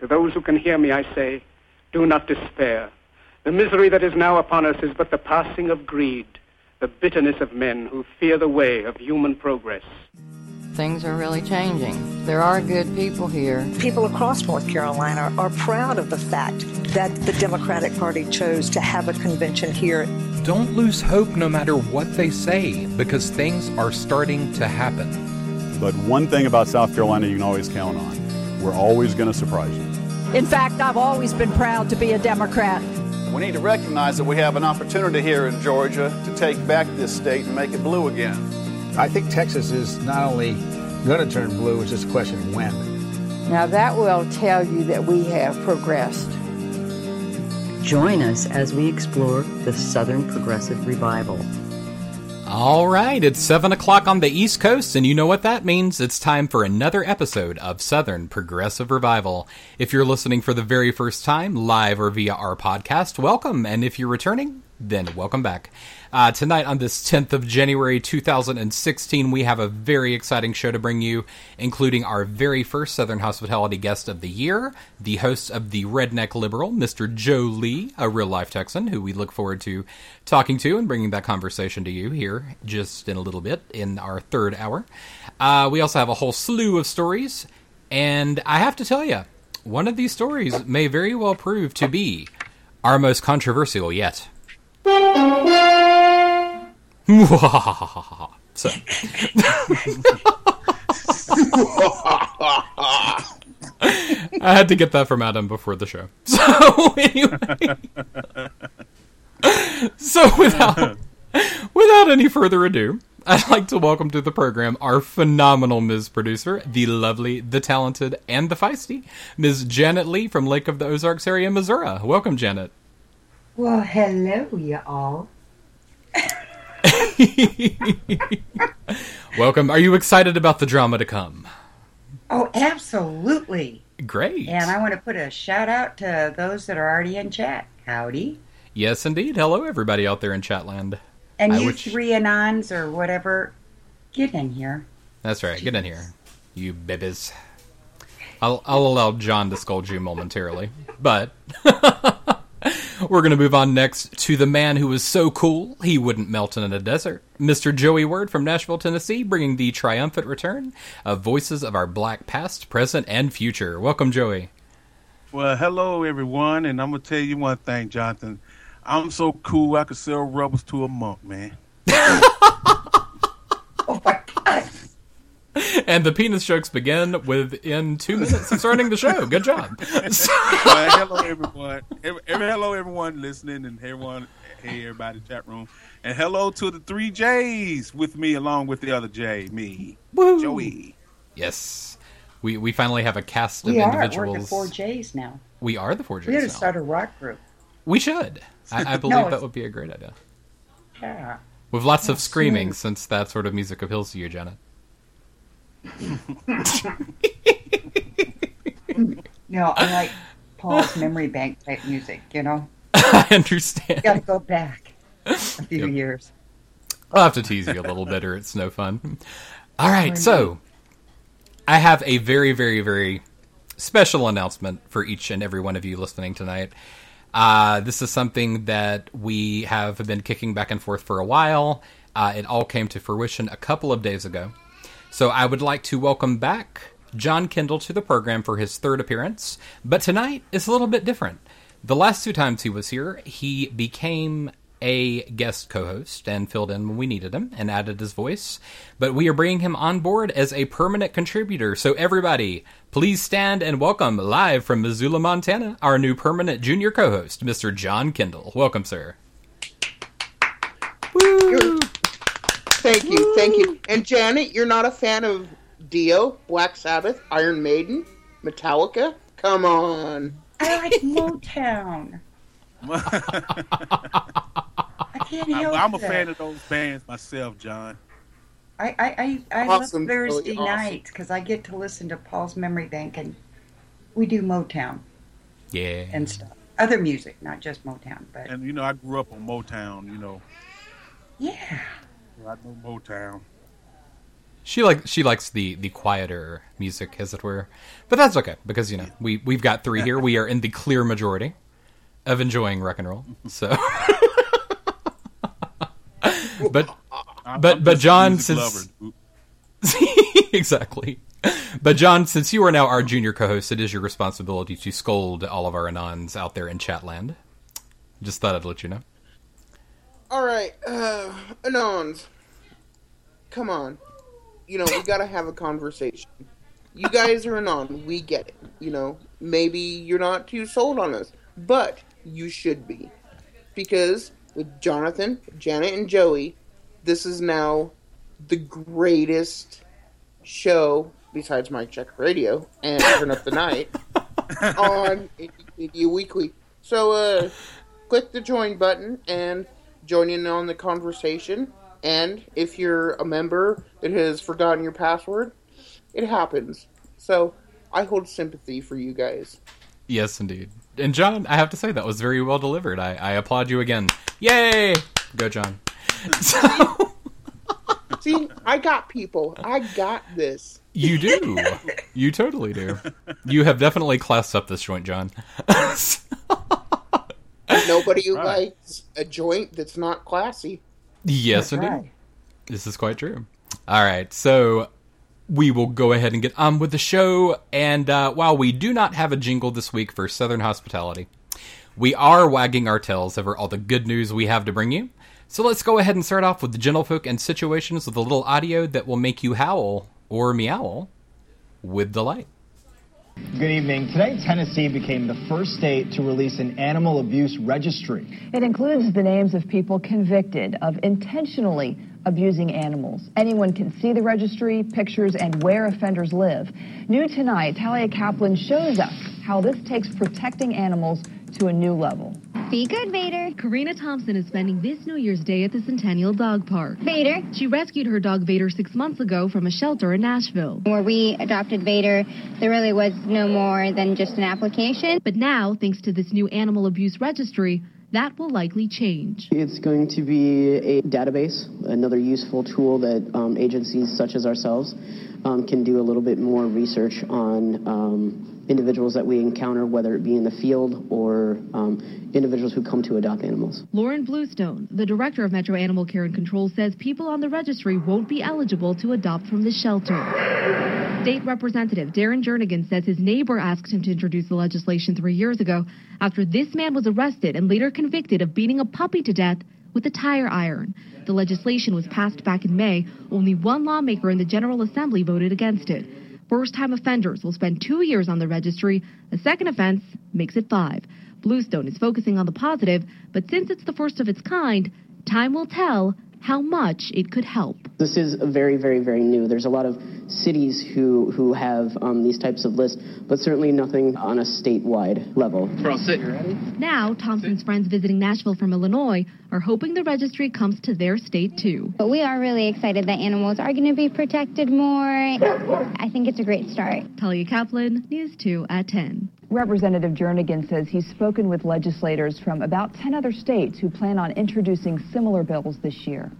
To those who can hear me, I say, do not despair. The misery that is now upon us is but the passing of greed, the bitterness of men who fear the way of human progress. Things are really changing. There are good people here. People across North Carolina are proud of the fact that the Democratic Party chose to have a convention here. Don't lose hope no matter what they say, because things are starting to happen. But one thing about South Carolina you can always count on we're always going to surprise you. In fact, I've always been proud to be a Democrat. We need to recognize that we have an opportunity here in Georgia to take back this state and make it blue again. I think Texas is not only going to turn blue, it's just a question of when. Now, that will tell you that we have progressed. Join us as we explore the Southern Progressive Revival. All right, it's 7 o'clock on the East Coast, and you know what that means. It's time for another episode of Southern Progressive Revival. If you're listening for the very first time, live or via our podcast, welcome. And if you're returning, then welcome back. Uh, tonight, on this 10th of January 2016, we have a very exciting show to bring you, including our very first Southern Hospitality guest of the year, the host of the Redneck Liberal, Mr. Joe Lee, a real life Texan who we look forward to talking to and bringing that conversation to you here just in a little bit in our third hour. Uh, we also have a whole slew of stories, and I have to tell you, one of these stories may very well prove to be our most controversial yet. So. I had to get that from Adam before the show. So anyway, so without without any further ado, I'd like to welcome to the program our phenomenal Ms. Producer, the lovely, the talented, and the feisty Ms. Janet Lee from Lake of the Ozarks area, Missouri. Welcome, Janet. Well, hello, you all. Welcome. Are you excited about the drama to come? Oh, absolutely. Great. And I want to put a shout out to those that are already in chat. Howdy. Yes, indeed. Hello, everybody out there in chatland. And I you wish... three anons or whatever, get in here. That's right. Get in here, you babies. I'll, I'll allow John to scold you momentarily, but we're going to move on next to the man who was so cool he wouldn't melt in a desert. Mr. Joey Word from Nashville, Tennessee, bringing the triumphant return of voices of our black past, present, and future. Welcome, Joey. Well, hello, everyone, and I'm going to tell you one thing, Jonathan. I'm so cool I could sell rubbers to a monk, man. oh, my God. and the penis jokes begin within two minutes of starting the show. Good job. So- uh, hello, everyone. Every, every, hello, everyone listening, and everyone, hey, everybody in the chat room, and hello to the three J's with me, along with the other J, me, Woo. Joey. Yes, we we finally have a cast we of are. individuals. We're the four J's now. We are the four J's. We got to start a rock group. We should. I, I believe no, that would be a great idea. Yeah. With lots of screaming, since that sort of music appeals to you, Janet. no, I like Paul's memory bank type music, you know? I understand. You gotta go back a few yep. years. I'll have to tease you a little bit or it's no fun. All right, so I have a very, very, very special announcement for each and every one of you listening tonight. Uh, this is something that we have been kicking back and forth for a while. Uh, it all came to fruition a couple of days ago. So I would like to welcome back John Kendall to the program for his third appearance, but tonight is a little bit different. The last two times he was here, he became a guest co host and filled in when we needed him and added his voice. But we are bringing him on board as a permanent contributor. So, everybody, please stand and welcome live from Missoula, Montana, our new permanent junior co host, Mr. John Kendall. Welcome, sir. Woo! Thank you, thank you. And Janet, you're not a fan of Dio, Black Sabbath, Iron Maiden, Metallica? Come on. I like Motown. I can't help I'm, I'm a that. fan of those bands myself, John. I I I, I Awesome, love Thursday really awesome. nights because I get to listen to Paul's Memory Bank and we do Motown Yeah. and stuff. Other music, not just Motown, but And you know, I grew up on Motown. You know, yeah. I know Motown. She like she likes the the quieter music, as it were. But that's okay because you know we we've got three here. We are in the clear majority of enjoying rock and roll. So, but but but John since exactly. But John, since you are now our junior co-host, it is your responsibility to scold all of our anons out there in chatland. Just thought I'd let you know. All right, uh, Anons, come on. You know, we gotta have a conversation. You guys are Anon, we get it. You know, maybe you're not too sold on us, but you should be. Because with Jonathan, Janet, and Joey, this is now the greatest show besides Mike Check Radio and Turn Up the Night on Media Weekly. So, uh, click the join button and join in on the conversation. And if you're a member that has forgotten your password, it happens. So, I hold sympathy for you guys. Yes, indeed. And John, I have to say that was very well delivered. I, I applaud you again. Yay! Go, John. So, See, I got people. I got this. you do. You totally do. You have definitely classed up this joint, John. Nobody who Right. likes a joint that's not classy. Yes, That's indeed. right. This is quite true. All right, so we will go ahead and get on with the show. And uh, while we do not have a jingle this week for Southern Hospitality, we are wagging our tails over all the good news we have to bring you. So let's go ahead and start off with the gentlefolk and situations with a little audio that will make you howl or meow with delight. Good evening. Today, Tennessee became the first state to release an animal abuse registry. It includes the names of people convicted of intentionally abusing animals. Anyone can see the registry, pictures, and where offenders live. New tonight, Talia Kaplan shows us how this takes protecting animals to a new level. Be good, Vader. Karina Thompson is spending this New Year's Day at the Centennial Dog Park. Vader. She rescued her dog Vader six months ago from a shelter in Nashville. Where we adopted Vader, there really was no more than just an application. But now, thanks to this new animal abuse registry, that will likely change. It's going to be a database, another useful tool that um, agencies such as ourselves um, can do a little bit more research on um, individuals that we encounter, whether it be in the field or um, individuals who come to adopt animals. Lauren Bluestone, the director of Metro Animal Care and Control, says people on the registry won't be eligible to adopt from the shelter. State Representative Darren Jernigan says his neighbor asked him to introduce the legislation three years ago after this man was arrested and later convicted of beating a puppy to death with a tire iron. The legislation was passed back in May. Only one lawmaker in the General Assembly voted against it. First time offenders will spend two years on the registry. A second offense makes it five. Bluestone is focusing on the positive, but since it's the first of its kind, time will tell how much it could help. This is very, very, very new. There's a lot of cities who who have um, these types of lists, but certainly nothing on a statewide level. Now, Thompson's friends visiting Nashville from Illinois are hoping the registry comes to their state too. But we are really excited that animals are going to be protected more. I think it's a great start. Talia Kaplan, News 2 at 10. Representative Jernigan says he's spoken with legislators from about 10 other states who plan on introducing similar bills this year.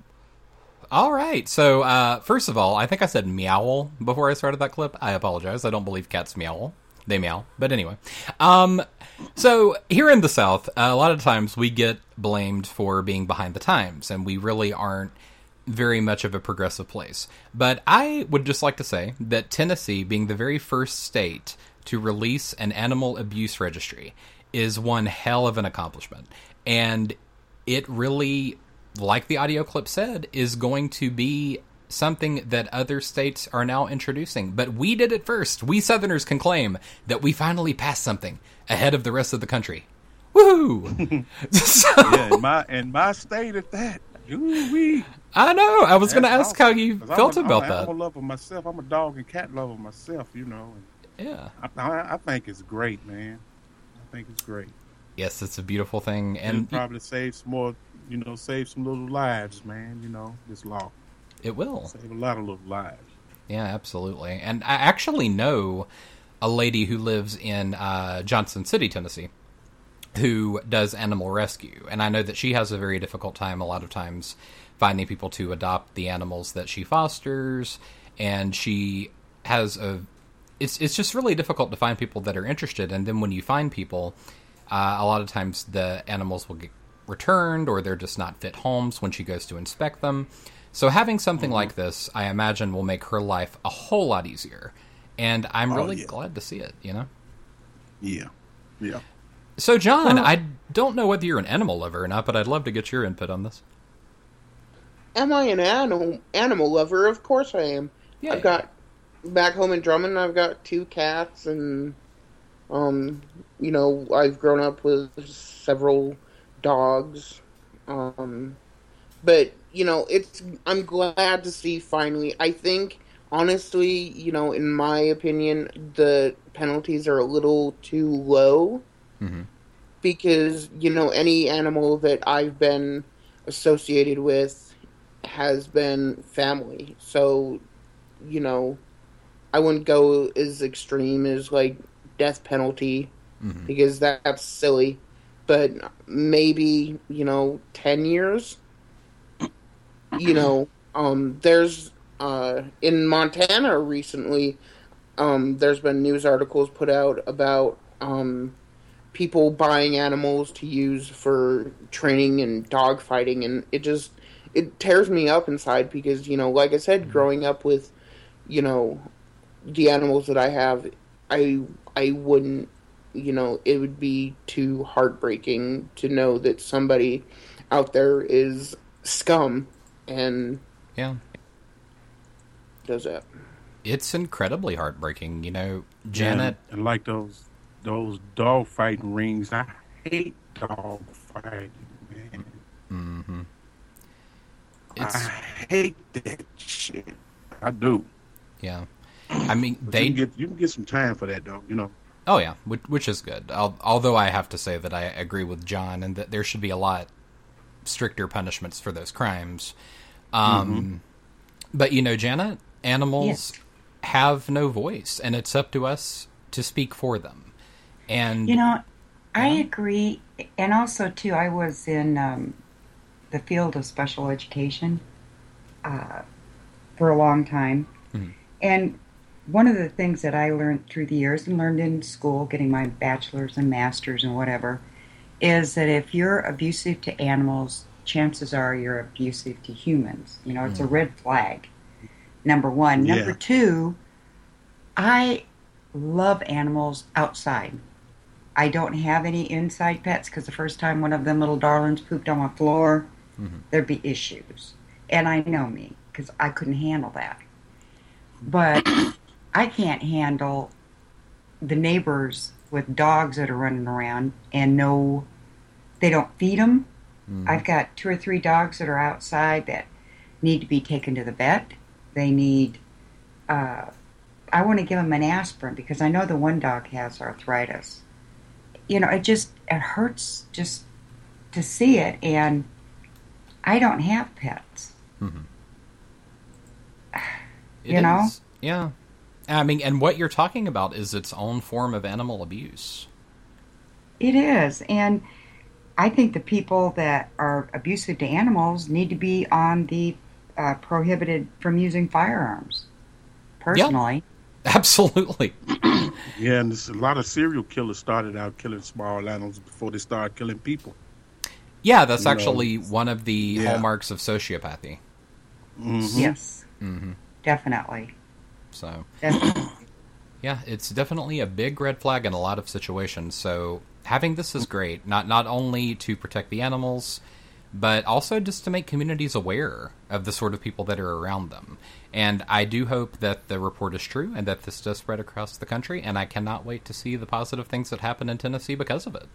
All right. So, uh, first of all, I think I said meowl before I started that clip. I apologize. I don't believe cats meow. They meow. But anyway. Um, so, here in the South, a lot of times we get blamed for being behind the times, and we really aren't very much of a progressive place. But I would just like to say that Tennessee, being the very first state to release an animal abuse registry, is one hell of an accomplishment. And it really like the audio clip said, is going to be something that other states are now introducing. But we did it first. We Southerners can claim that we finally passed something ahead of the rest of the country. Woohoo! yeah, in my in my state at that. Ooh-wee. I know. I was going to ask how you felt I'm about I'm that. I'm a lover myself. I'm a dog and cat lover myself. You know. And yeah. I, I, think it's great, man. I think it's great. Yes, it's a beautiful thing, And and probably save some more. You know, save some little lives, man. You know, this law. it will. Save a lot of little lives. Yeah, absolutely. And I actually know a lady who lives in uh, Johnson City, Tennessee, who does animal rescue. And I know that she has a very difficult time a lot of times finding people to adopt the animals that she fosters and she has a. It's it's just really difficult to find people that are interested, and then when you find people, uh, a lot of times the animals will get returned or they're just not fit homes when she goes to inspect them. So having something Mm-hmm. like this, I imagine, will make her life a whole lot easier, and I'm Oh, really yeah. glad to see it. You know. Yeah, yeah. So, John, Well- I don't know whether you're an animal lover or not, but I'd love to get your input on this. Am I an animal animal lover? Of course I am. Yeah. I've got back home in Drummond. I've got two cats, and um, you know, I've grown up with several dogs. Um, but you know, it's I'm glad to see finally. I think honestly, you know, in my opinion, the penalties are a little too low Mm-hmm. because you know any animal that I've been associated with has been family. So, you know, I wouldn't go as extreme as like death penalty Mhm. because that's silly. But maybe you know, ten years. You know, um, there's uh, in Montana recently. Um, there's been news articles put out about um, people buying animals to use for training and dog fighting and it just it tears me up inside because you know like i said growing up with you know the animals that i have i i wouldn't you know it would be too heartbreaking to know that somebody out there is scum and Yeah. does that It's incredibly heartbreaking. You know, Janet. and, and like those those dog fighting rings. I hate dog fighting, man. Mm-hmm. I hate that shit. I do. Yeah. I mean, But they you can get you can get some time for that, though. You know. Oh yeah, which, which is good. Al- Although I have to say that I agree with John, and that there should be a lot stricter punishments for those crimes. Um, But you know, Janet, animals have no voice, and it's up to us to speak for them. And You know, I agree, and also too, I was in um, the field of special education uh, for a long time, Mhm. and one of the things that I learned through the years and learned in school, getting my bachelor's and master's and whatever, is that if you're abusive to animals, chances are you're abusive to humans. You know, it's a Mm. red flag. Number one. Yeah. Number two, I love animals outside. I don't have any inside pets because the first time one of them little darlings pooped on my floor, there'd be issues. And I know me because I couldn't handle that. But I can't handle the neighbors with dogs that are running around and no, they don't feed them. I've got two or three dogs that are outside that need to be taken to the vet. They need, uh, I want to give them an aspirin because I know the one dog has arthritis. You know, it just, it hurts just to see it. And I don't have pets. Mhm. You It know? yeah. I mean, and what you're talking about is its own form of animal abuse. It is. And I think the people that are abusive to animals need to be on the uh, prohibited from using firearms. Personally. Absolutely. Yeah, and there's a lot of serial killers started out killing small animals before they started killing people. Yeah, that's You know, actually one of the yeah. hallmarks of sociopathy. Mhm. Yes. Mm-hmm. Definitely. So, yeah, it's definitely a big red flag in a lot of situations. So, having this is great. Not not only to protect the animals, but also just to make communities aware of the sort of people that are around them. And I do hope that the report is true and that this does spread across the country. And I cannot wait to see the positive things that happen in Tennessee because of it.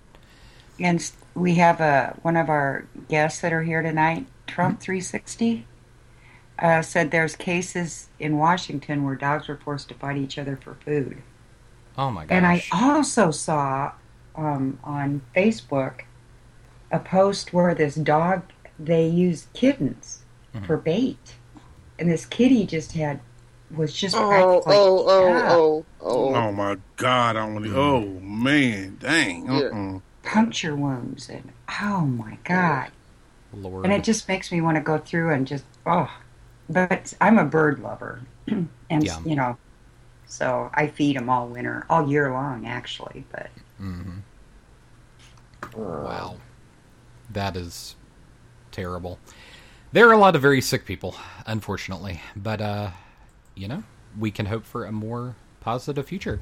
And we have a one of our guests that are here tonight, Trump 360, uh, said there's cases in Washington where dogs were forced to fight each other for food. Oh my gosh! And I also saw um, on Facebook a post where this dog they used kittens Mm-hmm. for bait, and this kitty just had was just Oh, practically oh, oh, yeah, oh, oh. Oh my God! I want to. Oh man, dang. Yeah. Uh-uh. puncture wounds and oh my god! Lord. And it just makes me want to go through and just oh. But I'm a bird lover, and Yeah. you know, so I feed them all winter, all year long, actually. But hmm Wow. That is terrible. There are a lot of very sick people, unfortunately. But, uh, you know, we can hope for a more positive future.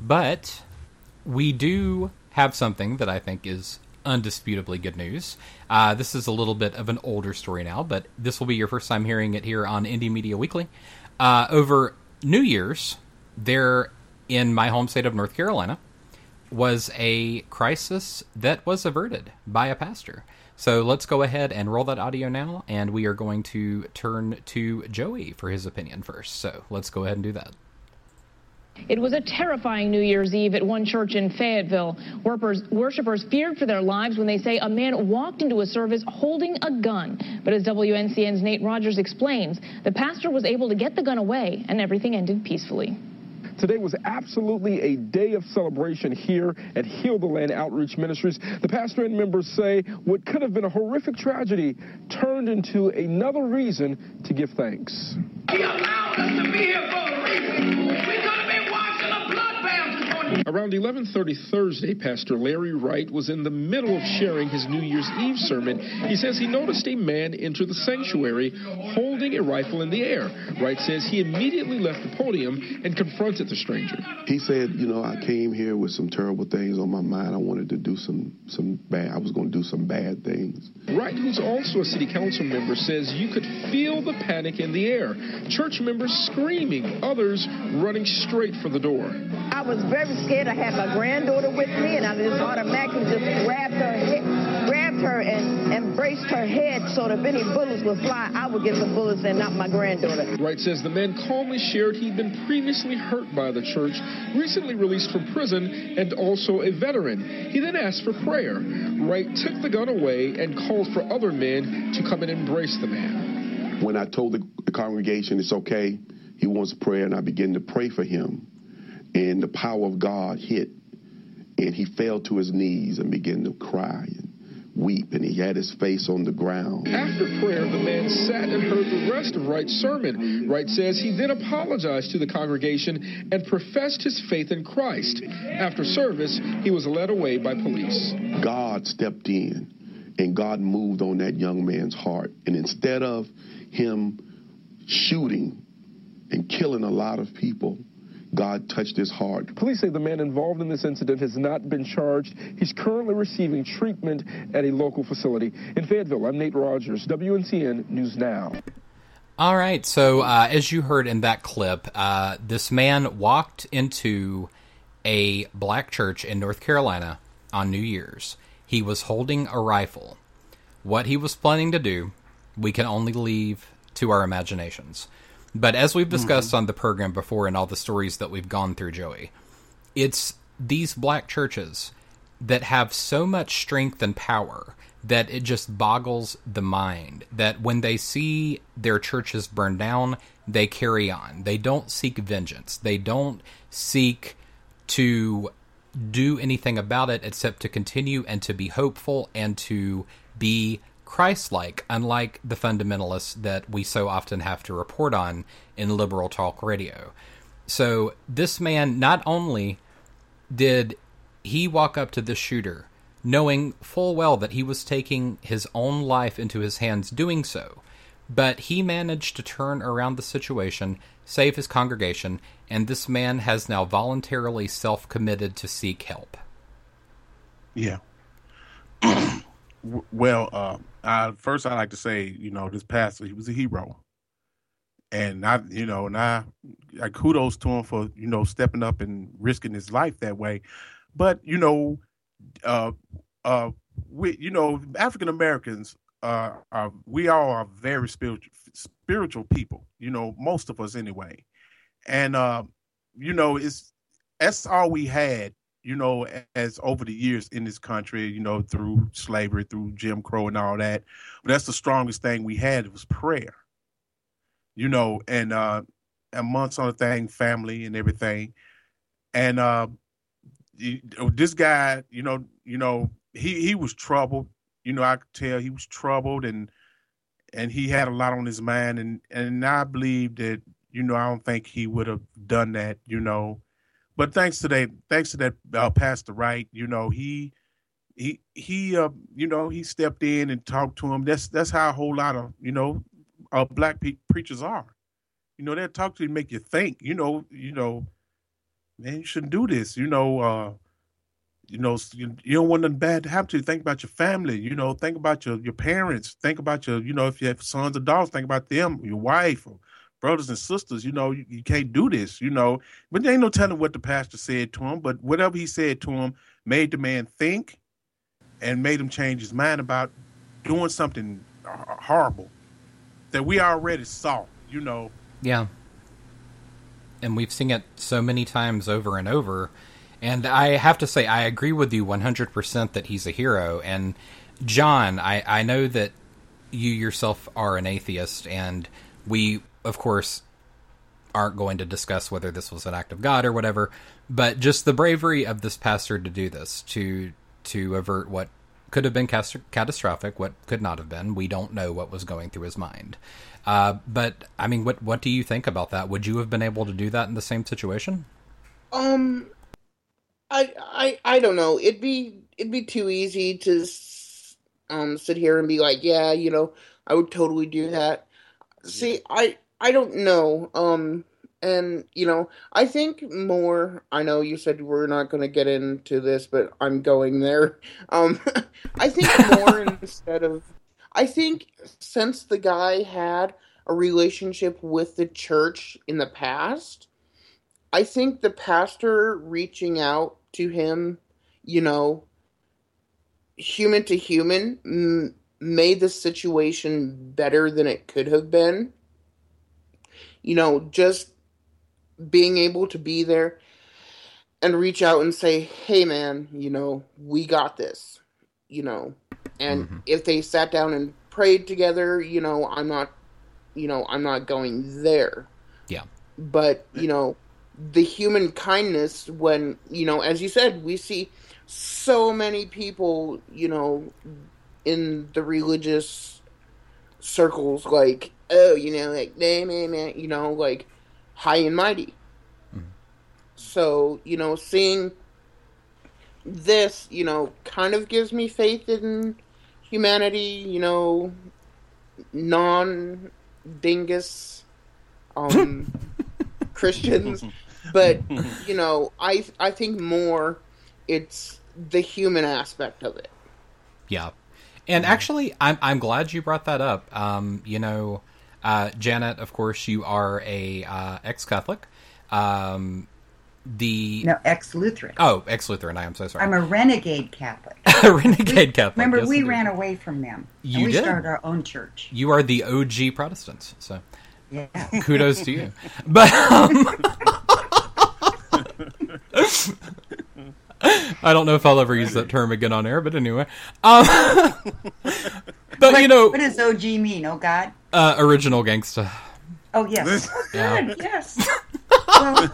But we do have something that I think is undisputably good news. Uh, this is a little bit of an older story now, but this will be your first time hearing it here on Indie Media Weekly. Uh, over New Year's, there in my home state of North Carolina, was a crisis that was averted by a pastor. So let's go ahead and roll that audio now, and we are going to turn to Joey for his opinion first. So let's go ahead and do that. It was a terrifying New Year's Eve at one church in Fayetteville. Worpers, worshipers feared for their lives when they say a man walked into a service holding a gun. But as WNCN's Nate Rogers explains, the pastor was able to get the gun away and everything ended peacefully. Today was absolutely a day of celebration here at Heal the Land Outreach Ministries. The pastor and members say what could have been a horrific tragedy turned into another reason to give thanks. He allowed us to be here for a reason. Around 11:30 Thursday, Pastor Larry Wright was in the middle of sharing his New Year's Eve sermon. He says he noticed a man enter the sanctuary holding a rifle in the air. Wright says he immediately left the podium and confronted the stranger. He said, you know, I came here with some terrible things on my mind. I wanted to do some some bad. I was going to do some bad things. Wright, who's also a city council member, says you could feel the panic in the air. Church members screaming, others running straight for the door. I was very scared. I had my granddaughter with me, and I just automatically just grabbed her head, grabbed her and, embraced her head so that if any bullets would fly, I would get the bullets and not my granddaughter. Wright says the man calmly shared he'd been previously hurt by the church, recently released from prison, and also a veteran. He then asked for prayer. Wright took the gun away and called for other men to come and embrace the man. When I told the, the congregation it's okay, he wants prayer, and I began to pray for him, and the power of God hit, and he fell to his knees and began to cry and weep, and he had his face on the ground. After prayer, the man sat and heard the rest of Wright's sermon. Wright says he then apologized to the congregation and professed his faith in Christ. After service, he was led away by police. God stepped in, and God moved on that young man's heart, and instead of him shooting and killing a lot of people, God touched his heart. Police say the man involved in this incident has not been charged. He's currently receiving treatment at a local facility. In Fayetteville, I'm Nate Rogers, WNCN News Now. All right. So, uh, as you heard in that clip, uh, this man walked into a black church in North Carolina on New Year's. He was holding a rifle. What he was planning to do, we can only leave to our imaginations. But as we've hmm. discussed on the program before and all the stories that we've gone through, Joey, it's these black churches that have so much strength and power that it just boggles the mind that when they see their churches burn down, they carry on. They don't seek vengeance. They don't seek to do anything about it except to continue and to be hopeful and to be Christ like, unlike the fundamentalists that we so often have to report on in liberal talk radio. So, this man not only did he walk up to the shooter knowing full well that he was taking his own life into his hands doing so, but he managed to turn around the situation, save his congregation, and this man has now voluntarily self committed to seek help. Yeah. Well, uh, uh, first I'd like to say, you know, this pastor, he was a hero. And I, you know, and I, I kudos to him for, you know, stepping up and risking his life that way. But, you know, uh, uh, we, you know, African Americans, uh, are, we all are very spiritual, spiritual people, you know, most of us anyway. And, uh, you know, it's, that's all we had you know, as over the years in this country, you know, through slavery, through Jim Crow and all that. But that's the strongest thing we had. Was prayer, you know, and uh, amongst other thing, family and everything. And uh, this guy, you know, you know, he he was troubled. You know, I could tell he was troubled, and and he had a lot on his mind. And and I believe that You know, I don't think he would have done that. You know, but thanks to that, thanks to that uh, Pastor Wright, you know, he he he uh you know he stepped in and talked to him. That's that's how a whole lot of you know uh, black pe- preachers are. You know, they'll talk to you, make you think. You know, you know, man, you shouldn't do this. You know, uh, you know, you, you don't want nothing bad to happen to you. Think about your family. You know, think about your your parents. Think about your, you know, if you have sons or daughters, think about them, your wife, or brothers and sisters. You know, you, you can't do this. You know, but there ain't no telling what the pastor said to him. But whatever he said to him made the man think, and made him change his mind about doing something horrible that we already saw. You know, Yeah. And we've seen it so many times over and over. And I have to say, I agree with you 100% that he's a hero. And John, I, I know that you yourself are an atheist, and we, of course, aren't going to discuss whether this was an act of God or whatever, but just the bravery of this pastor to do this, to to avert what could have been catastrophic, what could not have been. We don't know what was going through his mind. Uh, but I mean, what what do you think about that? Would you have been able to do that in the same situation? Um, I I I don't know. It'd be it'd be too easy to um sit here and be like, yeah, you know, I would totally do that. See, I I don't know. Um, and you know, I think more. I know you said we're not going to get into this, but I'm going there. Um, I think more instead of. I think since the guy had a relationship with the church in the past, I think the pastor reaching out to him, you know, human to human, m- made the situation better than it could have been. You know, just being able to be there and reach out and say, hey, man, you know, we got this, you know. And mm-hmm. if they sat down and prayed together, you know, I'm not, you know, I'm not going there Yeah. but you know the human kindness when you know as you said we see so many people you know in the religious circles like oh you know like nah, man, nah, you know like high and mighty so you know seeing this you know kind of gives me faith in humanity you know non dingus um Christians, but you know, I I think more it's the human aspect of it. Yeah. And actually, I'm I'm glad you brought that up. Um, you know, uh, Janet, of course, you are a uh, ex-Catholic. Um, the No, ex-Lutheran. oh, ex-Lutheran. I am so sorry. I'm a renegade Catholic. a renegade Catholic. Remember, yes, we indeed. ran away from them. You we did. started our own church. You are the OG Protestants. So, Yeah. kudos to you. But um, I don't know if I'll ever use that term again on air. But anyway, um, but you know, What does OG mean? Oh, God? uh, original gangsta. Oh, yes. Yeah. Good, yes. Well,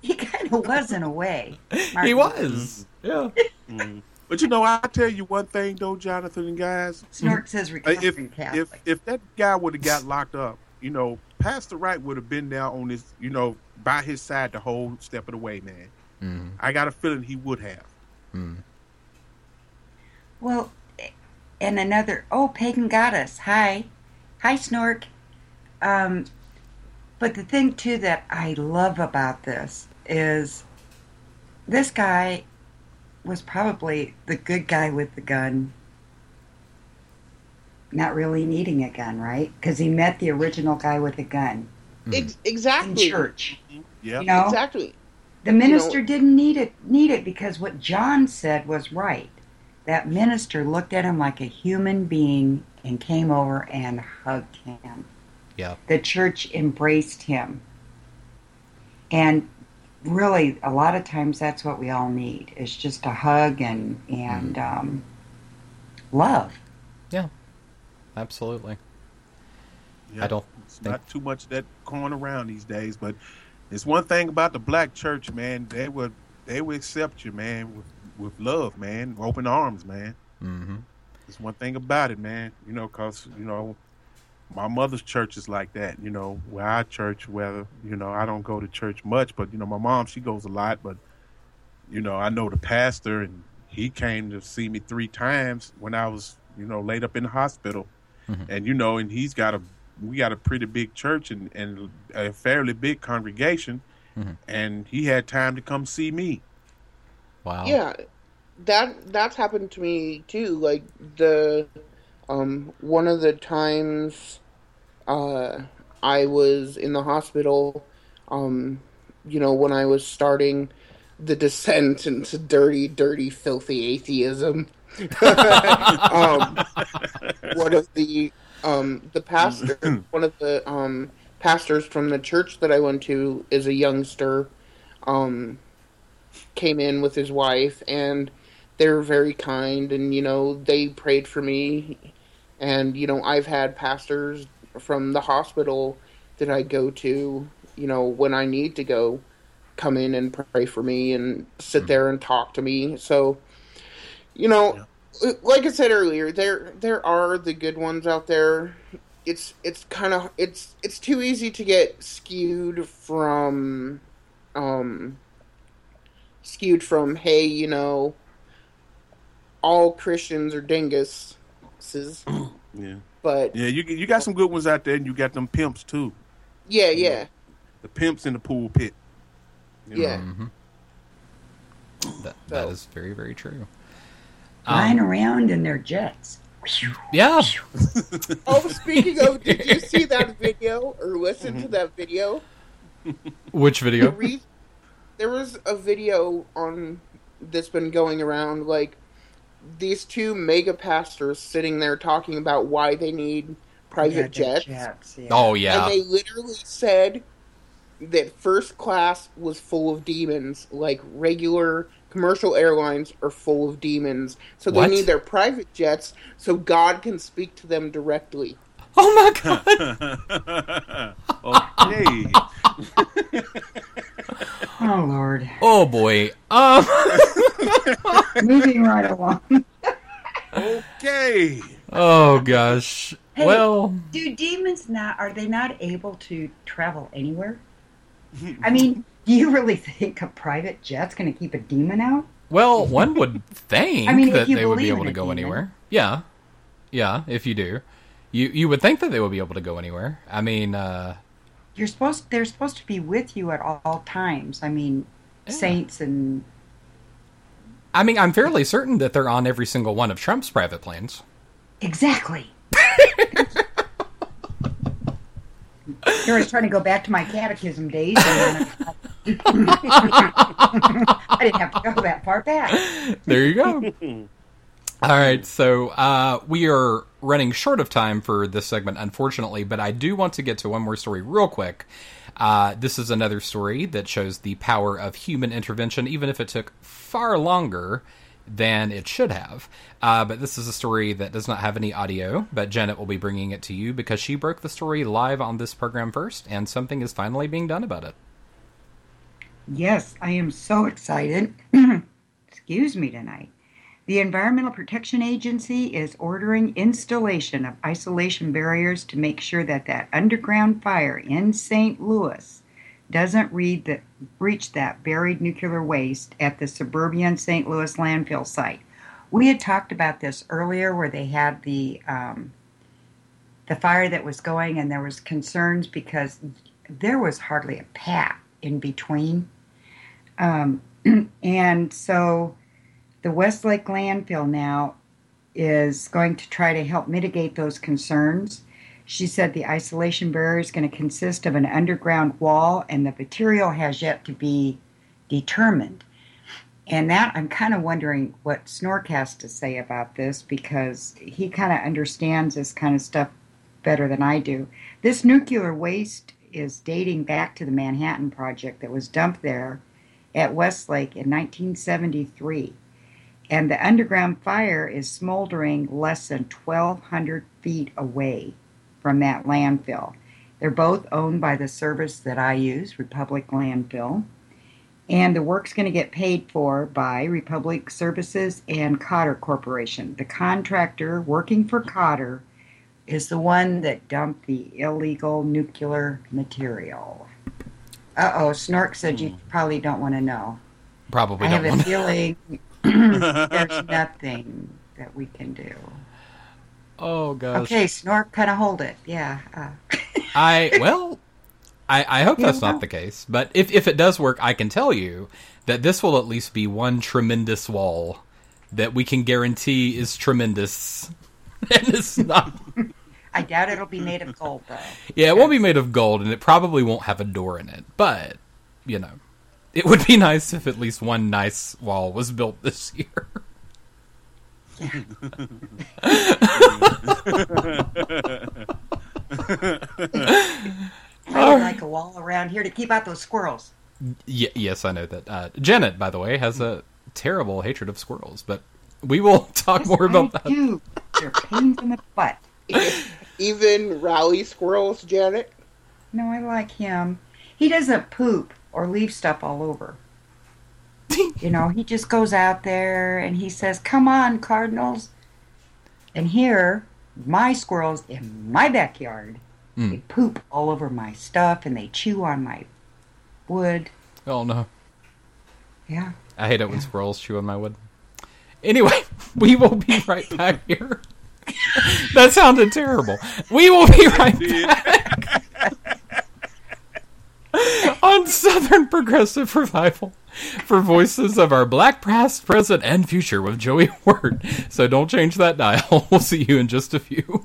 he kind of was in a way. He was. Yeah. Mm. But you know, I tell you one thing though, Jonathan and guys. Snort says Uh, recovering if if Catholic. if that guy would have got locked up, you know, Pastor Wright would have been there on his, you know, by his side the whole step of the way, man. Mm-hmm. I got a feeling he would have. Well, and another, oh, Pagan Goddess. Hi. Hi, Snork. Um, but the thing, too, that I love about this is this guy was probably the good guy with the gun, not really needing a gun, right? Because he met the original guy with a gun Ex- exactly. in church. Yeah. You know? Exactly. The minister didn't need it need it because what John said was right. That minister looked at him like a human being and came over and hugged him. Yeah. The church embraced him. And really a lot of times that's what we all need is just a hug and and um, love. Yeah. Absolutely. Yeah, I don't It's think- not too much that going around these days, but it's one thing about the black church, man. They would they would accept you, man, with love, man, open arms, man. Mm-hmm. It's one thing about it, man. You know, cause you know, my mother's church is like that. You know, where I church, whether you know I don't go to church much, but you know my mom she goes a lot. But you know I know the pastor, and he came to see me three times when I was you know laid up in the hospital, Mm-hmm. and you know, and he's got a we got a pretty big church and and a fairly big congregation, Mm-hmm. and he had time to come see me. Wow. Yeah, that that's happened to me too. Like the um one of the times uh I was in the hospital um you know when I was starting the descent into dirty dirty filthy atheism um one of the um the pastor one of the um pastors from the church that I went to is a youngster um came in with his wife and they were very kind and you know they prayed for me. And you know I've had pastors from the hospital that I go to you know when I need to go come in and pray for me and sit there and talk to me. So you know like I said earlier there there are the good ones out there. It's it's kind of it's it's too easy to get skewed from um skewed from hey you know all christians are dinguses Yeah, but yeah, you you got some good ones out there, and you got them pimps too. yeah yeah The pimps in the pulpit. you Yeah. know. Mhm. That, that is very, very true. Flying Um, around in their jets. yeah. oh speaking of did you see that video or listen to that video Which video? The re- there was a video on that's been going around like these two mega pastors sitting there talking about why they need private Yeah, jets. jets, yeah. Oh, yeah. And they literally said that first class was full of demons, like regular commercial airlines are full of demons. So they What? need their private jets so God can speak to them directly. Oh my god. okay. Oh Lord. Oh boy. Um. Moving right along. okay. Oh gosh. Hey, Well. do demons not are they not able to travel anywhere? I mean, do you really think a private jet's going to keep a demon out? Well, one would think I mean, if that you they would be believe able in to go demon. anywhere. Yeah. Yeah, if you do. You you would think that they would be able to go anywhere. I mean, uh You're supposed they're supposed to be with you at all times. I mean, saints and I mean, I'm fairly certain that they're on every single one of Trump's private planes. exactly. Here I was trying to go back to my catechism days, and I didn't have to go that far back. There you go. All right, so uh, we are running short of time for this segment, unfortunately, but I do want to get to one more story real quick. Uh, this is another story that shows the power of human intervention, even if it took far longer than it should have. Uh, but this is a story that does not have any audio, but Janet will be bringing it to you because she broke the story live on this program first, and something is finally being done about it. Yes, I am so excited. Excuse me tonight. The Environmental Protection Agency is ordering installation of isolation barriers to make sure that that underground fire in St. Louis doesn't the, reach that buried nuclear waste at the suburban St. Louis landfill site. We had talked about this earlier, where they had the um, the fire that was going, and there was concerns because there was hardly a path in between. Um, and so the Westlake landfill now is going to try to help mitigate those concerns. She said the isolation barrier is going to consist of an underground wall, and the material has yet to be determined. And that I'm kind of wondering what Snork has to say about this because he kind of understands this kind of stuff better than I do. This nuclear waste is dating back to the Manhattan Project that was dumped there at Westlake in 1973. And the underground fire is smoldering less than 1,200 feet away from that landfill. They're both owned by the service that I use, Republic Landfill. And the work's going to get paid for by Republic Services and Cotter Corporation. The contractor working for Cotter is the one that dumped the illegal nuclear material. Uh oh, Snork said you probably don't want to know. Probably I have a feeling there's nothing that we can do. Oh gosh. Okay, Snork, kind of hold it. Yeah. Uh, I well, I, I hope You that's know. not the case. But if if it does work, I can tell you that this will at least be one tremendous wall that we can guarantee is tremendous. and it's not. I doubt it'll be made of gold, though. Yeah, it won't be made of gold, and it probably won't have a door in it. But you know, it would be nice if at least one nice wall was built this year. I would like a wall around here to keep out those squirrels. Y- yes, I know that. Uh, Janet, by the way, has a terrible hatred of squirrels, but we will talk more about that. Dude, they're pains in the butt. Even rally squirrels, Janet. No, I like him. He doesn't poop or leave stuff all over. you know, he just goes out there and he says, Come on, Cardinals. And here, my squirrels in my backyard, Mm. they poop all over my stuff and they chew on my wood. Oh no. Yeah. I hate it when squirrels chew on my wood. Anyway, we will be right back here. that sounded terrible. We will be right back on Southern Progressive Revival for voices of our black past, present, and future with Joey Word. So don't change that dial. We'll see you in just a few.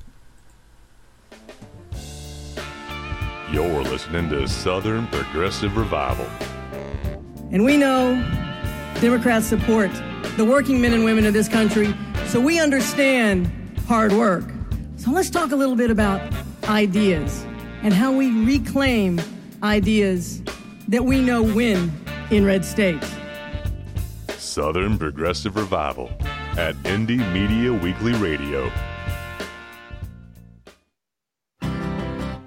You're listening to Southern Progressive Revival. And we know Democrats support the working men and women of this country, so we understand hard work. So let's talk a little bit about ideas and how we reclaim ideas that we know win in red states. Southern Progressive Revival at Indie Media Weekly Radio.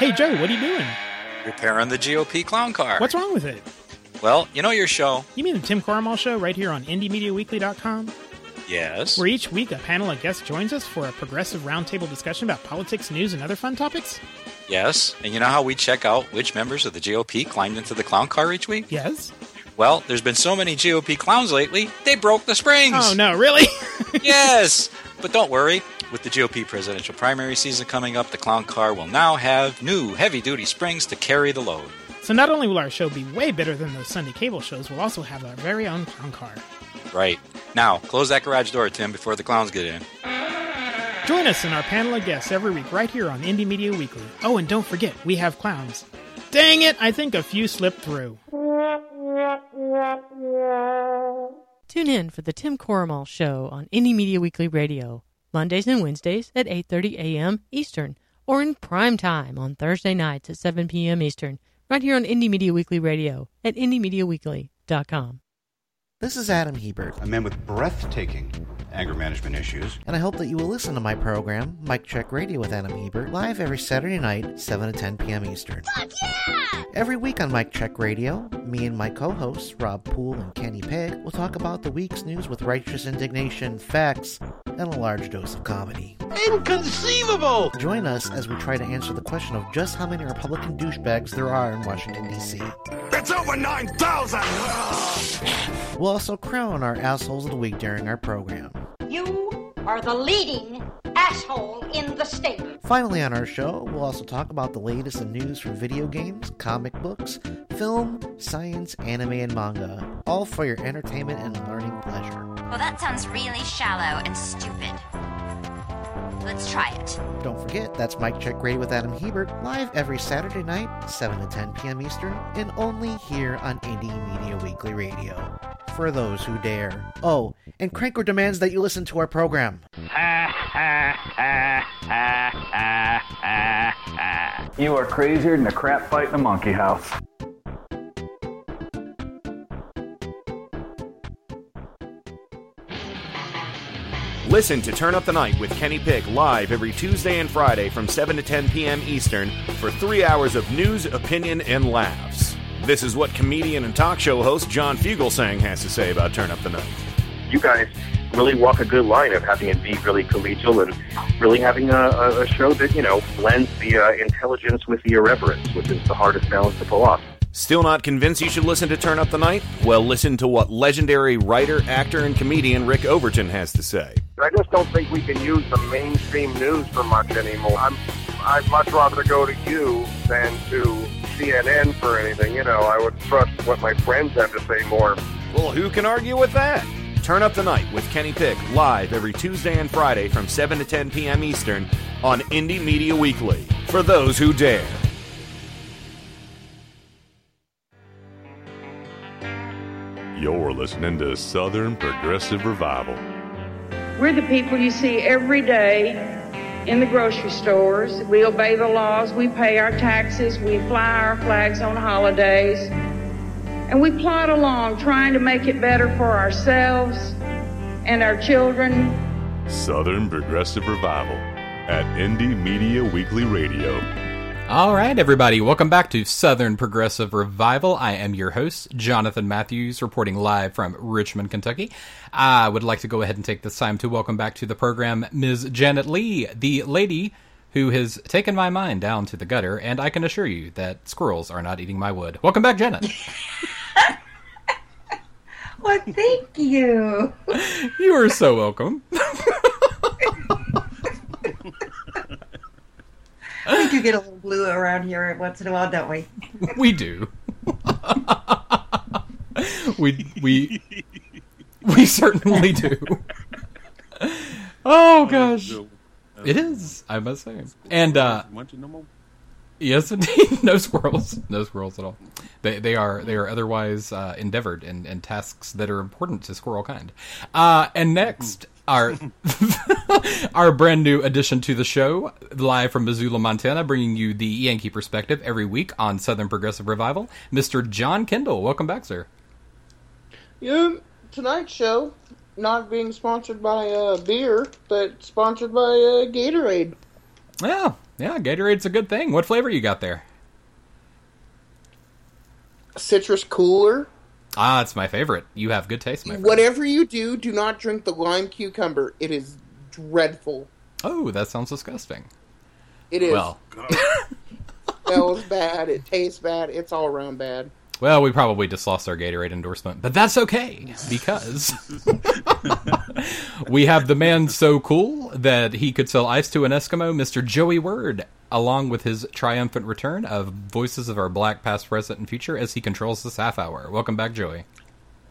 Hey, Joe, what are you doing? Repairing the GOP clown car. What's wrong with it? Well, you know your show. You mean the Tim Cormall Show right here on IndieMediaWeekly.com? Yes. Where each week a panel of guests joins us for a progressive roundtable discussion about politics, news, and other fun topics? Yes. And you know how we check out which members of the GOP climbed into the clown car each week? Yes. Well, there's been so many GOP clowns lately, they broke the springs. Oh, no, really? yes. But don't worry. With the GOP presidential primary season coming up, the clown car will now have new heavy duty springs to carry the load. So not only will our show be way better than those Sunday cable shows, we'll also have our very own clown car. Right. Now, close that garage door, Tim, before the clowns get in. Join us in our panel of guests every week right here on Indie Media Weekly. Oh, and don't forget, we have clowns. Dang it, I think a few slipped through. Tune in for the Tim Corrimal Show on Indie Media Weekly Radio, Mondays and Wednesdays at 8:30 a.m. Eastern, or in prime time on Thursday nights at 7 p.m. Eastern, right here on Indie Media Weekly Radio at indiemediaweekly.com. This is Adam Hebert, a man with breathtaking anger management issues. and I hope that you will listen to my program, Mike Check Radio with Adam Hebert, live every Saturday night, 7 to 10 p.m. Eastern. Fuck yeah! Every week on Mike Check Radio, me and my co-hosts, Rob Poole and Kenny Pegg, will talk about the week's news with righteous indignation, facts, and a large dose of comedy. Inconceivable! Join us as we try to answer the question of just how many Republican douchebags there are in Washington, D.C. It's over 9,000! We'll also crown our assholes of the week during our program. You are the leading asshole in the state. Finally, on our show, we'll also talk about the latest in news from video games, comic books, film, science, anime, and manga, all for your entertainment and learning pleasure. Well, that sounds really shallow and stupid. Let's try it. Don't forget, that's Mike Check Radio with Adam Hebert, live every Saturday night, 7 to 10 p.m. Eastern, and only here on Indie Media Weekly Radio. for those who dare. Oh, and Cranker demands that you listen to our program. You are crazier than a crap fight in a monkey house. Listen to Turn Up the Night with Kenny Pick live every Tuesday and Friday from 7 to 10 p.m. Eastern for three hours of news, opinion, and laughs. This is what comedian and talk show host John Fugelsang has to say about Turn Up the Night. you guys really walk a good line of having it be really collegial and really having a, a, show that, you know, blends the uh, intelligence with the irreverence, which is the hardest balance to pull off. Still not convinced you should listen to Turn Up the Night? Well, listen to what legendary writer, actor, and comedian Rick Overton has to say. I just don't think we can use the mainstream news for much anymore. I'm, I'd much rather go to you than to CNN for anything. You know, I would trust what my friends have to say more. Well, who can argue with that? Turn Up the Night with Kenny Pick live every Tuesday and Friday from 7 to 10 p.m. Eastern on Indie Media Weekly. For those who dare. You're listening to Southern Progressive Revival. We're the people you see every day in the grocery stores. We obey the laws, we pay our taxes, we fly our flags on holidays, and we plod along trying to make it better for ourselves and our children. Southern Progressive Revival at Indie Media Weekly Radio. All right, everybody, welcome back to Southern Progressive Revival. I am your host, Jonathan Matthews, reporting live from Richmond, Kentucky. I would like to go ahead and take this time to welcome back to the program Ms. Janet Lee, the lady who has taken my mind down to the gutter, and I can assure you that squirrels are not eating my wood. Welcome back, Janet. Well, thank you. you are so welcome. we do get a little blue around here once in a while, don't we? we do. we we we certainly do. Oh gosh, it is. I must say, and uh, yes, indeed, no squirrels, no squirrels at all. They they are they are otherwise uh, endeavored in, in tasks that are important to squirrel kind. Uh, and next. Our our brand new addition to the show, live from Missoula, Montana, bringing you the Yankee perspective every week on Southern Progressive Revival, Mr. John Kendall. Welcome back, sir. Yeah, tonight's show not being sponsored by uh, beer, but sponsored by uh, Gatorade. Yeah, yeah, Gatorade's a good thing. What flavor you got there? Citrus cooler. Ah, it's my favorite. You have good taste, my friend. Whatever you do, do not drink the lime cucumber. It is dreadful. Oh, that sounds disgusting. It is. Well, it smells bad. It tastes bad. It's all around bad. Well, we probably just lost our Gatorade endorsement, but that's okay because we have the man so cool that he could sell ice to an Eskimo, Mr. Joey Word, along with his triumphant return of voices of our black past, present, and future as he controls this half hour. Welcome back, Joey.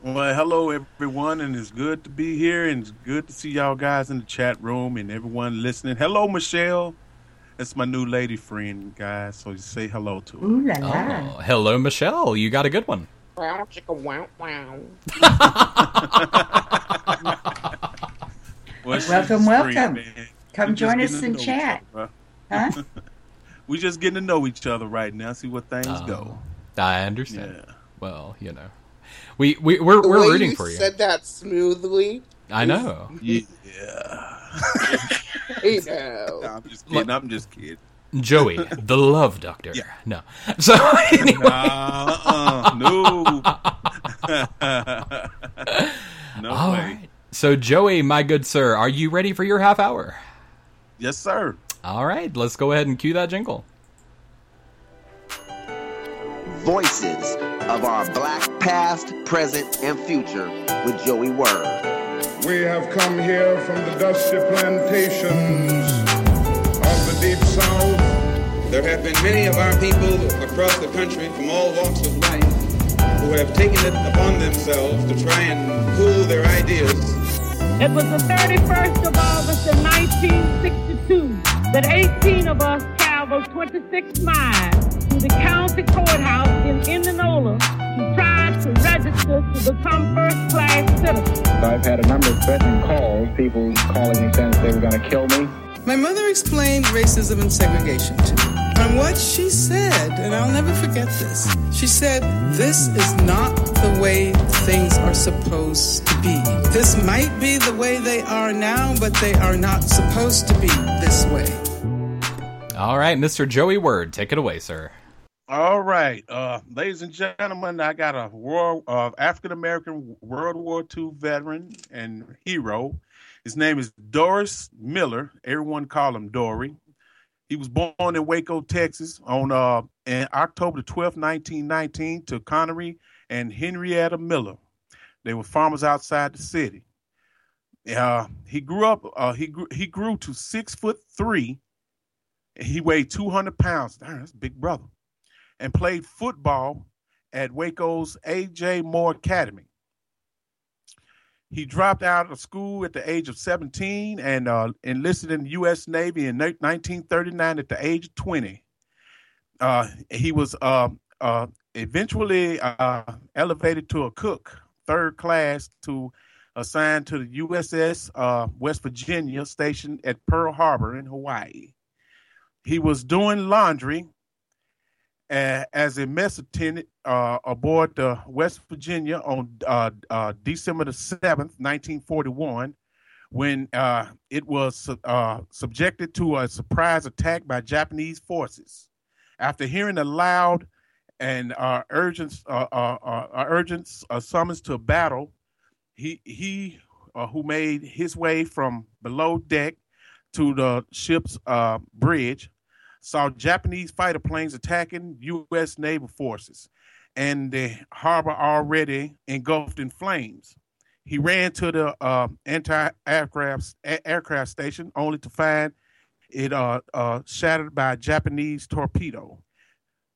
Well, hello everyone, and it's good to be here, and it's good to see y'all guys in the chat room and everyone listening. Hello, Michelle. That's my new lady friend, guys. So you say hello to her. Ooh la la. Oh, hello, Michelle. You got a good one. Wow, chicka, wow, wow. Well, Welcome, welcome. man. Come We just join us in chat. other, Huh? we just getting to know each other right now. See what things go. Oh, I understand. Well, you know, we we we're we're rooting you for you. said that smoothly. I know. Yeah. Hey now. I'm just kidding. I'm just kidding. Joey, the love doctor. Yeah. No. So anyway. uh, no. no All way. right. So Joey, my good sir, are you ready for your half hour? Yes, sir. All right, let's go ahead and cue that jingle. Voices of our black past, present, and future with Joey Word. We have come here from the dusty plantations of the deep south. There have been many of our people across the country from all walks of life who have taken it upon themselves to try and pool their ideas. It was the 31st of August in 1962 that 18 of us traveled 26 miles to the county courthouse in Indianola to try to register to become first class citizens. I've had a number of threatening calls, people calling me saying they were going to kill me. My mother explained racism and segregation to me. And what she said, and I'll never forget this, she said, This is not the way things are supposed to be. This might be the way they are now, but they are not supposed to be this way. All right, Mr. Joey Word, take it away, sir. All right, uh, ladies and gentlemen, I got a world uh, African American World War II veteran and hero. His name is Doris Miller. Everyone call him Dory. He was born in Waco, Texas, on uh, in October 12, 1919, to Connery and Henrietta Miller. They were farmers outside the city. Uh, he grew up. Uh, he grew. He grew to six foot three. He weighed 200 pounds. Darn, that's big brother. And played football at Waco's A.J. Moore Academy. He dropped out of school at the age of 17 and uh, enlisted in the U.S. Navy in 1939 at the age of 20. Uh, he was uh, uh eventually uh, elevated to a cook, third class, to assigned to the USS uh, West Virginia, stationed at Pearl Harbor in Hawaii. He was doing laundry uh, as a mess attendant uh, aboard the West Virginia on uh, uh December the 7th, 1941, when uh, it was uh, subjected to a surprise attack by Japanese forces. After hearing a loud and urgent, urgent summons to battle, he, he who made his way from below deck to the ship's bridge saw Japanese fighter planes attacking U.S. naval forces and the harbor already engulfed in flames. He ran to the uh, anti-aircraft aircraft station only to find it uh, uh, shattered by a Japanese torpedo.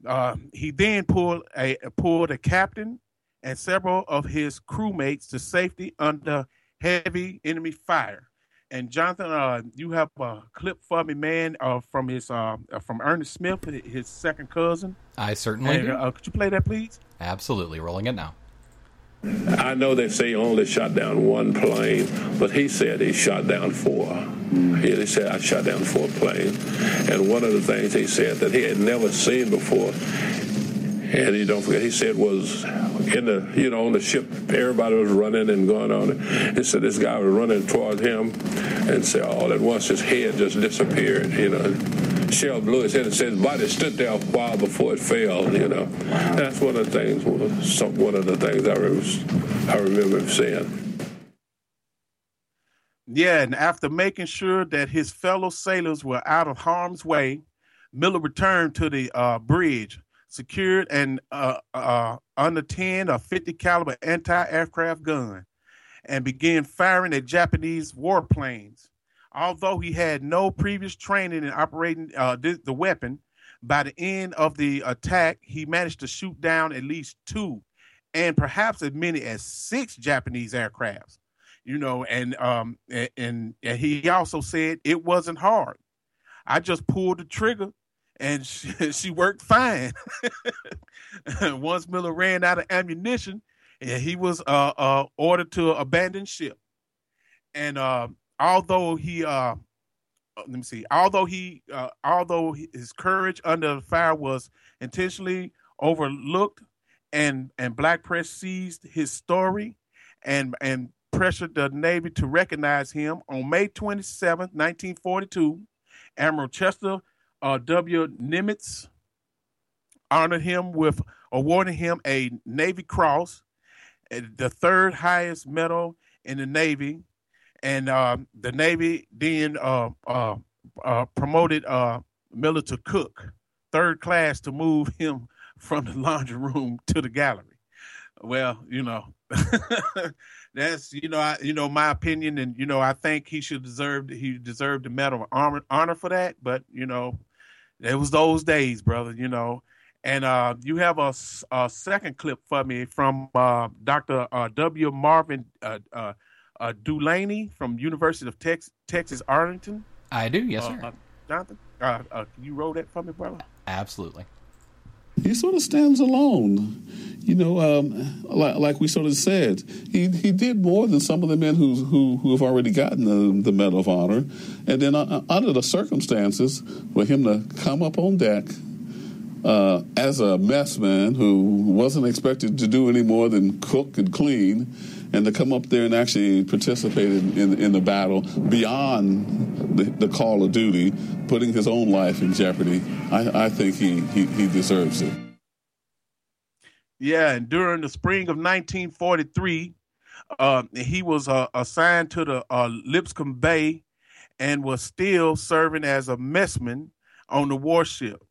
Uh, he then pulled a pulled a captain and several of his crewmates to safety under heavy enemy fire. And Jonathan, uh, you have a clip for me, man, uh, from his uh, from Ernest Smith, his second cousin. I certainly and, do. Uh, could you play that, please? Absolutely, rolling it now. I know they say he only shot down one plane, but he said he shot down four. He said I shot down four planes, and one of the things he said that he had never seen before and you don't forget, he said was in the, you know, on the ship, everybody was running and going on. He said this guy was running toward him and said all at once his head just disappeared, you know. Shell blew his head and said his body stood there a while before it fell, you know. That's one of the things, one of the things I, remember, I remember him saying. Yeah, and after making sure that his fellow sailors were out of harm's way, Miller returned to the uh, bridge secured an uh, uh, under 10 or 50 caliber anti-aircraft gun and began firing at Japanese warplanes. Although he had no previous training in operating uh, the, the weapon, by the end of the attack, he managed to shoot down at least two and perhaps as many as six Japanese aircrafts. You know, and um and, and he also said it wasn't hard. I just pulled the trigger and she, she worked fine. Once Miller ran out of ammunition, and he was uh, uh, ordered to abandon ship. And uh, although he, uh, let me see, although he, uh, although his courage under fire was intentionally overlooked, and and black press seized his story, and and pressured the Navy to recognize him on May 27, 1942. Admiral Chester uh, W. Nimitz honored him with awarding him a Navy Cross, the third highest medal in the Navy. And uh, the Navy then uh, uh, uh promoted uh, Miller to cook, third class, to move him from the laundry room to the gallery. Well, you know, that's you know, I, you know my opinion, and you know, I think he should deserve he deserved the medal of honor, honor for that. But you know, it was those days, brother, you know. And uh, you have a, a, second clip for me from uh, Dr. Uh, W. Marvin uh, uh, uh, Dulaney from University of Tex- Texas Arlington. I do, yes, sir. Jonathan, can you roll that for me, brother? Absolutely. He sort of stands alone. You know, um, like, like, we sort of said, he he did more than some of the men who who, who have already gotten the, the Medal of Honor. And then uh, under the circumstances, for him to come up on deck uh, as a messman who wasn't expected to do any more than cook and clean, and to come up there and actually participate in, in, in the battle beyond the, the, call of duty, putting his own life in jeopardy, I, I think he, he, he deserves it. Yeah, and during the spring of 1943, uh, he was uh, assigned to the uh, Liscome Bay and was still serving as a messman on the warship.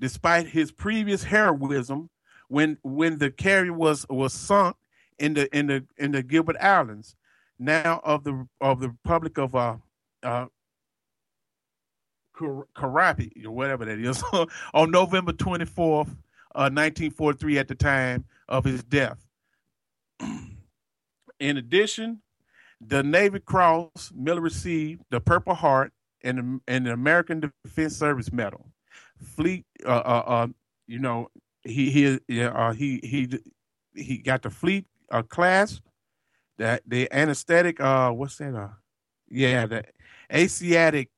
Despite his previous heroism, when when the carrier was was sunk in the in the in the Gilbert Islands, now of the of the Republic of uh uh Karapi or whatever that is, on November twenty fourth, uh, nineteen forty three, at the time of his death. in addition, the Navy Cross Miller received the Purple Heart and and the American Defense Service Medal. Fleet, uh, uh, uh you know, he he uh, he he he got the Fleet uh, class, that the anesthetic, uh, what's that? Uh, yeah, the Asiatic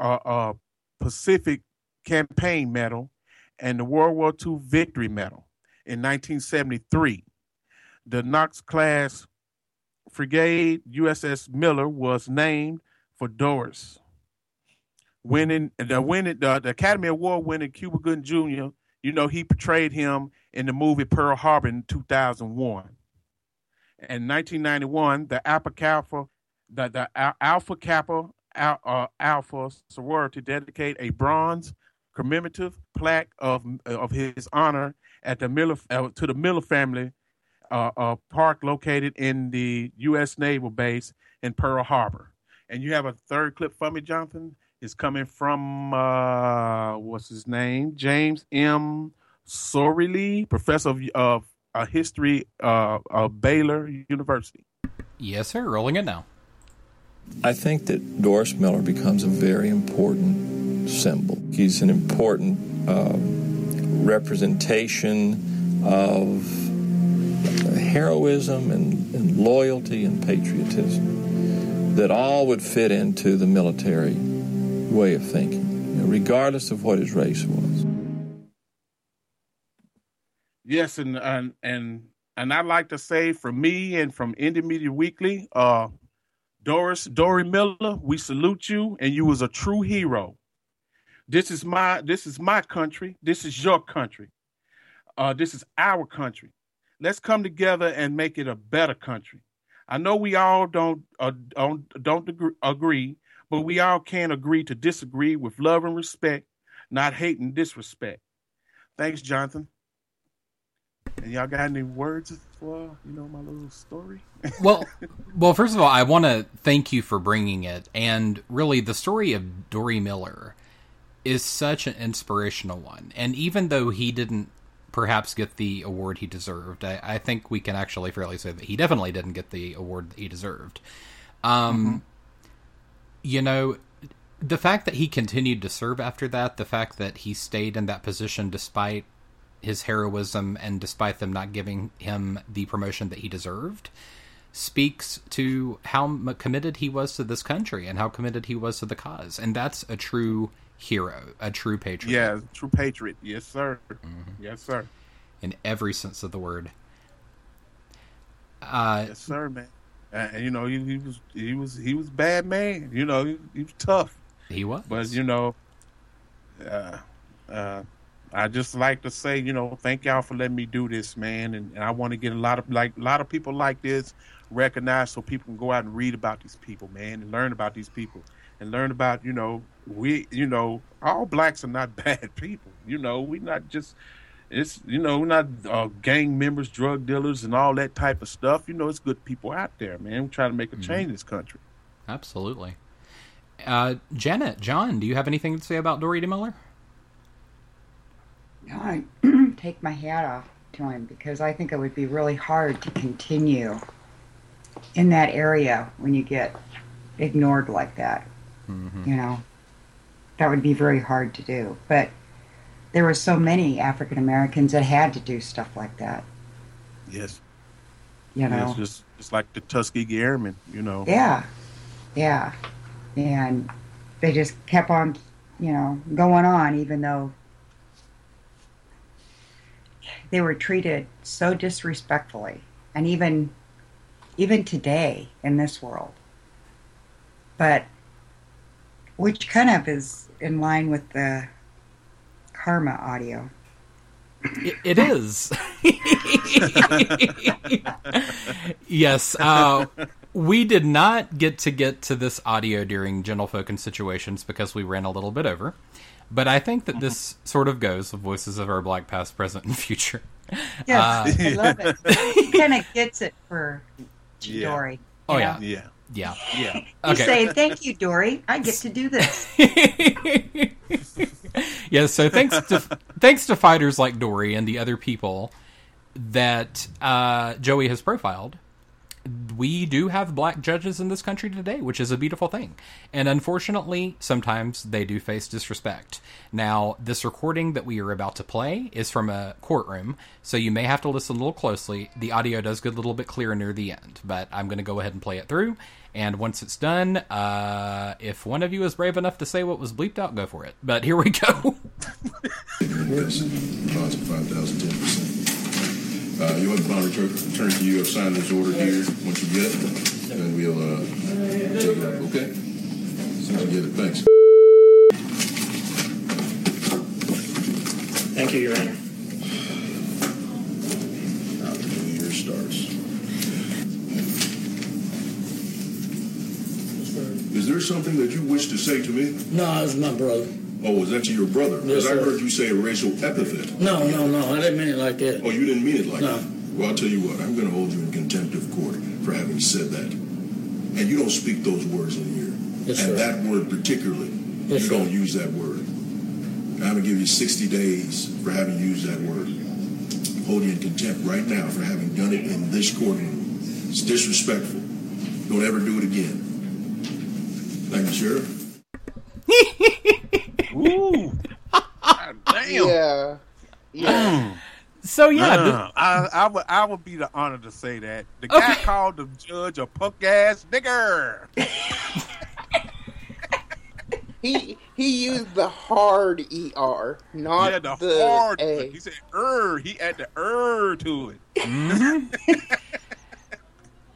uh, uh, Pacific Campaign Medal and the World War II Victory Medal in 1973. The Knox class frigate USS Miller was named for Doris. Winning the winning the, the Academy Award winning Cuba Gooding Jr. You know he portrayed him in the movie Pearl Harbor in 2001. In 1991, the Alpha Kappa, the, the Alpha Kappa uh, Alpha sorority dedicate a bronze commemorative plaque of of his honor at the Miller uh, to the Miller family uh, uh, park located in the U.S. Naval base in Pearl Harbor. And you have a third clip for me, Jonathan. It's coming from uh, what's his name, James M. SoRelle, professor of, of a history uh, of Baylor University. Yes, sir. Rolling it now. I think that Doris Miller becomes a very important symbol. He's an important uh, representation of heroism and, and, loyalty and patriotism that all would fit into the military way of thinking, you know, regardless of what his race was. Yes, and and and and I'd like to say from me and from Indie Media Weekly, uh, Doris Dory Miller, we salute you, and you was a true hero. This is my this is my country. This is your country. Uh, this is our country. Let's come together and make it a better country. I know we all don't uh, don't don't agree, but we all can agree to disagree with love and respect, not hate and disrespect. Thanks, Jonathan. And y'all got any words for you know my little story? well, well, first of all, I want to thank you for bringing it, and really, the story of Dory Miller is such an inspirational one. And even though he didn't perhaps get the award he deserved, I, I think we can actually fairly say that he definitely didn't get the award that he deserved. Um, mm-hmm. You know, the fact that he continued to serve after that, the fact that he stayed in that position despite his heroism and despite them not giving him the promotion that he deserved speaks to how committed he was to this country and how committed he was to the cause. And that's a true hero a true patriot. Yeah true patriot. Yes sir. Mm-hmm. yes sir. In every sense of the word. Uh, yes sir man and you know he, he, was he was he was bad man you know he, he was tough he was but you know uh, uh I just like to say, you know, thank y'all for letting me do this, man. And, and I want to get a lot of like a lot of people like this recognized, so people can go out and read about these people, man, and learn about these people, and learn about, you know, we, you know, all blacks are not bad people. You know, we not just it's you know we're not uh, gang members, drug dealers, and all that type of stuff. You know, it's good people out there, man. We're trying to make a mm-hmm. change in this country. Absolutely. Uh, Janet, John, do you have anything to say about Dory Miller? I take my hat off to him because I think it would be really hard to continue in that area when you get ignored like that. Mm-hmm. You know, that would be very hard to do. But there were so many African Americans that had to do stuff like that. Yes. You know. It's just it's like the Tuskegee Airmen, you know. Yeah, yeah, and they just kept on, you know, going on, even though they were treated so disrespectfully, and even even today in this world. But which kind of is in line with the karma audio. It, it is. yes. Uh, we did not get to get to this audio during Gentlefolk and Situations because we ran a little bit over. But I think that this sort of goes with Voices of Our Black Past, Present, and Future. Yes, Uh, I love it. he kind of gets it for Yeah. Dory. Oh, you yeah. Yeah. Yeah. Yeah. You say, thank you, Dory. I get to do this. yeah, so thanks to thanks to fighters like Dory and the other people that uh, Joey has profiled, we do have black judges in this country today, which is a beautiful thing. And unfortunately, sometimes they do face disrespect. Now, this recording that we are about to play is from a courtroom, so you may have to listen a little closely. The audio does get a little bit clearer near the end, but I'm going to go ahead and play it through. And once it's done, uh, if one of you is brave enough to say what was bleeped out, go for it. But here we go. Yes, bonds of five thousand, ten percent. Uh, you'll have the bond return, return to you, I've signed this order here, once you get it, then we'll, uh, take it up, okay? As soon as you get it, thanks. Thank you, Your Honor. Now the new year starts. Is there something that you wish to say to me? No, it's my brother. Oh, was that to your brother? Because Yes, I heard you say a racial epithet. No, no, no. I didn't mean it like that. Oh, you didn't mean it like No. that? Well, I'll tell you what, I'm going to hold you in contempt of court for having said that. And you don't speak those words in here. Yes, and sir. that word particularly, Yes, you sir. don't use that word. I'm going to give you 60 days for having used that word. Hold you in contempt right now for having done it in this courtroom. It's disrespectful. Don't ever do it again. Thank you, Sheriff. Ooh. Damn. Yeah. Yeah. So yeah, Uh, I, I would I would be the honor to say that the guy called the judge a punk ass nigger. He he used the hard er, not yeah, the, the, hard. a. He said er. He added the er to it.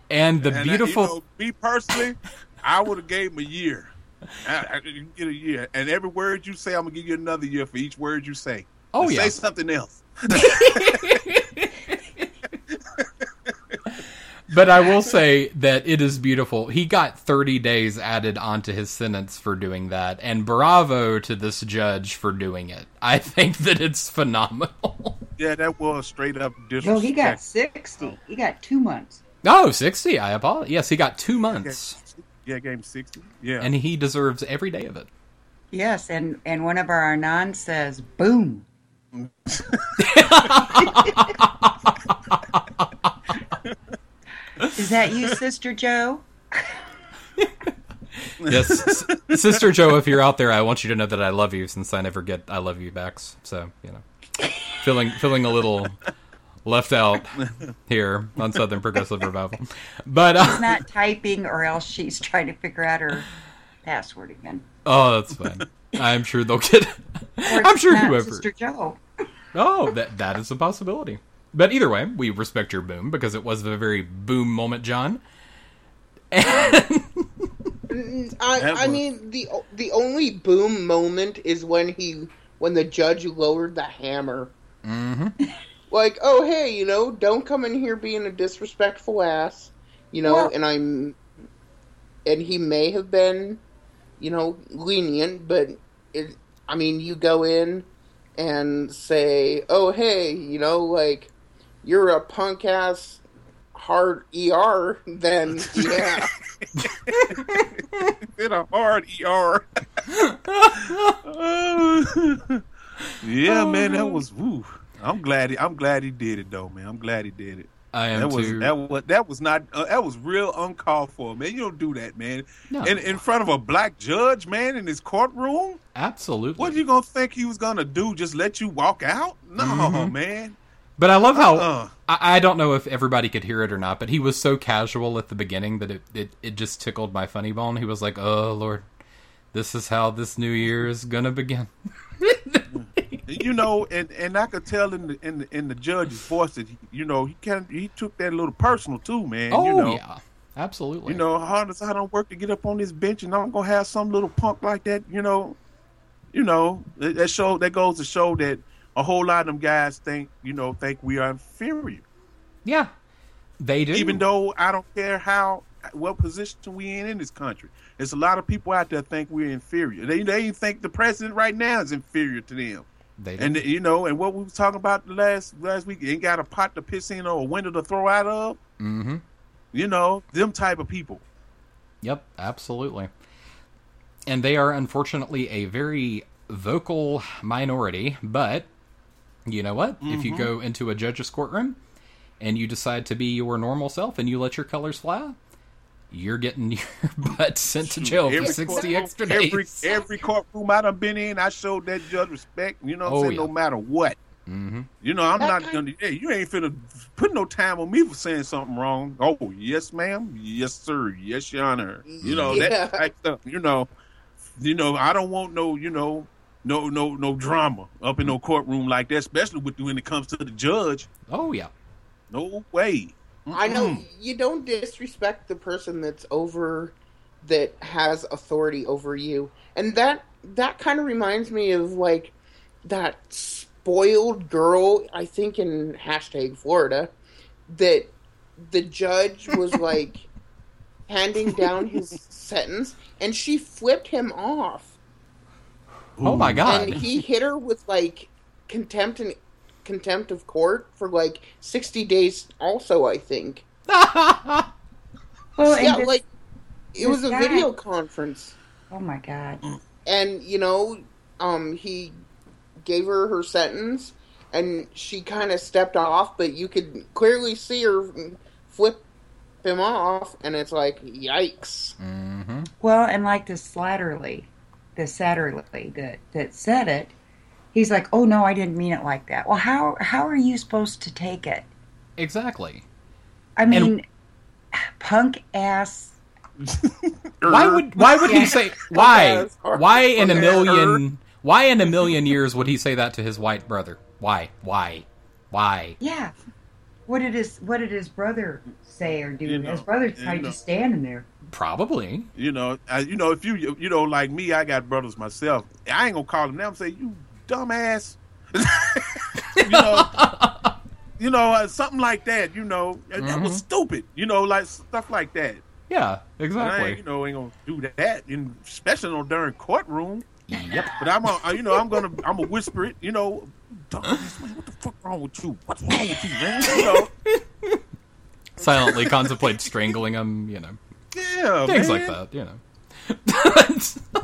and the And, uh, beautiful you know, me personally, I would have gave him a year. I, I, you get a year, and every word you say, I'm gonna give you another year for each word you say. Oh, And yeah. say something else. But I will say that it is beautiful. He got 30 days added onto his sentence for doing that, and bravo to this judge for doing it. I think that it's phenomenal. Yeah, that was straight up disrespect. No, he got 60. He got two months. Oh, 60. I apologize. Yes, he got two months, Yeah, game sixty. Yeah, and he deserves every day of it. Yes, and, and one of our Anons says, boom. Is that you, Sister Joe? Yes, S- Sister Joe, if you're out there, I want you to know that I love you since I never get I love you backs. So, you know, feeling feeling a little left out here on Southern Progressive Revival. But uh, She's not typing, or else she's trying to figure out her password again. Oh, that's fine. I'm sure they'll get. Or I'm sure not whoever. Sister Joe. Oh, that that is a possibility. But either way, we respect your boom because it was a very boom moment, John. I, I mean the the only boom moment is when he when the judge lowered the hammer. Mm-hmm. Like, oh hey, you know, don't come in here being a disrespectful ass, you know. Well- and I'm, and he may have been, you know, lenient, but it. I mean, you go in and say, oh hey, you know, like you're a punk ass hard er, then yeah. in a hard ER. yeah, man, that was woo. I'm glad. He, I'm glad he did it though, man. I'm glad he did it. I am that was, too. That was that was not uh, that was real uncalled for, man. You don't do that, man. No. In in front of a black judge, man, in his courtroom. Absolutely. What you gonna think he was gonna do? Just let you walk out? No, Mhm. man. But I love how Uh-uh. I, I don't know if everybody could hear it or not, but he was so casual at the beginning that it, it, it just tickled my funny bone. He was like, "Oh Lord, this is how this new year is gonna begin." you know, and and I could tell in the in the, in the judge's voice that he, you know he kind he took that a little personal too, man. oh you know, yeah, absolutely. you know, hard as I don't work to get up on this bench, and I'm gonna have some little punk like that. You know, you know that, show that goes to show that a whole lot of them guys think you know think we are inferior. Yeah, they do. Even though I don't care how what position we in in this country, there's a lot of people out there think we're inferior. They they even think the president right now is inferior to them. They. And you know, and what we was talking about the last last week, ain't got a pot to piss in or a window to throw out of. mm-hmm. You know, them type of people. Yep, absolutely. And they are unfortunately a very vocal minority, but you know what? If you Mhm. go into a judge's courtroom and you decide to be your normal self and you let your colors fly, you're getting your butt sent to jail for 60 courtroom- extra days. Every every courtroom I done been in, I showed that judge respect. You know what I'm Oh, saying? yeah. No matter what. Mm-hmm. You know, I'm That not gonna. Hey, you ain't finna put no time on me for saying something wrong. Oh, yes, ma'am. Yes, sir. Yes, your honor. You know Yeah. that type stuff. You know, you know. I don't want no. You know, no, no, no drama up in no courtroom like that. Especially with when it comes to the judge. Oh yeah. No way. I know you don't disrespect the person that's over that has authority over you. And that that kind of reminds me of like that spoiled girl I think in hashtag Florida that the judge was like handing down his sentence and she flipped him off. Oh my god. And he hit her with like contempt and contempt of court for like 60 days also I think. Well, yeah, this- like it was a guy- video conference, Oh my god. and you know, um, he gave her her sentence, and she kind of stepped off, but you could clearly see her flip him off, and it's like, yikes! Mm-hmm. Well, and like the Slatterly, the Satterly that that said it, he's like, "Oh no, I didn't mean it like that." Well, how how are you supposed to take it? Exactly. I mean, punk ass. Why would why would he say why why in a million why in a million years would he say that to his white brother? Why? Why? Why? Yeah. What did his What did his brother say or do? You know, his brother's you probably know. just standing there. Probably. You know, I, you know, if you you know, like me, I got brothers myself. I ain't gonna call them now and say you dumbass. you know, you know, uh, something like that. You know, that that was Mhm. stupid. You know, like stuff like that. Yeah, exactly. you know, ain't gonna do that, in, especially no during courtroom. Yep. But I'm, a, you know, I'm gonna, I'm gonna whisper it. You know, dumbass, man, what the fuck wrong with you? What's wrong with you, man? You know, Silently contemplate strangling him, you know. yeah, Things man. like that, you know.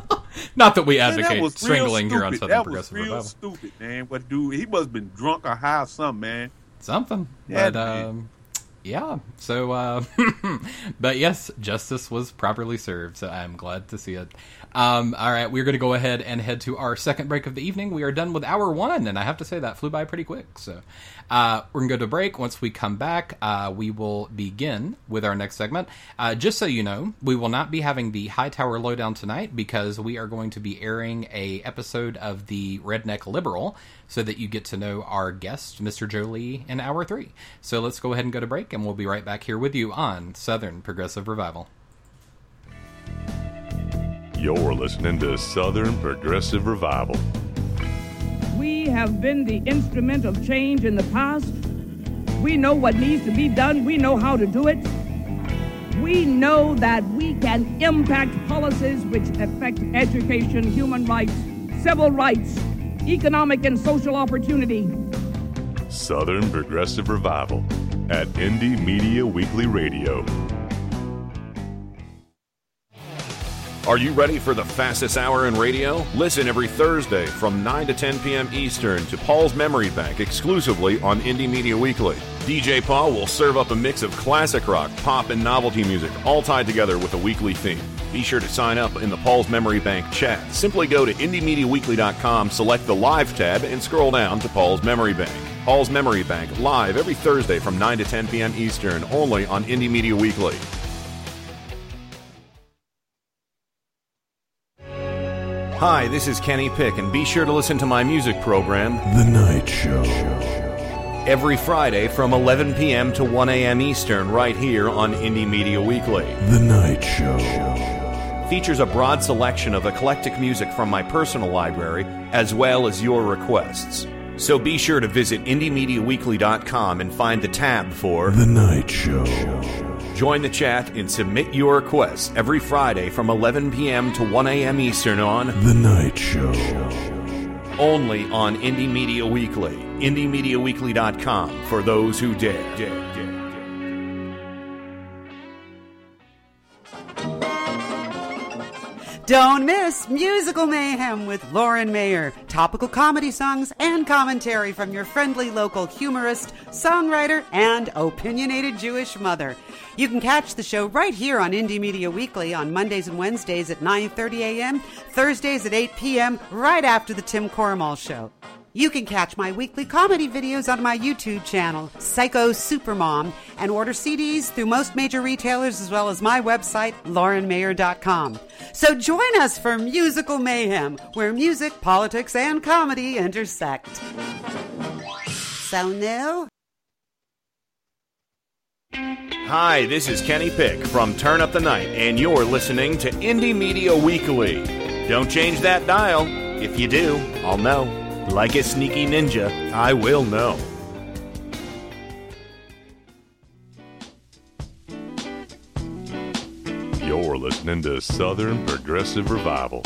Not that we Man, that advocate strangling here on. Southern That Progressive was real Revival. stupid, man. But dude, he must have been drunk or high or something, man. Something. Yeah, but um yeah. So uh but yes, justice was properly served, so I'm glad to see it. Um all right, we're gonna go ahead and head to our second break of the evening. We are done with hour one, and I have to say that flew by pretty quick. So uh we're gonna go to break. Once we come back, uh we will begin with our next segment. Uh just so you know, we will not be having the high tower lowdown tonight because we are going to be airing a episode of the Redneck Liberal so that you get to know our guest, Mr. Jolie, in hour three. So let's go ahead and go to break, and we'll be right back here with you on Southern Progressive Revival. You're listening to Southern Progressive Revival. We have been the instrument of change in the past. We know what needs to be done. We know how to do it. We know that we can impact policies which affect education, human rights, civil rights, economic and social opportunity. Southern Progressive Revival at Indie Media Weekly Radio. Are you ready for the fastest hour in radio? Listen every Thursday from 9 to 10 p.m. Eastern to Paul's Memory Bank exclusively on Indie Media Weekly. DJ Paul will serve up a mix of classic rock, pop, and novelty music, all tied together with a weekly theme. Be sure to sign up in the Paul's Memory Bank chat. Simply go to IndieMediaWeekly.com, select the Live tab, and scroll down to Paul's Memory Bank. Paul's Memory Bank, live every Thursday from 9 to 10 p.m. Eastern, only on Indie Media Weekly. Hi, this is Kenny Pick, and be sure to listen to my music program, The Night Show. every Friday from 11 p.m. to 1 a.m. Eastern, right here on Indie Media Weekly. The Night Show. Features a broad selection of eclectic music from my personal library, as well as your requests. So be sure to visit IndieMediaWeekly.com and find the tab for The Night Show. Join the chat and submit your requests every Friday from 11 p.m. to 1 a.m. Eastern on The Night Show. only on Indie Media Weekly. IndieMediaWeekly.com for those who dare. dare, Don't miss Musical Mayhem with Lauren Mayer. Topical comedy songs and commentary from your friendly local humorist, songwriter, and opinionated Jewish mother. You can catch the show right here on Indie Media Weekly on Mondays and Wednesdays at 9:30 a.m., Thursdays at 8 p.m., right after the Tim Cormall show. You can catch my weekly comedy videos on my YouTube channel, Psycho Supermom, and order CDs through most major retailers as well as my website, laurenmayer.com. So join us for Musical Mayhem, where music, politics, and comedy intersect. So new? Hi, this is Kenny Pick from Turn Up the Night, and you're listening to Indie Media Weekly. Don't change that dial. If you do, I'll know. Like a sneaky ninja, I will know. You're listening to Southern Progressive Revival.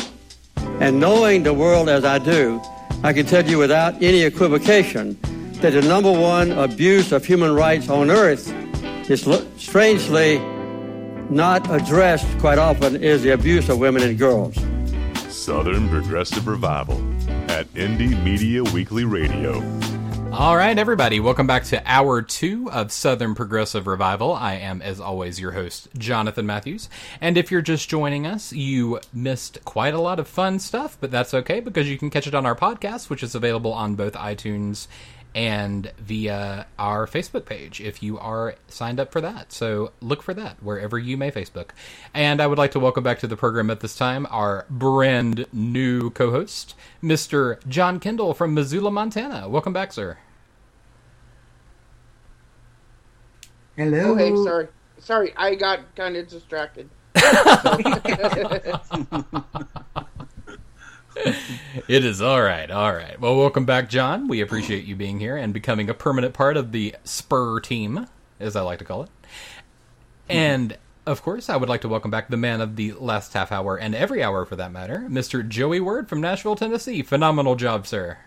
And knowing the world as I do, I can tell you without any equivocation that the number one abuse of human rights on earth is strangely not addressed quite often is the abuse of women and girls. Southern Progressive Revival at Indie Media Weekly Radio. All right, everybody, welcome back to hour two of Southern Progressive Revival. I am, as always, your host, Jonathan Matthews. And if you're just joining us, you missed quite a lot of fun stuff, but that's okay because you can catch it on our podcast, which is available on both iTunes and via our Facebook page if you are signed up for that. So look for that wherever you may Facebook. And I would like to welcome back to the program at this time our brand new co host, Mr. John Kendall from Missoula, Montana. Welcome back, sir. Hello. Oh, okay, sorry. Sorry, I got kind of distracted. it is all right. All right. Well, welcome back, John. We appreciate you being here and becoming a permanent part of the Spur team, as I like to call it. And of course, I would like to welcome back the man of the last half hour and every hour for that matter, Mr. Joey Word from Nashville, Tennessee. Phenomenal job, sir.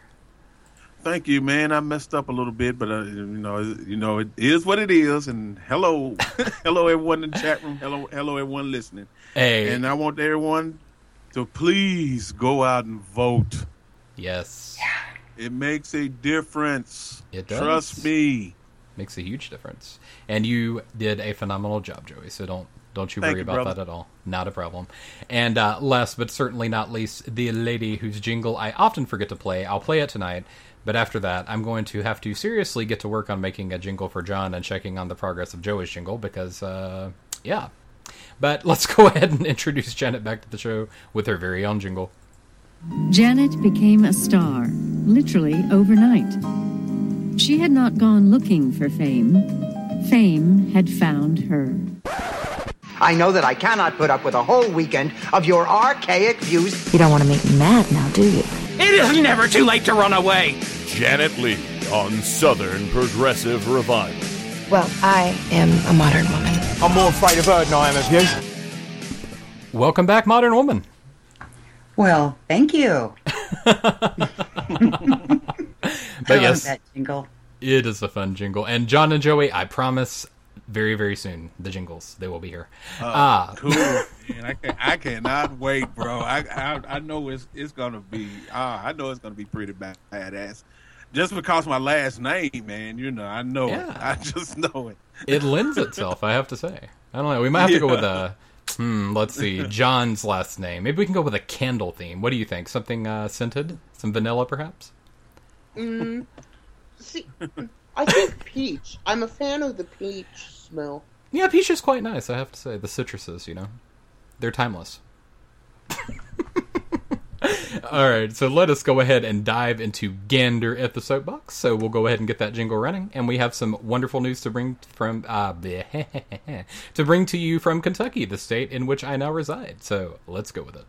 Thank you, man. I messed up a little bit, but uh, you know, you know, it is what it is. And hello, hello, everyone in the chat room. Hello, hello, everyone listening. Hey. and I want everyone to please go out and vote. Yes. It makes a difference. It does. Trust me. Makes a huge difference. And you did a phenomenal job, Joey. So don't don't you Thank worry you, about brother. that at all. Not a problem. And uh, last but certainly not least, the lady whose jingle I often forget to play. I'll play it tonight. But after that, I'm going to have to seriously get to work on making a jingle for John and checking on the progress of Joey's jingle because, uh, yeah. But let's go ahead and introduce Janet back to the show with her very own jingle. Janet became a star, literally overnight. She had not gone looking for fame. Fame had found her. I know that I cannot put up with a whole weekend of your archaic views. You don't want to make me mad now, do you? It is never too late to run away. Janet Lee on Southern Progressive Revival. Well, I am a modern woman. I'm more afraid of her than I am of you. Welcome back, Modern Woman. Well, thank you. But I love yes, that jingle. it is a fun jingle. And John and Joey, I promise, very very soon the jingles they will be here. Uh, ah, cool. Man, I, can, I cannot wait, bro. I, I I know it's it's gonna be. Ah, I know it's gonna be pretty bad, badass. Just because my last name, man. You know, I know it. I just know it. It lends itself, I have to say. I don't know. We might have to go with a. Hmm, let's see. John's last name. Maybe we can go with a candle theme. What do you think? Something uh, scented? Some vanilla, perhaps? Mm, see, I think peach. I'm a fan of the peach smell. Yeah, peach is quite nice, I have to say. The citruses, you know, they're timeless. All right, so let us go ahead and dive into Gander at the Soapbox. So we'll go ahead and get that jingle running, and we have some wonderful news to bring from uh, to bring to you from Kentucky, the state in which I now reside. So let's go with it.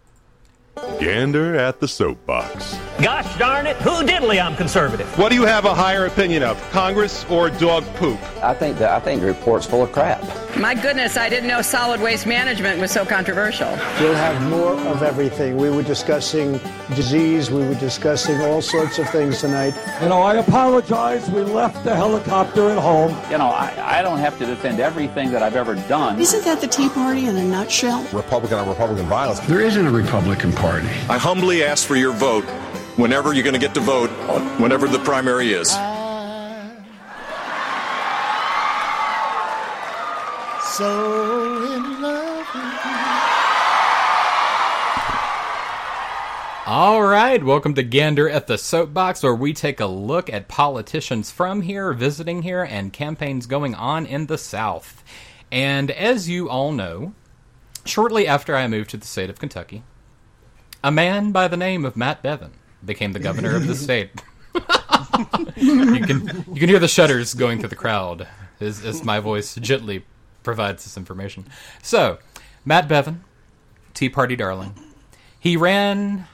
Gander at the Soapbox. Gosh darn it, who diddly I'm conservative. What do you have a higher opinion of, Congress or dog poop? I think the, I think the report's full of crap. My goodness, I didn't know solid waste management was so controversial. We'll have more of everything. We were discussing disease, we were discussing all sorts of things tonight. You know, I apologize. We left the helicopter at home. You know, I, I don't have to defend everything that I've ever done. Isn't that the Tea Party in a nutshell? Republican on Republican violence. There isn't a Republican Party. I humbly ask for your vote whenever you're going to get to vote, whenever the primary is. So in love All right, welcome to Gander at the Soapbox, where we take a look at politicians from here, visiting here, and campaigns going on in the South. And as you all know, shortly after I moved to the state of Kentucky, a man by the name of Matt Bevin became the governor of the state. you can you can hear the shudders going through the crowd as, as my voice gently provides this information. So, Matt Bevin, Tea Party darling, he ran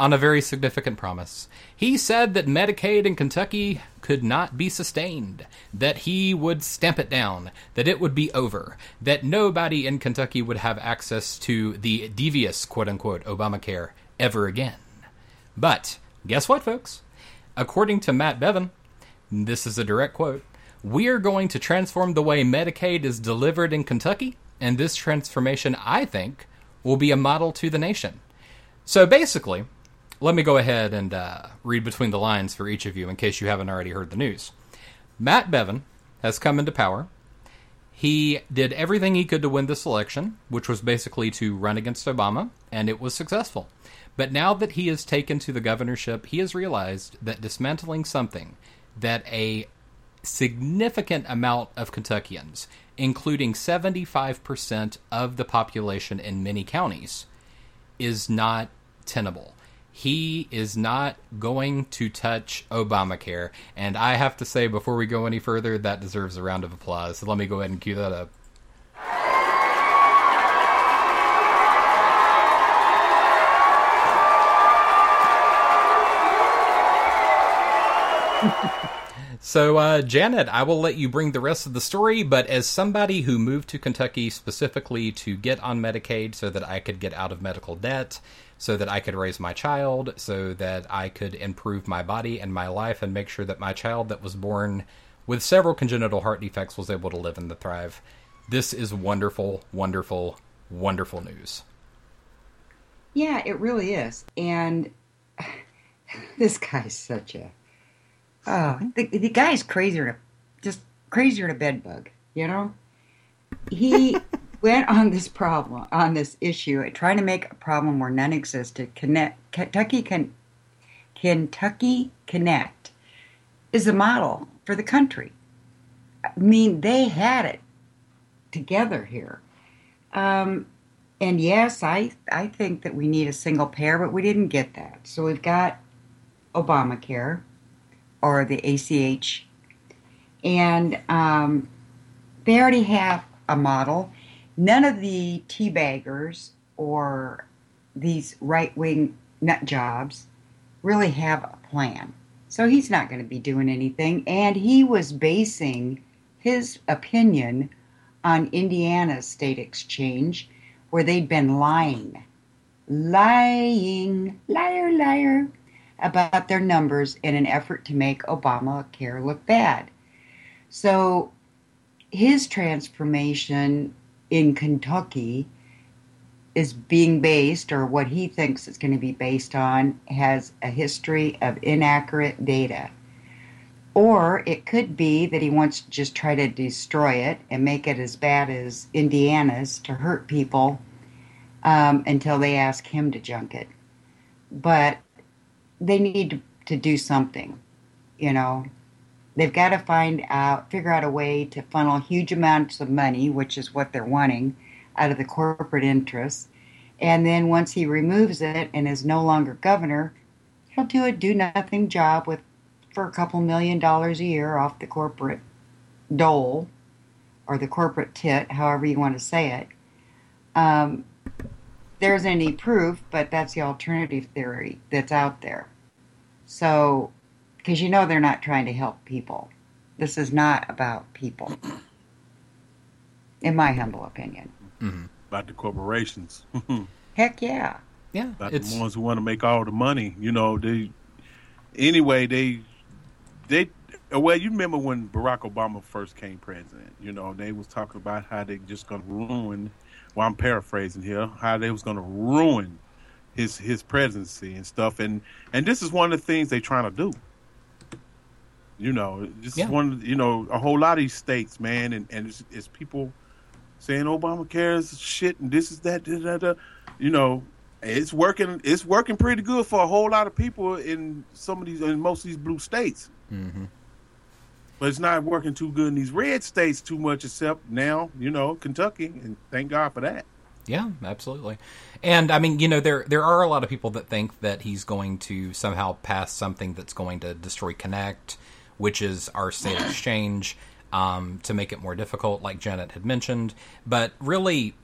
on a very significant promise. He said that Medicaid in Kentucky could not be sustained, that he would stamp it down, that it would be over, that nobody in Kentucky would have access to the devious, quote unquote, Obamacare ever again. But guess what, folks? According to Matt Bevin, this is a direct quote We are going to transform the way Medicaid is delivered in Kentucky, and this transformation, I think, will be a model to the nation. So basically, let me go ahead and uh, read between the lines for each of you in case you haven't already heard the news. Matt Bevin has come into power. He did everything he could to win this election, which was basically to run against Obama, and it was successful. But now that he has taken to the governorship, he has realized that dismantling something that a significant amount of Kentuckians, including 75% of the population in many counties, is not tenable. He is not going to touch Obamacare. And I have to say, before we go any further, that deserves a round of applause. So let me go ahead and cue that up. So, uh, Janet, I will let you bring the rest of the story, but as somebody who moved to Kentucky specifically to get on Medicaid so that I could get out of medical debt, so that I could raise my child, so that I could improve my body and my life and make sure that my child that was born with several congenital heart defects was able to live and to thrive, this is wonderful, wonderful, wonderful news. Yeah, it really is. And this guy's such a. Oh, the, the guy's crazier, to, just crazier than a bed bug, you know? He went on this problem, on this issue, trying to make a problem where none existed. Kynect, Kentucky, Kentucky Kynect is a model for the country. I mean, they had it together here. Um, and yes, I I think that we need a single payer, but we didn't get that. So we've got Obamacare or the ACH, and um, they already have a model. None of the teabaggers or these right wing nut jobs really have a plan. So he's not going to be doing anything. And he was basing his opinion on Indiana's state exchange where they'd been lying, lying, liar, liar, about their numbers in an effort to make Obamacare look bad. So his transformation in Kentucky is being based, or what he thinks it's going to be based on, has a history of inaccurate data. Or it could be that he wants to just try to destroy it and make it as bad as Indiana's to hurt people um, until they ask him to junk it. But they need to, to do something, you know. They've got to find out, figure out a way to funnel huge amounts of money, which is what they're wanting, out of the corporate interests. And then once he removes it and is no longer governor, he'll do a do nothing job with for a couple million dollars a year off the corporate dole or the corporate tit, however you want to say it. Um, there isn't any proof, but that's the alternative theory that's out there. So, because you know they're not trying to help people. This is not about people, in my humble opinion. Mm-hmm. About the corporations. Heck yeah. Yeah. About the ones who want to make all the money. You know, they. Anyway, they. They. Well, you remember when Barack Obama first came president? You know, they was talking about how they just going to ruin. Well, I'm paraphrasing here. How they was going to ruin his his presidency and stuff. And and this is one of the things they trying to do. You know, this Yeah. is one. You know, a whole lot of these states, man, and and it's, it's people saying Obamacare is shit and this is that. Da, da, da. You know, it's working. It's working pretty good for a whole lot of people in some of these, in most of these blue states. Mm-hmm. But it's not working too good in these red states too much, except now, you know, Kentucky, and thank God for that. Yeah, absolutely. And I mean, you know, there there are a lot of people that think that he's going to somehow pass something that's going to destroy Kynect, which is our state exchange, um, to make it more difficult, like Janet had mentioned. But really,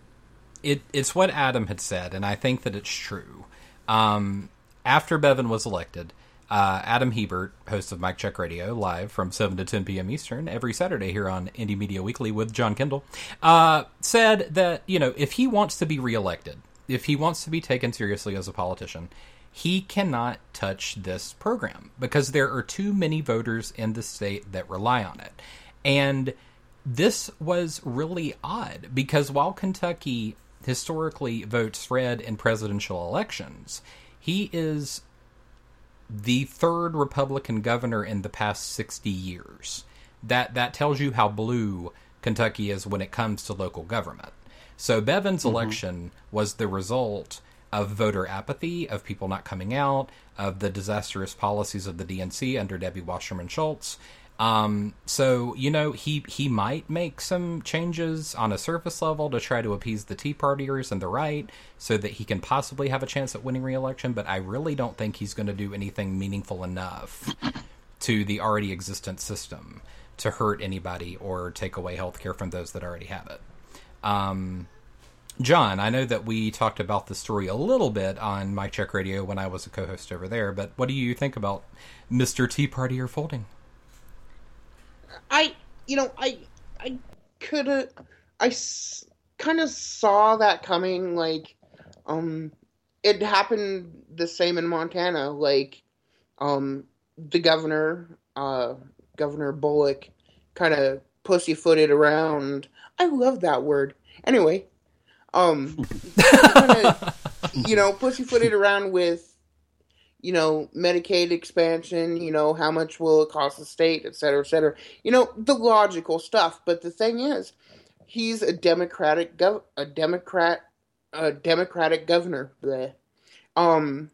it it's what Adam had said, and I think that it's true. Um, after Bevin was elected, uh, Adam Hebert, host of Mike Check Radio, live from 7 to 10 p.m. Eastern every Saturday here on Indie Media Weekly with John Kendall, uh, said that, you know, if he wants to be reelected, if he wants to be taken seriously as a politician, he cannot touch this program because there are too many voters in the state that rely on it. And this was really odd because while Kentucky historically votes red in presidential elections, he is the third Republican governor in the past 60 years. That that tells you how blue Kentucky is when it comes to local government. So Bevin's Mhm. election was the result of voter apathy, of people not coming out, of the disastrous policies of the DNC under Debbie Wasserman Schultz. Um, so you know he he might make some changes on a surface level to try to appease the Tea Partiers and the right, so that he can possibly have a chance at winning re-election. But I really don't think he's going to do anything meaningful enough to the already existent system to hurt anybody or take away health care from those that already have it. Um, John, I know that we talked about the story a little bit on My Check Radio when I was a co-host over there, but what do you think about Mr. Tea Party or folding? I, you know, I, I could have, I s- kind of saw that coming. Like, um, it happened the same in Montana. Like, um, the governor, uh, Governor Bullock, kind of pussyfooted around. I love that word. Anyway, um, kinda, you know, pussyfooted around with you know, Medicaid expansion, you know, how much will it cost the state, et cetera, et cetera. You know, the logical stuff. But the thing is, he's a Democratic gov- a Democrat a Democratic governor. Bleh. Um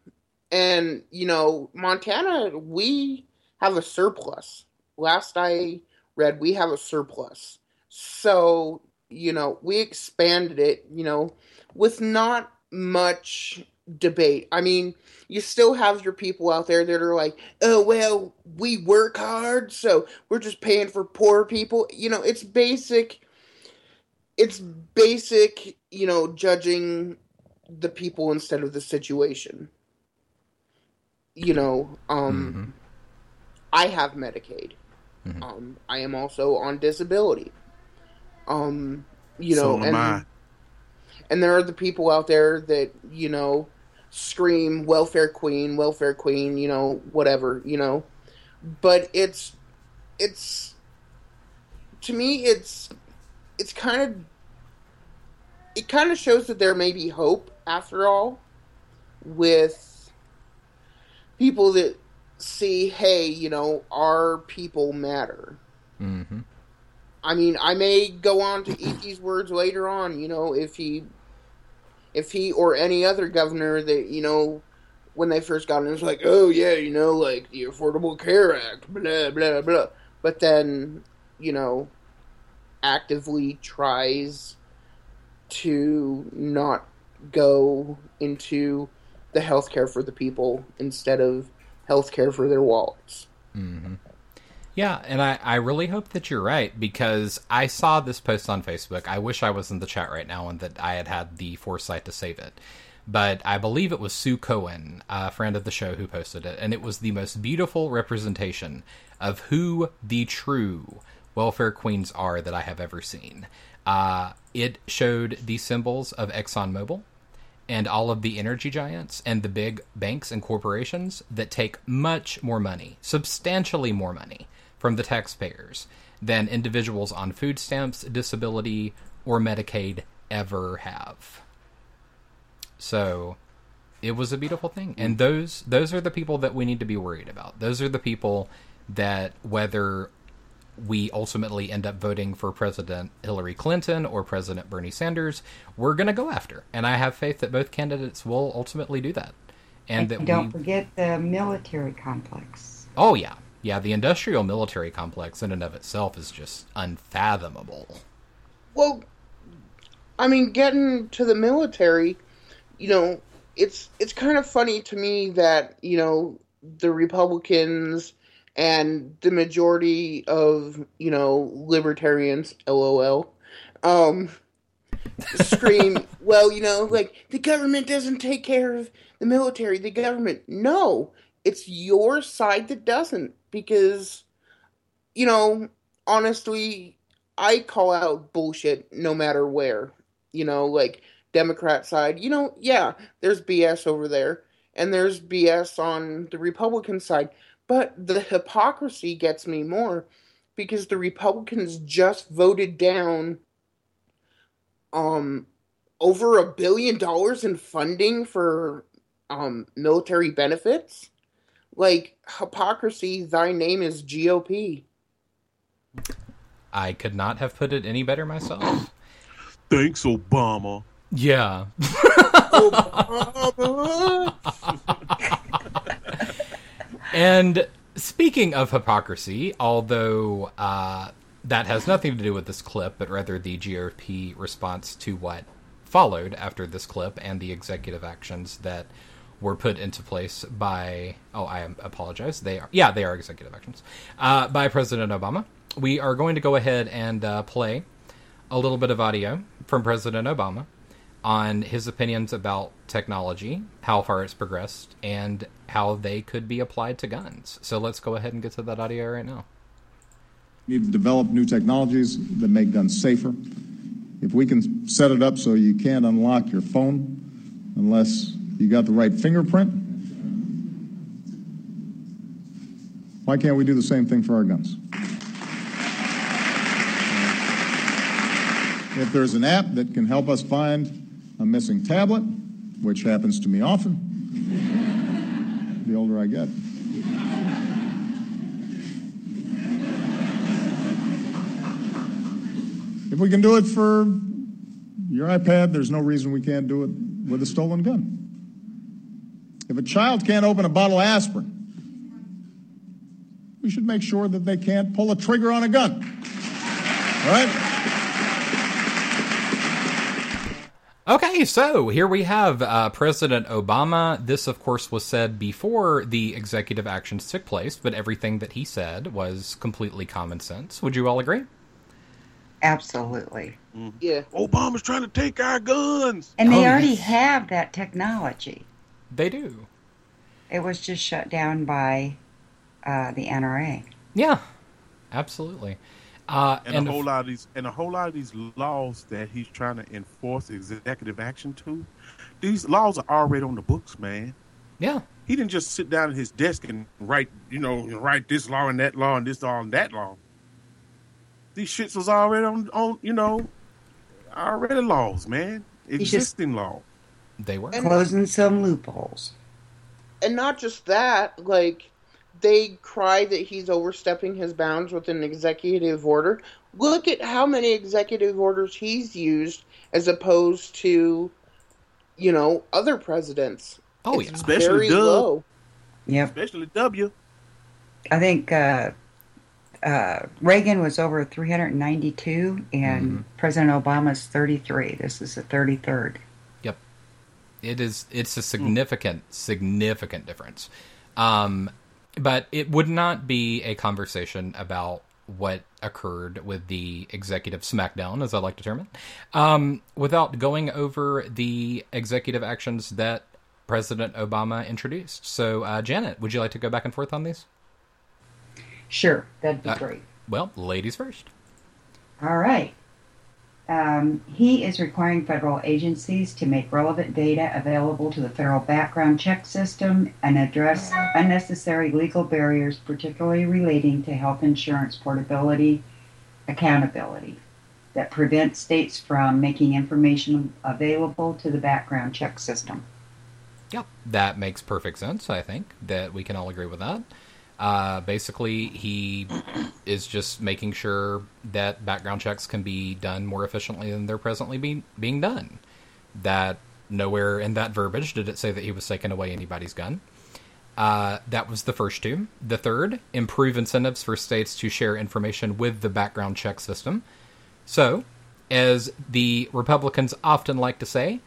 and you know, Montana, we have a surplus. Last I read, we have a surplus. So, you know, we expanded it, you know, with not much debate. I mean, you still have your people out there that are like, oh, well, we work hard, so we're just paying for poor people. You know, it's basic. It's basic, you know, judging the people instead of the situation. You know, um, I have Medicaid. Um, I am also on disability. Um, you know, So am and I. and there are the people out there that you know scream welfare queen, welfare queen, you know, whatever, you know. But it's it's to me it's it's kind of it kind of shows that there may be hope after all with people that see, hey, you know, our people matter. Mm-hmm. I mean, I may go on to eat these words later on, you know, if he, if he or any other governor that you know, when they first got in, it was like, oh yeah, you know, like the Affordable Care Act, blah blah blah. But then, you know, actively tries to not go into the healthcare for the people instead of healthcare for their wallets. Mm-hmm. Yeah, and I, I really hope that you're right because I saw this post on Facebook. I wish I was in the chat right now and that I had had the foresight to save it. But I believe it was Sue Cohen, a friend of the show, who posted it. And it was the most beautiful representation of who the true welfare queens are that I have ever seen. Uh, it showed the symbols of ExxonMobil and all of the energy giants and the big banks and corporations that take much more money, substantially more money, from the taxpayers than individuals on food stamps, disability, or Medicaid ever have. So it was a beautiful thing. And mm. those those are the people that we need to be worried about. Those are the people that whether we ultimately end up voting for President Hillary Clinton or President Bernie Sanders, we're going to go after. And I have faith that both candidates will ultimately do that. And, And that don't we, forget the military complex. Oh yeah. Yeah, the industrial military complex in and of itself is just unfathomable. Well, I mean, getting to the military, you know, it's it's kind of funny to me that you know the Republicans and the majority of you know libertarians, lol, um, scream, well, you know, like the government doesn't take care of the military. The government, no, it's your side that doesn't because, you know, honestly, I call out bullshit no matter where. You know, like Democrat side, you know, yeah, there's BS over there, and there's BS on the Republican side. But the hypocrisy gets me more because the Republicans just voted down um over a billion dollars in funding for um military benefits. Like hypocrisy, thy name is GOP. I could not have put it any better myself. Thanks, Obama. Yeah. and speaking of hypocrisy, although uh, that has nothing to do with this clip, but rather the GOP response to what followed after this clip and the executive actions that were put into place by oh I apologize they are yeah they are executive actions uh, by President Obama. We are going to go ahead and uh, play a little bit of audio from President Obama on his opinions about technology, how far it's progressed, and how they could be applied to guns. So let's go ahead and get to that audio right now. We need to develop new technologies that make guns safer. If we can set it up so you can't unlock your phone unless you got the right fingerprint, why can't we do the same thing for our guns? If there's an app that can help us find a missing tablet, which happens to me often, the older I get. If we can do it for your iPad, there's no reason we can't do it with a stolen gun. If a child can't open a bottle of aspirin, we should make sure that they can't pull a trigger on a gun. All right? Okay, so here we have uh, President Obama. This, of course, was said before the executive actions took place, but everything that he said was completely common sense. Would you all agree? Absolutely. Yeah. Obama's trying to take our guns. And they Oh, already yes. have that technology. They do. It was just shut down by uh, the NRA. Yeah, absolutely. Uh, and, and a whole lot of these and a whole lot of these laws that he's trying to enforce executive action to, these laws are already on the books, man. Yeah. He didn't just sit down at his desk and write, you know, write this law and that law and this law and that law. These shits was already on, on you know, already laws, man. just- Existing law. They were And- Closing some loopholes. and not just that, like they cry that he's overstepping his bounds with an executive order. Look at how many executive orders he's used as opposed to, you know, other presidents. Oh, It's yeah. Especially very Doug. low. Yep. Especially W. I think uh, uh, Reagan was over 392, and President Obama's 33. This is the 33rd. It is it's a significant significant difference. Um but it would not be a conversation about what occurred with the executive smackdown as I like to term it. Um without going over the executive actions that President Obama introduced. So uh, Janet, would you like to go back and forth on these? Sure, that'd be Uh, great. Well, ladies first. All right. Um, he is requiring federal agencies to make relevant data available to the federal background check system and address unnecessary legal barriers, particularly relating to health insurance portability, accountability, that prevent states from making information available to the background check system. Yep. That makes perfect sense, I think, that we can all agree with that. Uh, basically, he is just making sure that background checks can be done more efficiently than they're presently being, being done. That nowhere in that verbiage did it say that he was taking away anybody's gun. Uh, that was the first two. The third, improve incentives for states to share information with the background check system. So, as the Republicans often like to say,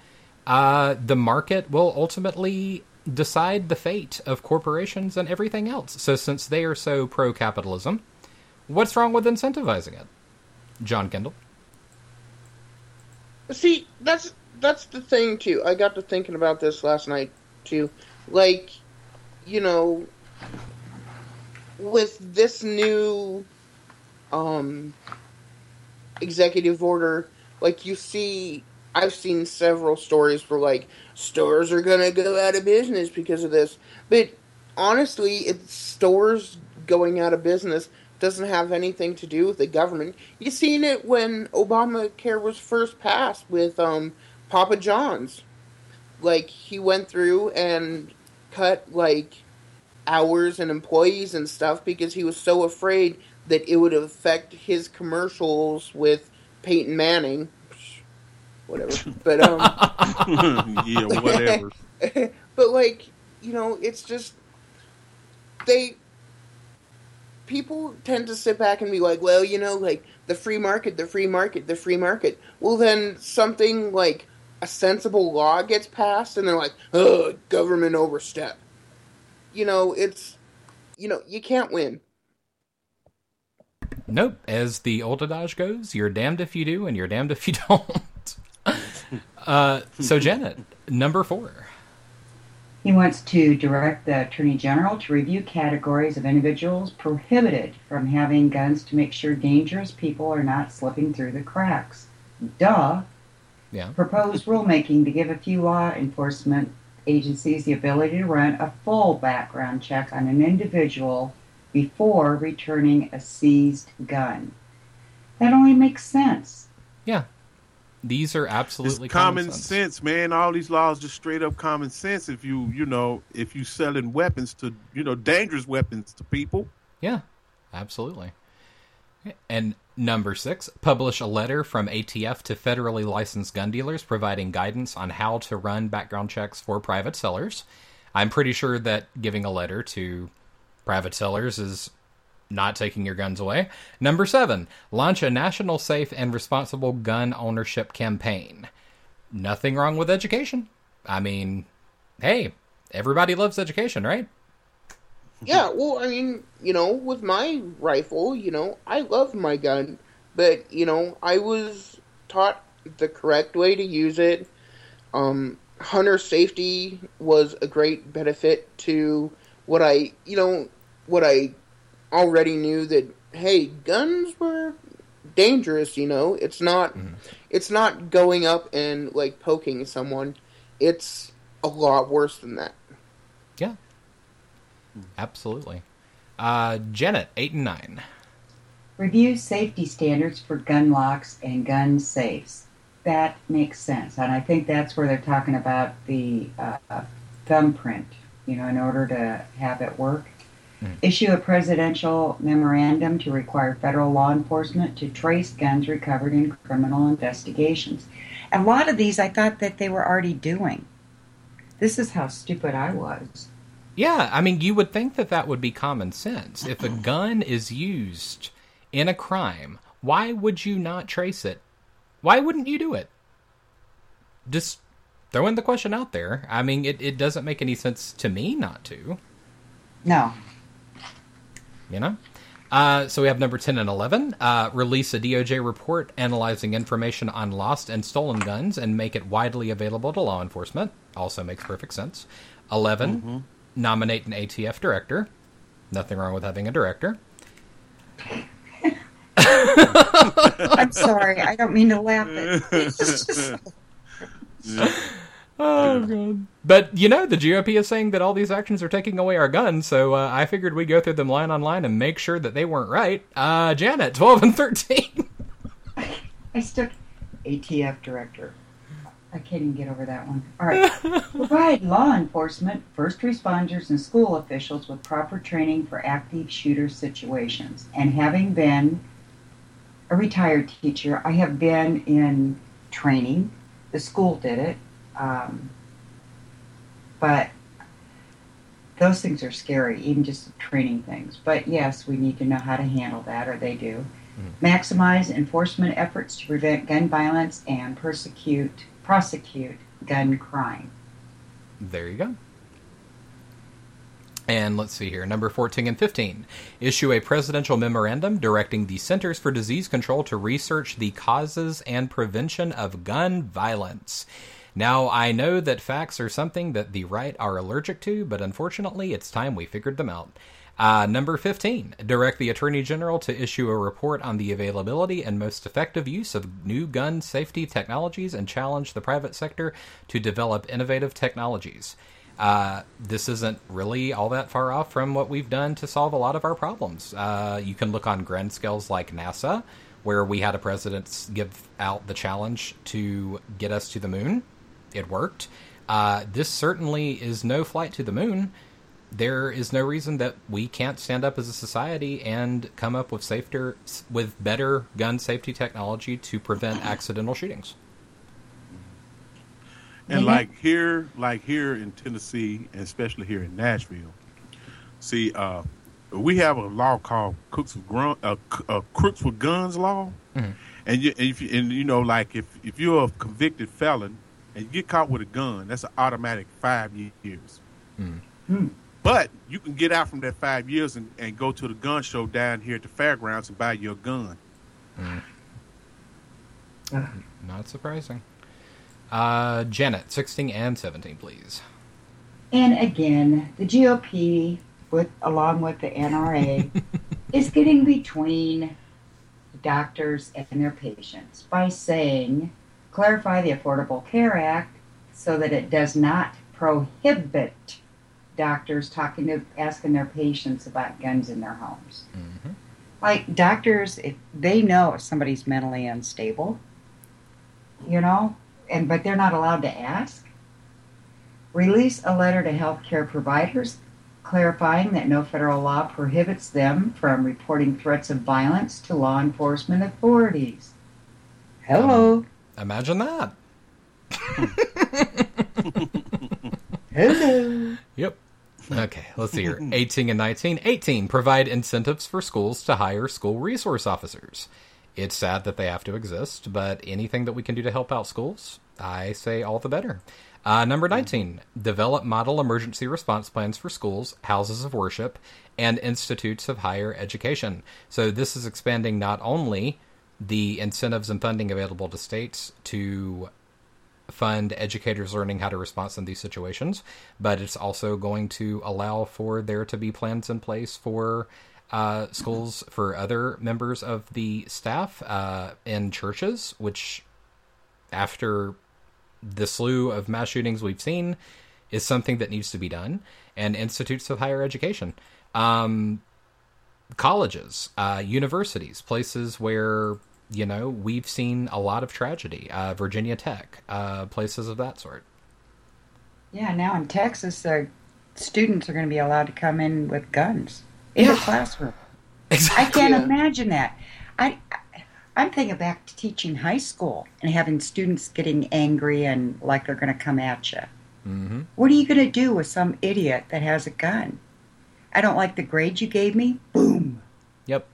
uh, the market will ultimately decide the fate of corporations and everything else. So, since they are so pro capitalism, what's wrong with incentivizing it? John Kendall. See, that's that's the thing too. I got to thinking about this last night too. Like, you know, with this new um executive order, like you see I've seen several stories where like stores are gonna go out of business because of this. But honestly, it's stores going out of business doesn't have anything to do with the government. You seen it when Obamacare was first passed with um, Papa John's. Like he went through and cut like hours and employees and stuff because he was so afraid that it would affect his commercials with Peyton Manning. Whatever. But um yeah, whatever. but like, you know, it's just they people tend to sit back and be like, well, you know, like the free market, the free market, the free market. Well, then something like a sensible law gets passed, and they're like, oh, government overstep. You know, it's, you know, you can't win. Nope. As the old adage goes, you're damned if you do and you're damned if you don't. Uh, so, Janet, number four. He wants to direct the Attorney General to review categories of individuals prohibited from having guns to make sure dangerous people are not slipping through the cracks. Duh. Yeah. Proposed rulemaking to give a few law enforcement agencies the ability to run a full background check on an individual before returning a seized gun. That only makes sense. Yeah. These are absolutely It's common sense. sense, man. All these laws just straight up common sense. If you, you know, if you selling weapons to, you know, dangerous weapons to people. Yeah, absolutely. And number six, publish a letter from ATF to federally licensed gun dealers providing guidance on how to run background checks for private sellers. I'm pretty sure that giving a letter to private sellers is not taking your guns away. Number seven, launch a national safe and responsible gun ownership campaign. Nothing wrong with education. I mean, hey, everybody loves education, right? Yeah, well, I mean, you know, with my rifle, you know, I love my gun, but you know, I was taught the correct way to use it. Um, hunter safety was a great benefit to what I, you know, what I already knew that hey, guns were dangerous, you know. It's not it's not going up and like poking someone. It's a lot worse than that. Yeah. Absolutely. Uh, Janet, eight and nine. Review safety standards for gun locks and gun safes. That makes sense. And I think that's where they're talking about the uh, thumbprint, you know, in order to have it work. Issue a presidential memorandum to require federal law enforcement to trace guns recovered in criminal investigations. A lot of these I thought that they were already doing. This is how stupid I was. Yeah, I mean, you would think that that would be common sense. If a gun is used in a crime, why would you not trace it? Why wouldn't you do it? Just throwing the question out there. I mean, it, it doesn't make any sense to me not to. No. You know? Uh, so we have number 10 and 11. Uh, release a DOJ report analyzing information on lost and stolen guns and make it widely available to law enforcement. Also makes perfect sense. 11. Mm-hmm. Nominate an ATF director. Nothing wrong with having a director. I'm sorry. I don't mean to laugh. But it's just, Oh god! But you know, the GOP is saying that all these actions are taking away our guns, so uh, I figured we'd go through them line on line and make sure that they weren't right. Uh, Janet, twelve and thirteen. I stuck ATF director. I can't even get over that one. All right. Provide law enforcement, first responders, and school officials with proper training for active shooter situations. And having been a retired teacher, I have been in training. The school did it. Um, but those things are scary, even just training things. But yes, we need to know how to handle that, or they do. Maximize enforcement efforts to prevent gun violence and persecute, prosecute gun crime. There you go. And let's see here, number 14 and 15. Issue a presidential memorandum directing the Centers for Disease Control to research the causes and prevention of gun violence. Now, I know that facts are something that the right are allergic to, but unfortunately, it's time we figured them out. Uh, number 15. Direct the Attorney General to issue a report on the availability and most effective use of new gun safety technologies and challenge the private sector to develop innovative technologies. Uh, this isn't really all that far off from what we've done to solve a lot of our problems. Uh, you can look on grand scales like NASA, where we had a president give out the challenge to get us to the moon. It worked. Uh, this certainly is no flight to the moon. There is no reason that we can't stand up as a society and come up with safer, with better gun safety technology to prevent accidental shootings. And Mm-hmm. like here, like here in Tennessee, and especially here in Nashville, see, uh, we have a law called Crooks with, Grun- uh, uh, Crooks with Guns law, Mhm. and you, and, if you, and you know, like if if you're a convicted felon and you get caught with a gun, that's an automatic five years. Hmm. But you can get out from that five years and, and go to the gun show down here at the fairgrounds and buy your gun. Not surprising. Uh, Janet, 16 and 17, please. And again, the GOP, with along with the NRA, is getting between doctors and their patients by saying, clarify the Affordable Care Act so that it does not prohibit doctors talking to asking their patients about guns in their homes. Mm-hmm. Like doctors, if they know if somebody's mentally unstable, you know, and but they're not allowed to ask. Release a letter to healthcare providers clarifying that no federal law prohibits them from reporting threats of violence to law enforcement authorities. Hello. Imagine that. Hello. Yep. Okay, let's see here. 18 and 19. 18. Provide incentives for schools to hire school resource officers. It's sad that they have to exist, but anything that we can do to help out schools, I say all the better. Uh, number 19. Develop model emergency response plans for schools, houses of worship, and institutes of higher education. So this is expanding not only the incentives and funding available to states to fund educators learning how to respond in these situations, but it's also going to allow for there to be plans in place for uh, schools for other members of the staff uh, in churches, which after the slew of mass shootings we've seen is something that needs to be done, and institutes of higher education. Um, colleges, uh, universities, places where you know we've seen a lot of tragedy. Uh, Virginia Tech, uh, places of that sort. Yeah, now in Texas, they're students are going to be allowed to come in with guns in the classroom. Exactly. I can't imagine that. I, I'm thinking back to teaching high school and having students getting angry and like they're going to come at you. Mm-hmm. What are you going to do with some idiot that has a gun? I don't like the grade you gave me. Boom. Yep.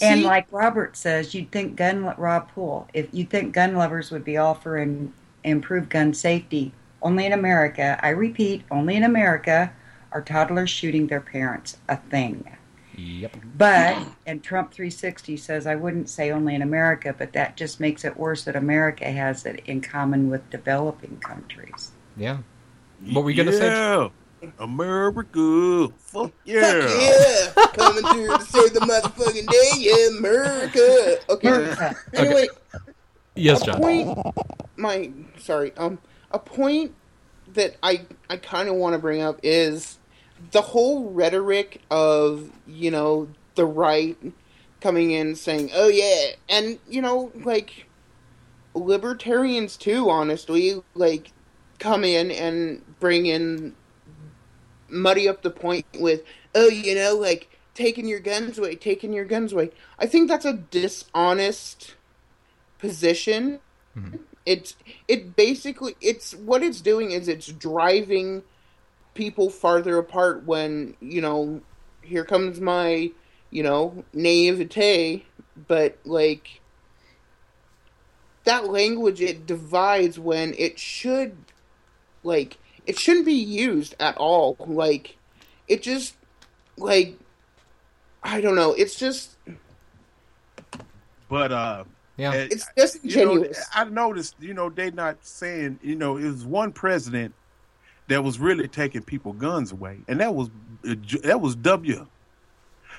And See? like Robert says, you'd think gun Rob Poole, if you think gun lovers would be all for in, improved gun safety, only in America, I repeat, only in America, are toddlers shooting their parents a thing. Yep. But, and Trump 360 says, I wouldn't say only in America, but that just makes it worse that America has it in common with developing countries. Yeah. What were you gonna say? Yeah. America. Fuck yeah. Yeah, coming through to save the motherfucking day, yeah, America. Okay. America. Anyway, Yes, John. point. My sorry. Um, a point that I I kind of want to bring up is the whole rhetoric of you know the right coming in saying, "Oh yeah," and you know like libertarians too. Honestly, like come in and bring in muddy up the point with, "Oh, you know, like." Taking your guns away, taking your guns away. I think that's a dishonest position. Mm-hmm. It's it basically it's what it's doing is it's driving people farther apart when, you know, here comes my, you know, naivete, but like that language it divides when it should like it shouldn't be used at all. Like it just like I don't know, it's just But uh Yeah. eh, It's you know, disingenuous. I noticed, you know, they not saying, you know, it was one president that was really taking people guns away, and that was uh, that was W.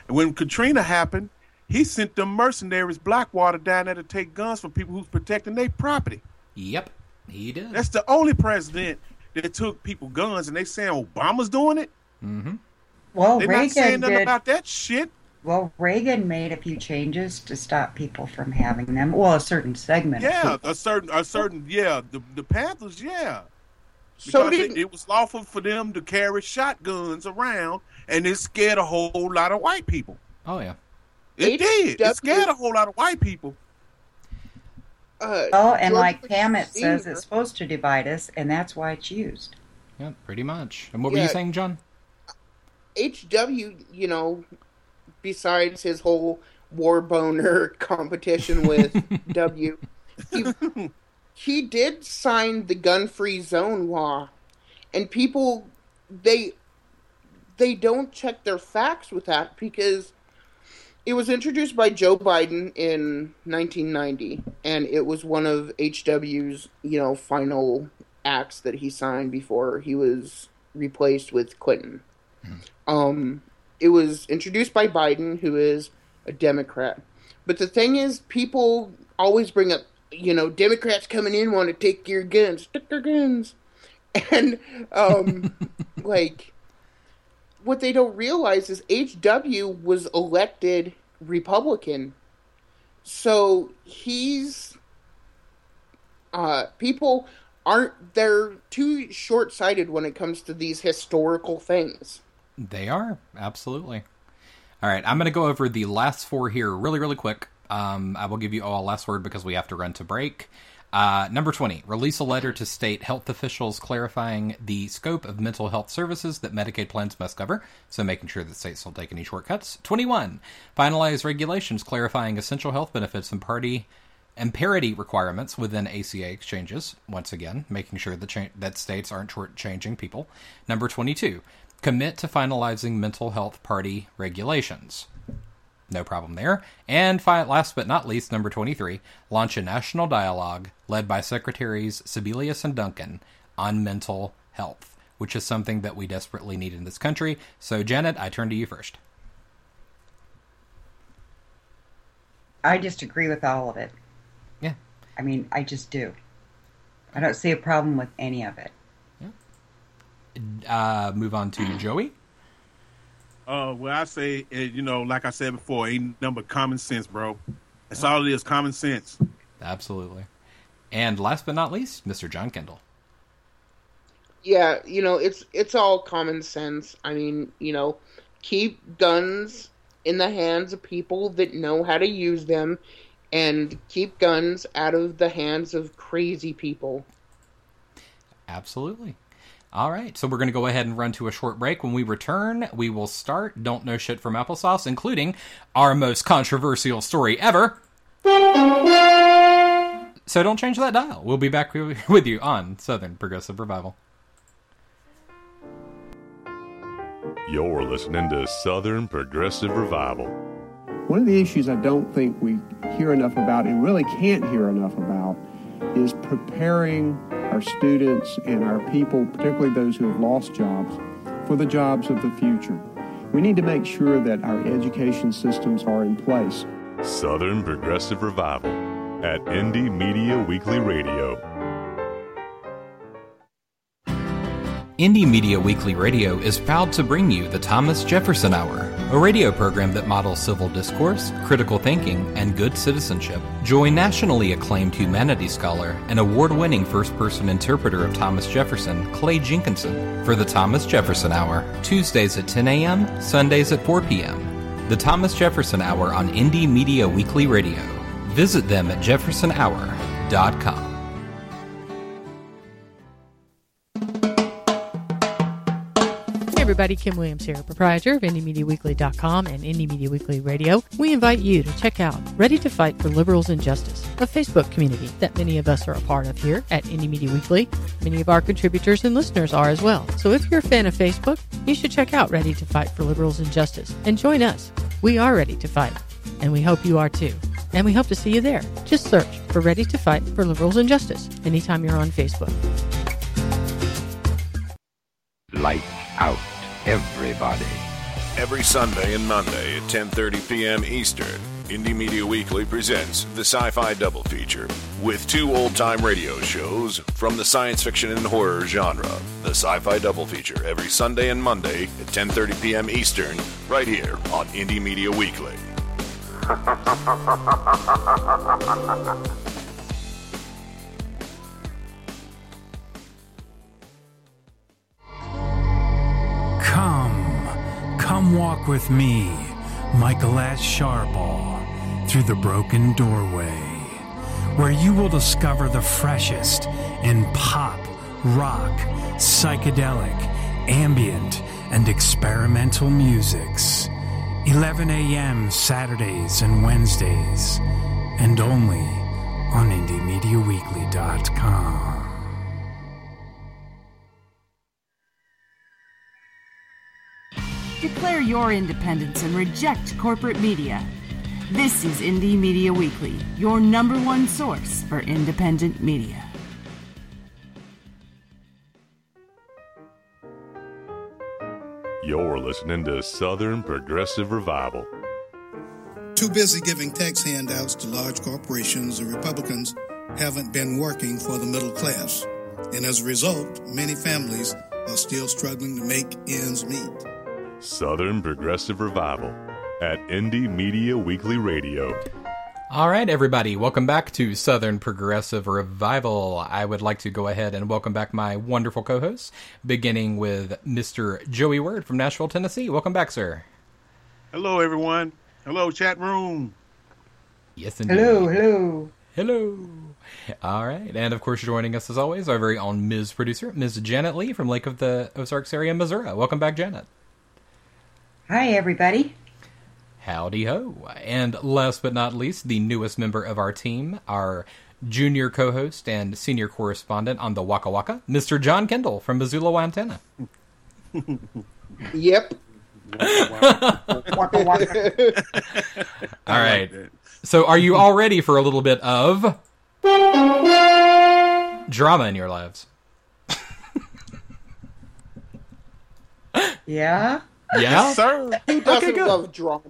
And when Katrina happened, he sent them mercenaries Blackwater down there to take guns from people who's protecting their property. Yep. He did. That's the only president that took people guns, and they saying Obama's doing it. Mm-hmm. Well, They're not saying Reagan nothing did. about that shit. Well, Reagan made a few changes to stop people from having them. Well, a certain segment. Yeah, people. a certain, a certain, yeah, the the Panthers, yeah. So Because did- it, it was lawful for them to carry shotguns around, and it scared a whole lot of white people. Oh yeah. It did. It scared a whole lot of white people. Uh Oh, and like Bush Hammett says, it's supposed to divide us, and that's why it's used. Yeah, pretty much. And what were you saying, John? HW, you know, besides his whole war boner competition with W, he, he did sign the gun free zone law. And people they they don't check their facts with that because it was introduced by Joe Biden in 1990 and it was one of HW's, you know, final acts that he signed before he was replaced with Clinton. Um, it was introduced by Biden, who is a Democrat. But the thing is, people always bring up, you know, Democrats coming in want to take your guns, take their guns, and um, like what they don't realize is HW was elected Republican, so he's uh, people aren't they're too short sighted when it comes to these historical things. They are absolutely. All right, I'm going to go over the last four here really, really quick. Um, I will give you all a last word because we have to run to break. Uh, number 20, release a letter to state health officials clarifying the scope of mental health services that Medicaid plans must cover, so making sure that states don't take any shortcuts. 21, finalize regulations clarifying essential health benefits and party and parity requirements within ACA exchanges. Once again, making sure that, cha- that states aren't shortchanging people. Number 22, commit to finalizing mental health party regulations. No problem there. And last but not least, number 23, launch a national dialogue led by Secretaries Sebelius and Duncan on mental health, which is something that we desperately need in this country. So, Janet, I turn to you first. I just agree with all of it. Yeah. I mean, I just do. I don't see a problem with any of it. Uh, move on to Joey. Uh, well, I say, uh, you know, like I said before, ain't number common sense, bro. That's all it is, common sense. Absolutely. And last but not least, Mr. John Kendall. Yeah, you know, it's it's all common sense. I mean, you know, keep guns in the hands of people that know how to use them and keep guns out of the hands of crazy people. Absolutely. All right, so we're going to go ahead and run to a short break. When we return, we will start Don't Know Shit from Applesauce, including our most controversial story ever. So don't change that dial. We'll be back with you on Southern Progressive Revival. You're listening to Southern Progressive Revival. One of the issues I don't think we hear enough about and really can't hear enough about is preparing our students and our people, particularly those who have lost jobs, for the jobs of the future. We need to make sure that our education systems are in place. Southern Progressive Revival at Indie Media Weekly Radio. Indie Media Weekly Radio is proud to bring you the Thomas Jefferson Hour, a radio program that models civil discourse, critical thinking, and good citizenship. Join nationally acclaimed humanities scholar and award winning first person interpreter of Thomas Jefferson, Clay Jenkinson, for the Thomas Jefferson Hour, Tuesdays at 10 a.m., Sundays at 4 p.m. The Thomas Jefferson Hour on Indie Media Weekly Radio. Visit them at jeffersonhour.com. everybody. Kim Williams here, proprietor of IndieMediaWeekly.com and Indie Media Weekly Radio. We invite you to check out Ready to Fight for Liberals and Justice, a Facebook community that many of us are a part of here at Indie Media Weekly. Many of our contributors and listeners are as well. So if you're a fan of Facebook, you should check out Ready to Fight for Liberals and Justice and join us. We are ready to fight, and we hope you are too. And we hope to see you there. Just search for Ready to Fight for Liberals and Justice anytime you're on Facebook. Light out everybody. Every Sunday and Monday at 10:30 p.m. Eastern, Indie Media Weekly presents the Sci-Fi Double Feature with two old-time radio shows from the science fiction and horror genre. The Sci-Fi Double Feature every Sunday and Monday at 10:30 p.m. Eastern, right here on Indie Media Weekly. Come, come walk with me, Michael S. Sharbaugh, through the broken doorway, where you will discover the freshest in pop, rock, psychedelic, ambient, and experimental musics. 11 a.m. Saturdays and Wednesdays, and only on IndieMediaWeekly.com. Declare your independence and reject corporate media. This is Indie Media Weekly, your number one source for independent media. You're listening to Southern Progressive Revival. Too busy giving tax handouts to large corporations, the Republicans haven't been working for the middle class. And as a result, many families are still struggling to make ends meet. Southern Progressive Revival at Indie Media Weekly Radio. All right, everybody, welcome back to Southern Progressive Revival. I would like to go ahead and welcome back my wonderful co hosts, beginning with Mr. Joey Word from Nashville, Tennessee. Welcome back, sir. Hello, everyone. Hello, chat room. Yes, indeed. Hello, hello. Hello. All right, and of course, joining us as always, our very own Ms. Producer, Ms. Janet Lee from Lake of the Ozarks area, Missouri. Welcome back, Janet. Hi, everybody. Howdy ho. And last but not least, the newest member of our team, our junior co host and senior correspondent on the Waka Waka, Mr. John Kendall from Missoula, Montana. Yep. Waka waka. All right. So, are you all ready for a little bit of drama in your lives? Yeah? Yeah? sir. Who doesn't good. love drama?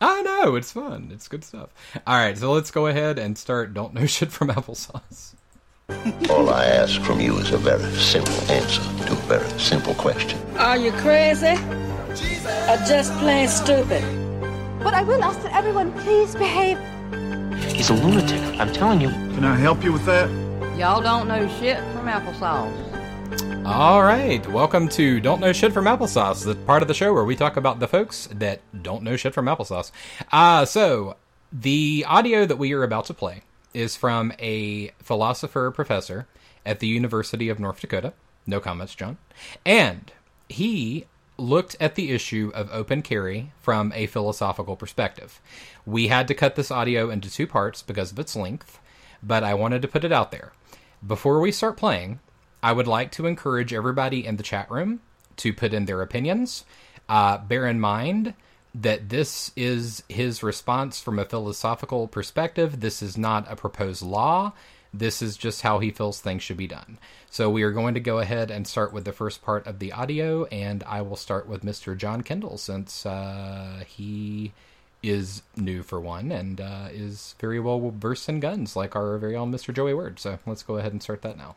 I know, it's fun. It's good stuff. All right, so let's go ahead and start Don't Know Shit from Applesauce. All I ask from you is a very simple answer to a very simple question. Are you crazy? Or just plain stupid? But I will ask that everyone please behave. He's a lunatic. I'm telling you. Can I help you with that? Y'all don't know shit from applesauce. All right, welcome to Don't Know Shit from Applesauce, the part of the show where we talk about the folks that don't know shit from applesauce. Uh, so, the audio that we are about to play is from a philosopher professor at the University of North Dakota. No comments, John. And he looked at the issue of open carry from a philosophical perspective. We had to cut this audio into two parts because of its length, but I wanted to put it out there. Before we start playing, I would like to encourage everybody in the chat room to put in their opinions. Uh, bear in mind that this is his response from a philosophical perspective. This is not a proposed law. This is just how he feels things should be done. So we are going to go ahead and start with the first part of the audio, and I will start with Mr. John Kendall since uh, he is new for one and uh, is very well versed in guns, like our very own Mr. Joey Word. So let's go ahead and start that now.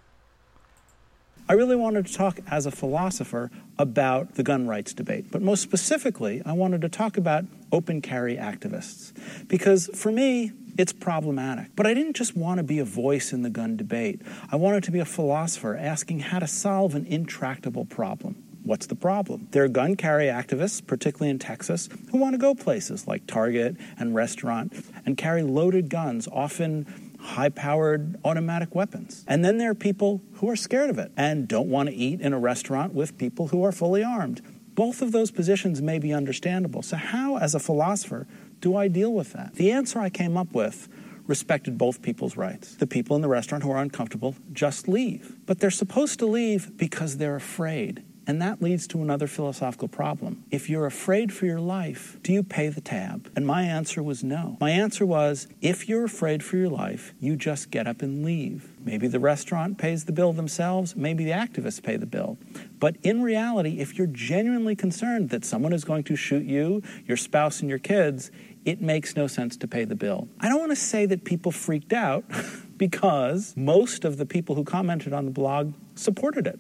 I really wanted to talk as a philosopher about the gun rights debate, but most specifically, I wanted to talk about open carry activists. Because for me, it's problematic. But I didn't just want to be a voice in the gun debate. I wanted to be a philosopher asking how to solve an intractable problem. What's the problem? There are gun carry activists, particularly in Texas, who want to go places like Target and restaurant and carry loaded guns, often high powered automatic weapons. And then there are people who are scared of it and don't want to eat in a restaurant with people who are fully armed. Both of those positions may be understandable. So, how, as a philosopher, do I deal with that? The answer I came up with respected both people's rights. The people in the restaurant who are uncomfortable just leave. But they're supposed to leave because they're afraid. And that leads to another philosophical problem. If you're afraid for your life, do you pay the tab? And my answer was no. My answer was if you're afraid for your life, you just get up and leave. Maybe the restaurant pays the bill themselves, maybe the activists pay the bill. But in reality, if you're genuinely concerned that someone is going to shoot you, your spouse, and your kids, it makes no sense to pay the bill. I don't want to say that people freaked out because most of the people who commented on the blog supported it.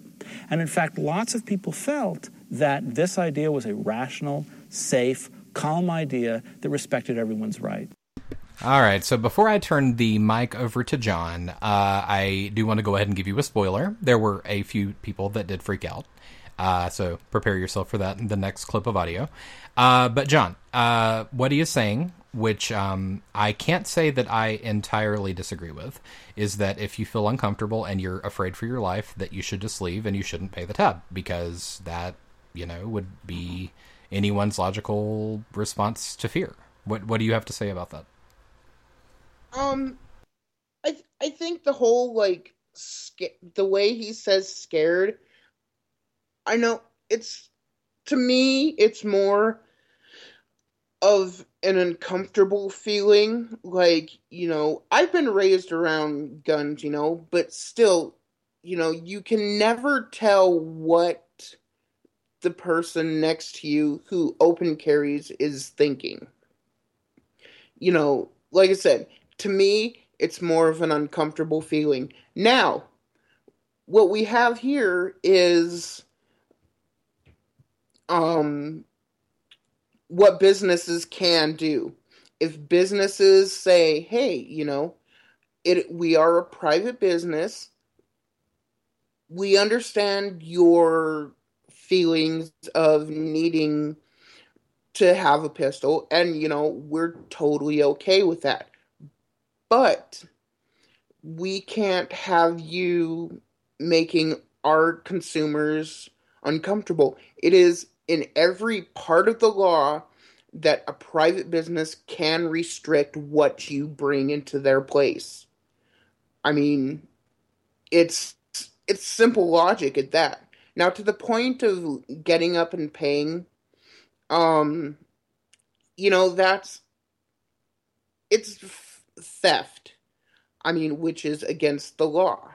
And in fact, lots of people felt that this idea was a rational, safe, calm idea that respected everyone's right. All right, so before I turn the mic over to John, uh, I do want to go ahead and give you a spoiler. There were a few people that did freak out. Uh, so prepare yourself for that in the next clip of audio. Uh, but John, uh, what he is saying, which um, I can't say that I entirely disagree with, is that if you feel uncomfortable and you're afraid for your life, that you should just leave and you shouldn't pay the tab because that, you know, would be anyone's logical response to fear. What What do you have to say about that? Um, I th- I think the whole like sca- the way he says scared. I know it's to me it's more of an uncomfortable feeling like you know i've been raised around guns you know but still you know you can never tell what the person next to you who open carries is thinking. You know like i said to me it's more of an uncomfortable feeling. Now what we have here is um what businesses can do. If businesses say, "Hey, you know, it we are a private business. We understand your feelings of needing to have a pistol and you know, we're totally okay with that. But we can't have you making our consumers uncomfortable. It is in every part of the law that a private business can restrict what you bring into their place. I mean, it's it's simple logic at that. Now to the point of getting up and paying um you know that's it's theft. I mean, which is against the law.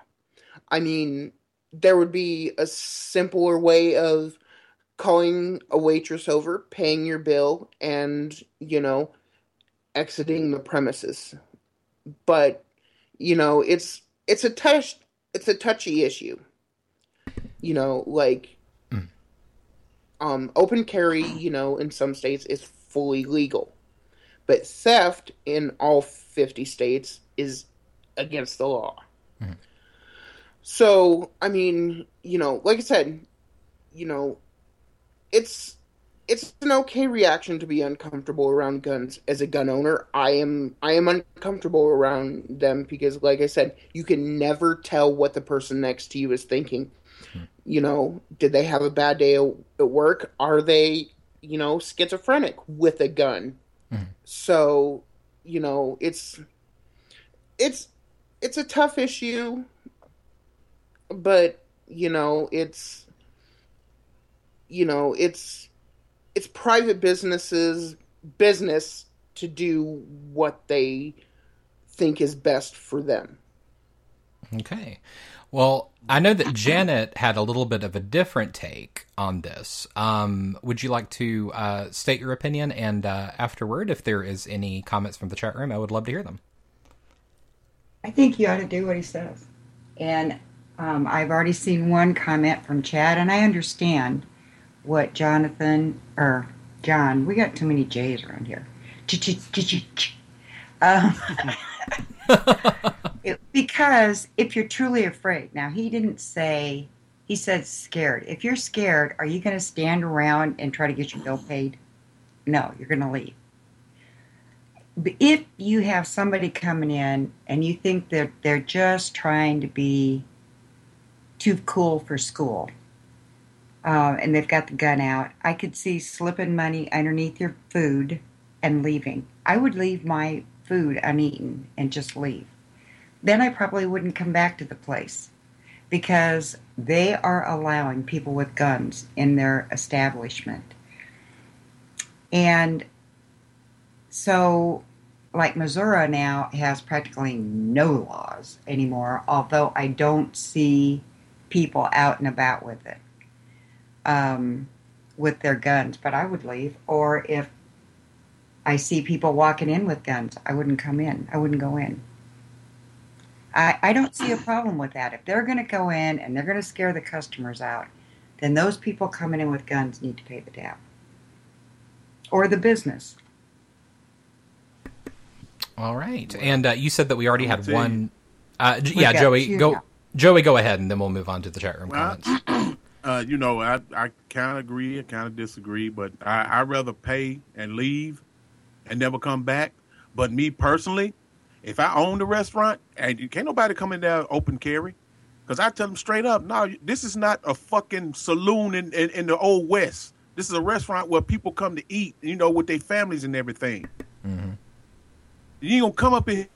I mean, there would be a simpler way of calling a waitress over, paying your bill, and, you know, exiting the premises. But, you know, it's it's a touch it's a touchy issue. You know, like mm. um open carry, you know, in some states is fully legal. But theft in all 50 states is against the law. Mm. So, I mean, you know, like I said, you know, it's it's an okay reaction to be uncomfortable around guns as a gun owner. I am I am uncomfortable around them because like I said, you can never tell what the person next to you is thinking. Hmm. You know, did they have a bad day at work? Are they, you know, schizophrenic with a gun? Hmm. So, you know, it's it's it's a tough issue, but you know, it's you know, it's it's private businesses business to do what they think is best for them. Okay. Well, I know that Janet had a little bit of a different take on this. Um, would you like to uh, state your opinion? And uh, afterward, if there is any comments from the chat room, I would love to hear them. I think you ought to do what he says. And um, I've already seen one comment from Chad, and I understand what Jonathan or John. We got too many J's around here. Um, it, because if you're truly afraid, now he didn't say. He said scared. If you're scared, are you going to stand around and try to get your bill paid? No, you're going to leave. But if you have somebody coming in and you think that they're just trying to be too cool for school, uh, and they've got the gun out, I could see slipping money underneath your food and leaving. I would leave my food uneaten and just leave. Then I probably wouldn't come back to the place because they are allowing people with guns in their establishment. And so, like Missouri now has practically no laws anymore, although I don't see people out and about with it um, with their guns, but I would leave. Or if I see people walking in with guns, I wouldn't come in. I wouldn't go in. I, I don't see a problem with that. If they're going to go in and they're going to scare the customers out, then those people coming in with guns need to pay the tab. Or the business. All right. And uh, you said that we already had one. Uh, yeah, Joey, go. now. Joey, go ahead, and then we'll move on to the chat room Well, comments. uh, you know, I, I kind of agree, I kind of disagree, but I, I'd rather pay and leave and never come back. But me personally, if I own the restaurant and you can't nobody come in there open carry, because I tell them straight up, no, this is not a fucking saloon in, in, in the old west. This is a restaurant where people come to eat, you know, with their families and everything. You ain't gonna come up in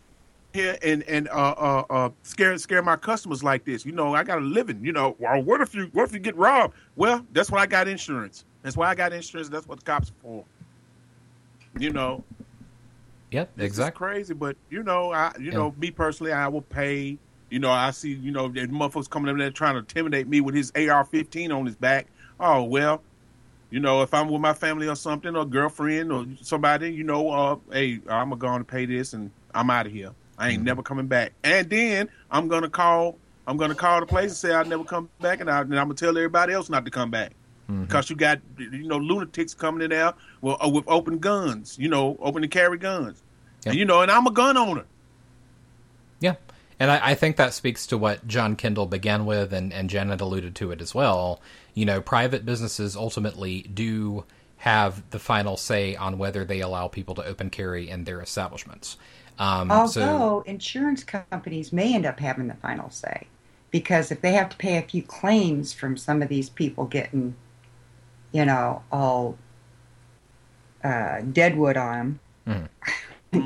here and and uh, uh uh scare scare my customers like this. You know, I got a living. You know, well, what if you what if you get robbed? Well, that's why I got insurance. That's why I got insurance. That's what the cops are for. You know, Yep, it's exactly. crazy, but you know, I you know, me personally, I will pay. You know, I see you know, the motherfuckers coming in there trying to intimidate me with his AR-15 on his back. Oh well, you know, if I'm with my family or something, or girlfriend or somebody, you know, uh, hey, I'm gonna go on and pay this, and I'm out of here. I ain't never coming back. And then I'm gonna call. I'm gonna call the place and say I'll never come back, and, I, and I'm gonna tell everybody else not to come back because you got you know lunatics coming in there well, uh, with open guns, you know, open to carry guns, and you know, and I'm a gun owner. Yeah. And I, I think that speaks to what John Kendall began with, and, and Janet alluded to it as well. You know, private businesses ultimately do have the final say on whether they allow people to open carry in their establishments. Um, Although so, insurance companies may end up having the final say because if they have to pay a few claims from some of these people getting, you know, all uh, deadwood on them, they're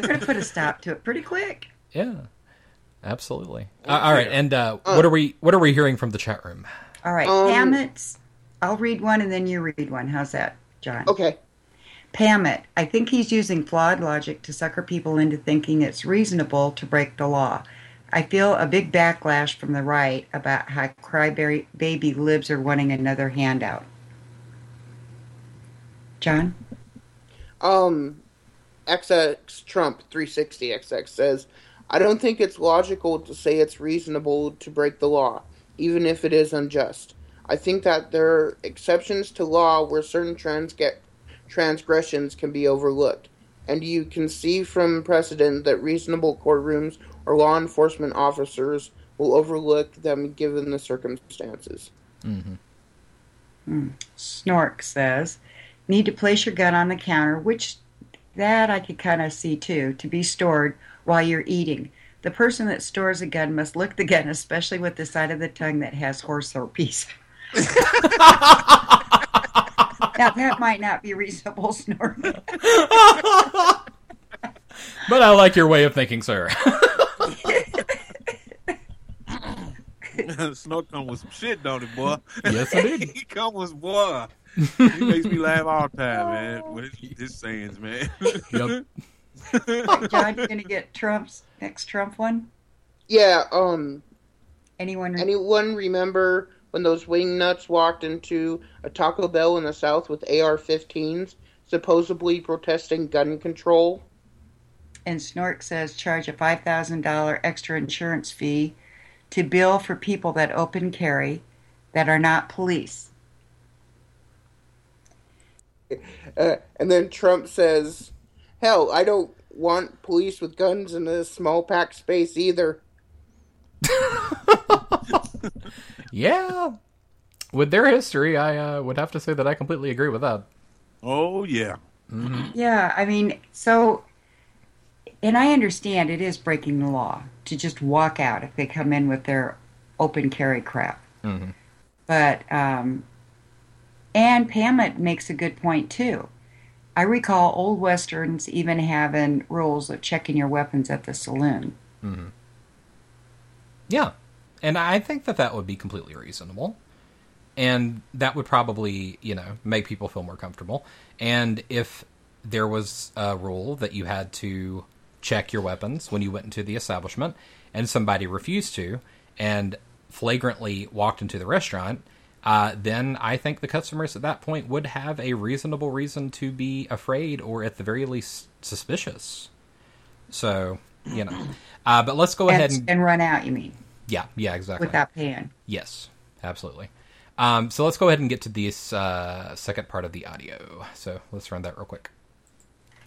going to put a stop to it pretty quick. yeah, absolutely. Uh, all right, and uh, what are we what are we hearing from the chat room? All right, Um, Hammett. I'll read one and then you read one. How's that, John? Okay. Pammett, I think he's using flawed logic to sucker people into thinking it's reasonable to break the law. I feel a big backlash from the right about how crybaby libs are wanting another handout. John? Um, XX Trump 360 XX says, I don't think it's logical to say it's reasonable to break the law, even if it is unjust. I think that there are exceptions to law where certain transge- transgressions can be overlooked. And you can see from precedent that reasonable courtrooms or law enforcement officers will overlook them given the circumstances. Mm-hmm. Mm. Snork says, need to place your gun on the counter, which that I could kind of see too, to be stored while you're eating. The person that stores a gun must lick the gun, especially with the side of the tongue that has horse or now that that might not be reasonable, Snork. but I like your way of thinking, sir. Snow come with some shit, don't it, boy? Yes, I did. he come with boy. he makes me laugh all the time, man. With his, his sayings, man. Yep. John, you gonna get Trump's next Trump one? Yeah. Um. Anyone? Anyone remember when those wing nuts walked into a Taco Bell in the South with AR-15s, supposedly protesting gun control? And Snork says charge a five thousand dollar extra insurance fee to bill for people that open carry that are not police. Uh, and then Trump says, "Hell, I don't want police with guns in a small pack space either." yeah, with their history, I uh, would have to say that I completely agree with that. Oh yeah. Mm-hmm. Yeah, I mean, so, and I understand it is breaking the law to just walk out if they come in with their open carry crap. Mm-hmm. But um, and Pam makes a good point too. I recall old westerns even having rules of checking your weapons at the saloon. Mm-hmm. Yeah, and I think that that would be completely reasonable, and that would probably you know make people feel more comfortable. And if there was a rule that you had to check your weapons when you went into the establishment, and somebody refused to, and flagrantly walked into the restaurant, uh, then I think the customers at that point would have a reasonable reason to be afraid or at the very least suspicious. So, you know. Uh, but let's go and, ahead and, and run out, you mean? Yeah, yeah, exactly. Without paying. Yes, absolutely. Um, so let's go ahead and get to this uh, second part of the audio. So let's run that real quick.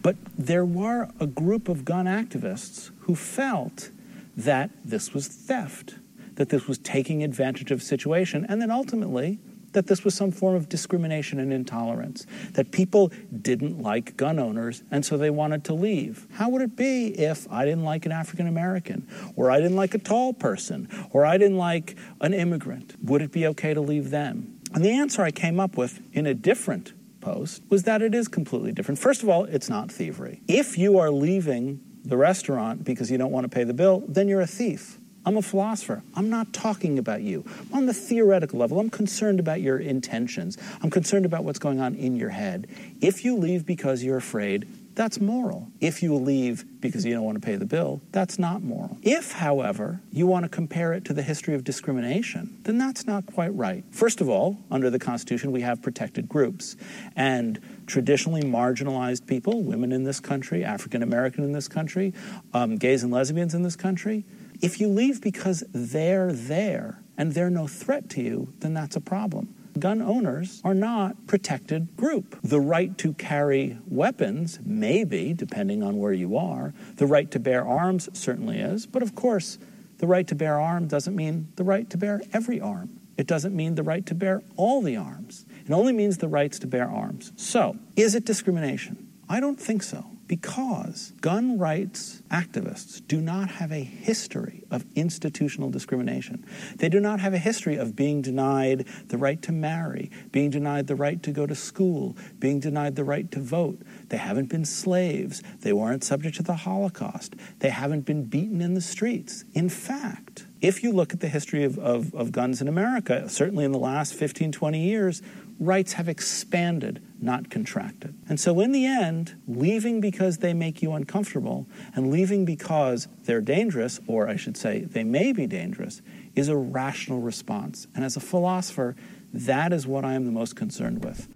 But there were a group of gun activists who felt that this was theft, that this was taking advantage of a situation, and then ultimately that this was some form of discrimination and intolerance, that people didn't like gun owners and so they wanted to leave. How would it be if I didn't like an African American, or I didn't like a tall person, or I didn't like an immigrant? Would it be okay to leave them? And the answer I came up with in a different post was that it is completely different. First of all, it's not thievery. If you are leaving the restaurant because you don't want to pay the bill, then you're a thief. I'm a philosopher. I'm not talking about you. On the theoretical level, I'm concerned about your intentions. I'm concerned about what's going on in your head. If you leave because you're afraid, that's moral. If you leave because you don't want to pay the bill, that's not moral. If, however, you want to compare it to the history of discrimination, then that's not quite right. First of all, under the Constitution, we have protected groups. And traditionally marginalized people, women in this country, African American in this country, um, gays and lesbians in this country, if you leave because they're there and they're no threat to you, then that's a problem. Gun owners are not protected group. The right to carry weapons maybe, depending on where you are. The right to bear arms certainly is. But of course, the right to bear arms doesn't mean the right to bear every arm. It doesn't mean the right to bear all the arms. It only means the rights to bear arms. So, is it discrimination? I don't think so because gun rights activists do not have a history of institutional discrimination. They do not have a history of being denied the right to marry, being denied the right to go to school, being denied the right to vote. They haven't been slaves. They weren't subject to the Holocaust. They haven't been beaten in the streets. In fact, if you look at the history of, of, of guns in America, certainly in the last 15, 20 years, rights have expanded, not contracted. And so, in the end, leaving because they make you uncomfortable and leaving because they're dangerous, or I should say, they may be dangerous, is a rational response. And as a philosopher, that is what I am the most concerned with.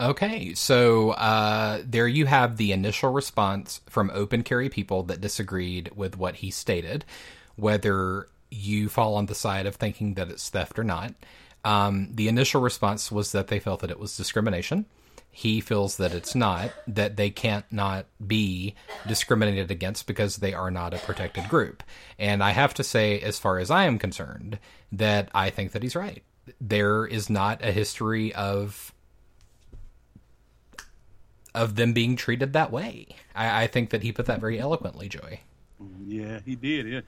Okay, so uh, there you have the initial response from open carry people that disagreed with what he stated, whether you fall on the side of thinking that it's theft or not. Um, the initial response was that they felt that it was discrimination. He feels that it's not, that they can't not be discriminated against because they are not a protected group. And I have to say, as far as I am concerned, that I think that he's right. There is not a history of of them being treated that way. I, I think that he put that very eloquently, Joy. Yeah, he did.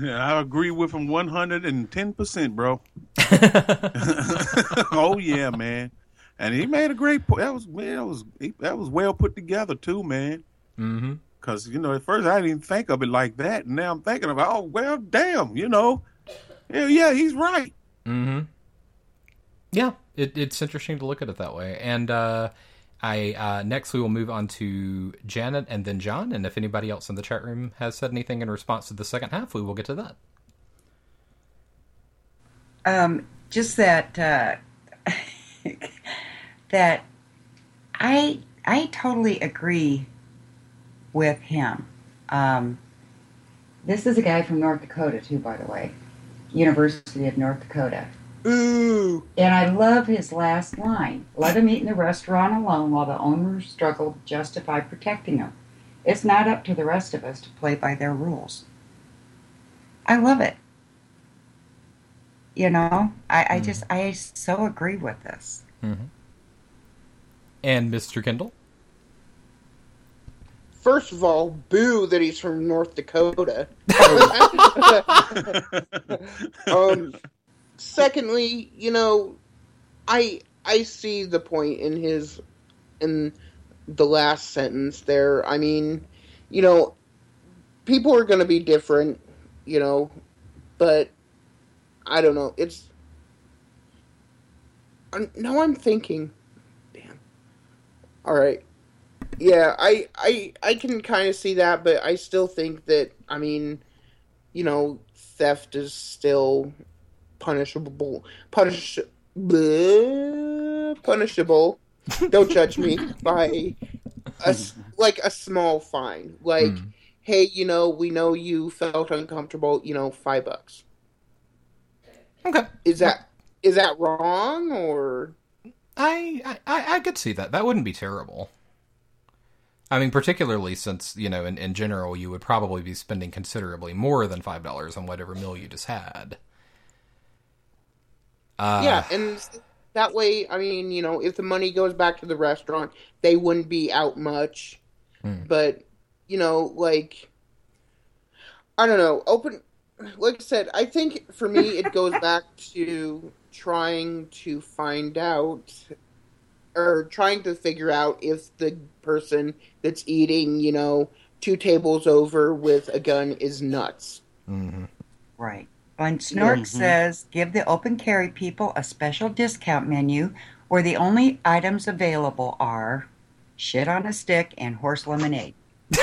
Yeah. I agree with him 110%, bro. oh yeah, man. And he made a great point. That was man, that was he, that was well put together too, man. Mm-hmm. Cuz you know, at first I didn't even think of it like that, and now I'm thinking about, oh, well, damn, you know. Yeah, yeah, he's right. Mm-hmm. Yeah, it, it's interesting to look at it that way. And uh I uh, next we will move on to Janet and then John, and if anybody else in the chat room has said anything in response to the second half, we will get to that. Um, just that uh, that I I totally agree with him. Um, this is a guy from North Dakota too, by the way, University of North Dakota. Ooh. And I love his last line. Let him eat in the restaurant alone while the owners struggle to justify protecting him. It's not up to the rest of us to play by their rules. I love it. You know, I, I just, I so agree with this. Mm-hmm. And Mr. Kendall? First of all, boo that he's from North Dakota. um, secondly, you know, I I see the point in his in the last sentence there. I mean, you know, people are going to be different, you know, but I don't know. It's I'm, now I'm thinking, damn. All right. Yeah, I I I can kind of see that, but I still think that I mean, you know, theft is still punishable punish bleh, punishable don't judge me by a like a small fine like Hmm. hey you know we know you felt uncomfortable you know five bucks okay is that is that wrong or I, I- I I could see that. That wouldn't be terrible. I mean, particularly since you know, in, in general, you would probably be spending considerably more than five dollars on whatever meal you just had. Uh, yeah and that way i mean you know if the money goes back to the restaurant they wouldn't be out much Hmm. but you know like i don't know open like i said i think for me it goes back to trying to find out or trying to figure out if the person that's eating you know two tables over with a gun is nuts Mm-hmm. Right. And Snork Mhm. says give the open carry people a special discount menu where the only items available are shit on a stick and horse lemonade.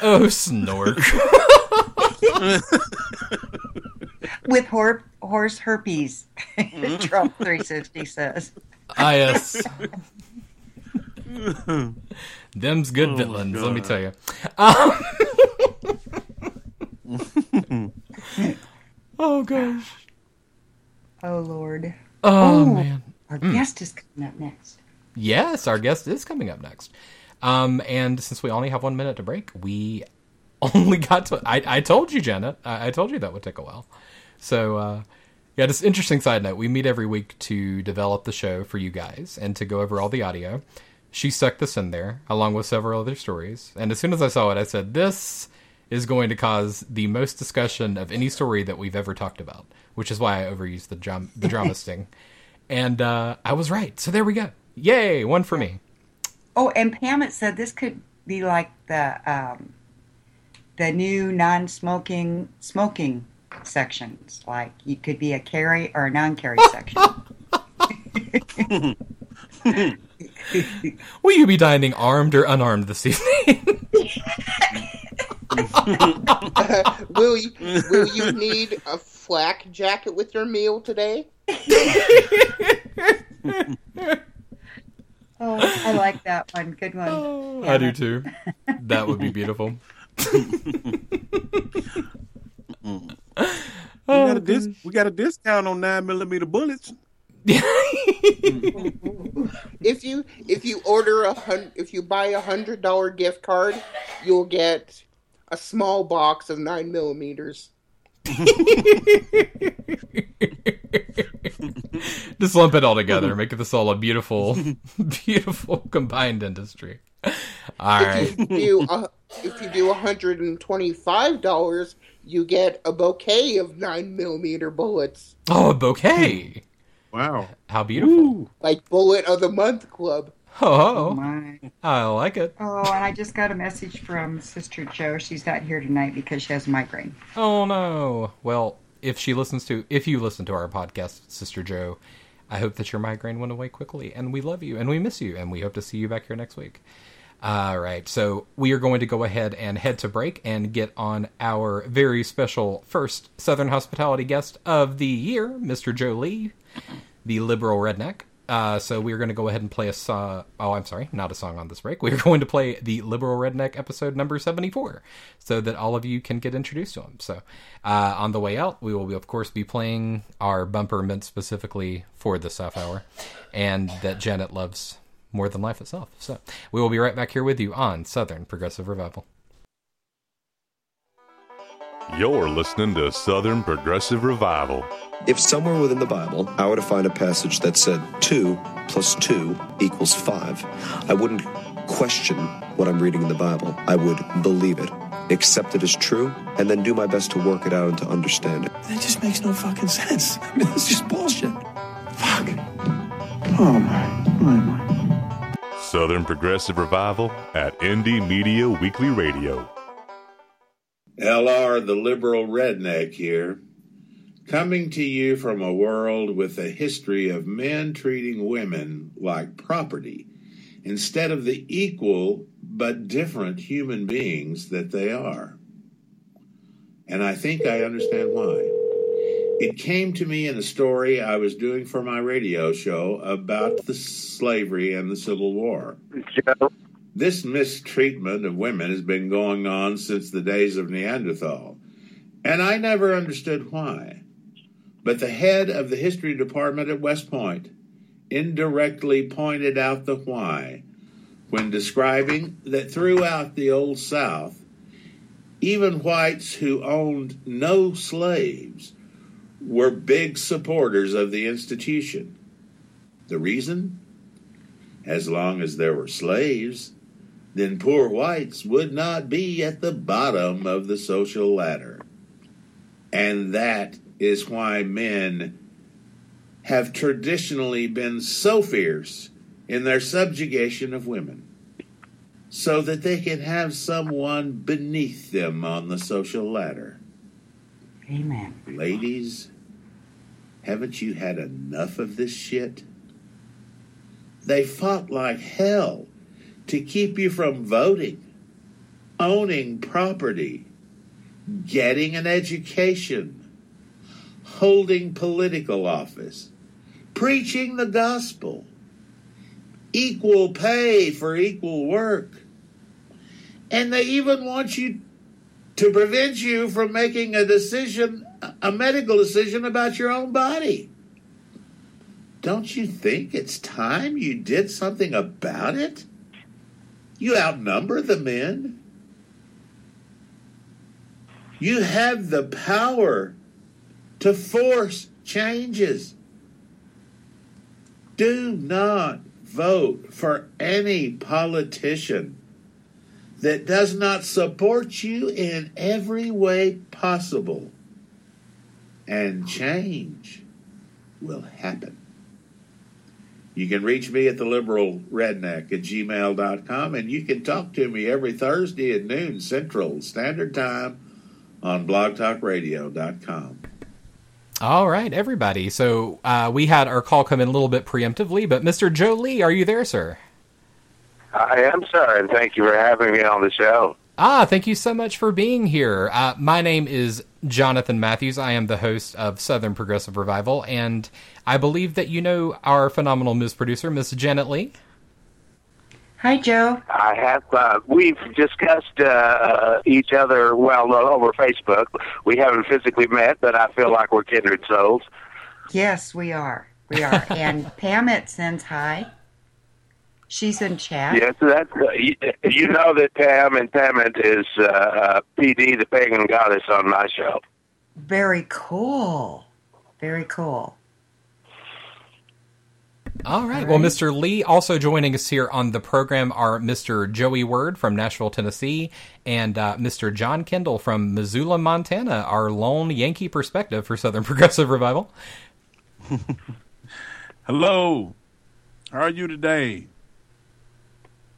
Oh, snork. With hor- horse herpes, Trump 360 says. ah, yes. Them's good Oh, villains, let me tell you. Um, oh gosh. Oh, Lord. Oh, Ooh, man. Our Mm. guest is coming up next. Yes, our guest is coming up next. Um, and since we only have one minute to break, we only got to. I, I told you, Janet. I, I told you that would take a while. So, uh, yeah, just interesting side note. We meet every week to develop the show for you guys and to go over all the audio. She stuck this in there along with several other stories. And as soon as I saw it, I said, This is going to cause the most discussion of any story that we've ever talked about, which is why I overused the, drum, the drama sting. And uh, I was right. So there we go. Yay, one for me. Oh, and Pam had said this could be like the um, the new non-smoking smoking sections. Like you could be a carry or a non-carry section. Will you be dining armed or unarmed this evening? will you will you need a flak jacket with your meal today oh, I like that one. Good one. I do too. That would be beautiful. You gotta Oh, dis- we got a discount on nine millimeter bullets. if you if you order a hun- if you buy a hundred dollar gift card, you'll get a small box of nine millimeters. Just lump it all together, make this all a beautiful, beautiful combined industry. All right. If you do a, if you do hundred and twenty five dollars, you get a bouquet of nine millimeter bullets. Oh, a bouquet! Wow, how beautiful! Like bullet of the month club. Oh, oh. oh, my. I like it. Oh, and I just got a message from Sister Joe. She's not here tonight because she has a migraine. Oh no. Well, if she listens to, if you listen to our podcast, Sister Joe, I hope that your migraine went away quickly, and we love you, and we miss you, and we hope to see you back here next week. All right, so we are going to go ahead and head to break and get on our very special first Southern hospitality guest of the year, Mr. Joe Lee, the liberal redneck. Uh, so we are going to go ahead and play a song. Oh, I'm sorry, not a song on this break. We are going to play the liberal redneck episode number 74, so that all of you can get introduced to him. So uh, on the way out, we will be, of course be playing our bumper meant specifically for this half hour, and that Janet loves more than life itself. So we will be right back here with you on Southern Progressive Revival. You're listening to Southern Progressive Revival. If somewhere within the Bible I were to find a passage that said 2 plus 2 equals 5, I wouldn't question what I'm reading in the Bible. I would believe it, accept it as true, and then do my best to work it out and to understand it. That just makes no fucking sense. I mean, it's just bullshit. Fuck. Oh my, my, my. Southern Progressive Revival at Indie Media Weekly Radio. LR, the liberal redneck here, coming to you from a world with a history of men treating women like property instead of the equal but different human beings that they are. And I think I understand why. It came to me in a story I was doing for my radio show about the slavery and the Civil War. This mistreatment of women has been going on since the days of Neanderthal, and I never understood why. But the head of the history department at West Point indirectly pointed out the why when describing that throughout the Old South, even whites who owned no slaves were big supporters of the institution. The reason? As long as there were slaves, then poor whites would not be at the bottom of the social ladder. And that is why men have traditionally been so fierce in their subjugation of women, so that they can have someone beneath them on the social ladder. Amen. Ladies, haven't you had enough of this shit? They fought like hell to keep you from voting, owning property, getting an education, holding political office, preaching the gospel, equal pay for equal work. And they even want you to prevent you from making a decision, a medical decision about your own body. Don't you think it's time you did something about it? You outnumber the men. You have the power to force changes. Do not vote for any politician that does not support you in every way possible. And change will happen. You can reach me at the liberal redneck at gmail.com and you can talk to me every Thursday at noon Central Standard Time on blogtalkradio.com. All right, everybody. So uh, we had our call come in a little bit preemptively, but Mr. Joe Lee, are you there, sir? I am, sir, and thank you for having me on the show. Ah, thank you so much for being here. Uh, my name is Jonathan Matthews. I am the host of Southern Progressive Revival, and I believe that you know our phenomenal Ms. Producer, Miss Janet Lee. Hi, Joe. I have. Uh, we've discussed uh, each other well uh, over Facebook. We haven't physically met, but I feel like we're kindred souls. Yes, we are. We are. and Pamit sends hi. She's in chat. Yes, that's uh, you, you know that Pam and Pamit is uh, uh, PD, the pagan goddess, on my show. Very cool. Very cool. All right. Well, Mr. Lee also joining us here on the program are Mr. Joey Word from Nashville, Tennessee, and uh, Mr. John Kendall from Missoula, Montana, our lone Yankee perspective for Southern Progressive Revival. Hello. How are you today?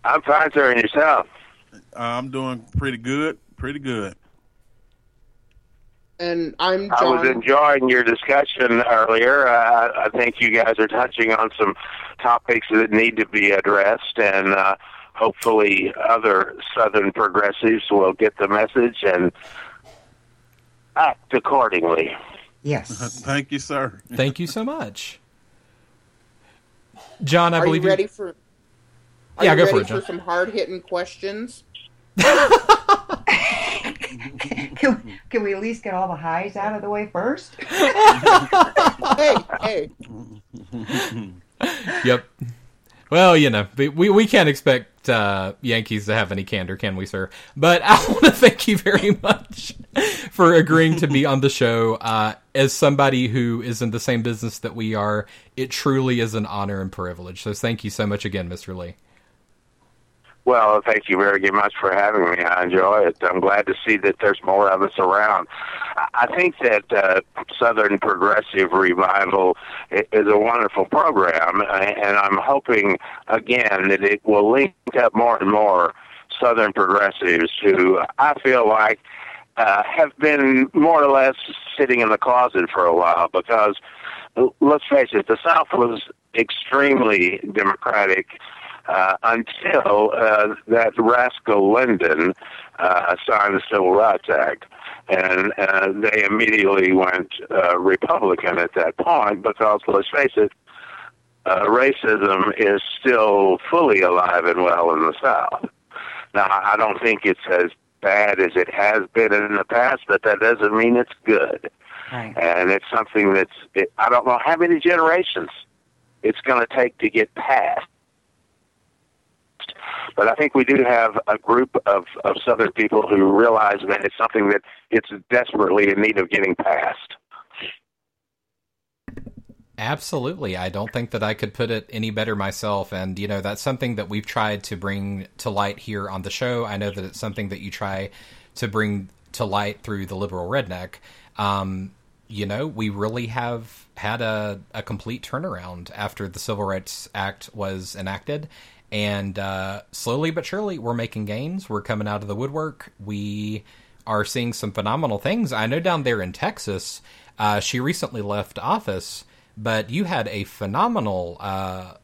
I'm fine, sir. And yourself? Uh, I'm doing pretty good. Pretty good. And I'm I was enjoying your discussion earlier. Uh, I think you guys are touching on some topics that need to be addressed, and uh, hopefully, other Southern progressives will get the message and act accordingly. Yes. Thank you, sir. Thank you so much. John, I are believe you ready for? Are Yeah, you go for ready it, John. for some hard hitting questions? Can, can we at least get all the highs out of the way first? hey, hey. Yep. Well, you know, we we can't expect uh, Yankees to have any candor, can we, sir? But I want to thank you very much for agreeing to be on the show. Uh, as somebody who is in the same business that we are, it truly is an honor and privilege. So thank you so much again, Mr. Lee. Well, thank you very much for having me. I enjoy it. I'm glad to see that there's more of us around. I- think that uh, Southern Progressive Revival is a wonderful program, and I'm hoping again that it will link up more and more Southern progressives who I feel like uh, have been more or less sitting in the closet for a while because let's face it, the South was extremely democratic uh, until uh, that rascal Lyndon uh, signed the Civil Rights Act. And uh, they immediately went uh, Republican at that point because, let's face it, uh, racism is still fully alive and well in the South. Now, I don't think it's as bad as it has been in the past, but that doesn't mean it's good. Right. And it's something that's, it, I don't know how many generations it's going to take to get past. But I think we do have a group of, of Southern people who realize that it's something that it's desperately in need of getting past. Absolutely. I don't think that I could put it any better myself. And, you know, that's something that we've tried to bring to light here on the show. I know that it's something that you try to bring to light through the liberal redneck. Um, you know, we really have had a, a complete turnaround after the Civil Rights Act was enacted. And uh, slowly but surely, we're making gains. We're coming out of the woodwork. We are seeing some phenomenal things. I know down there in Texas, uh, she recently left office, but you had a phenomenal uh,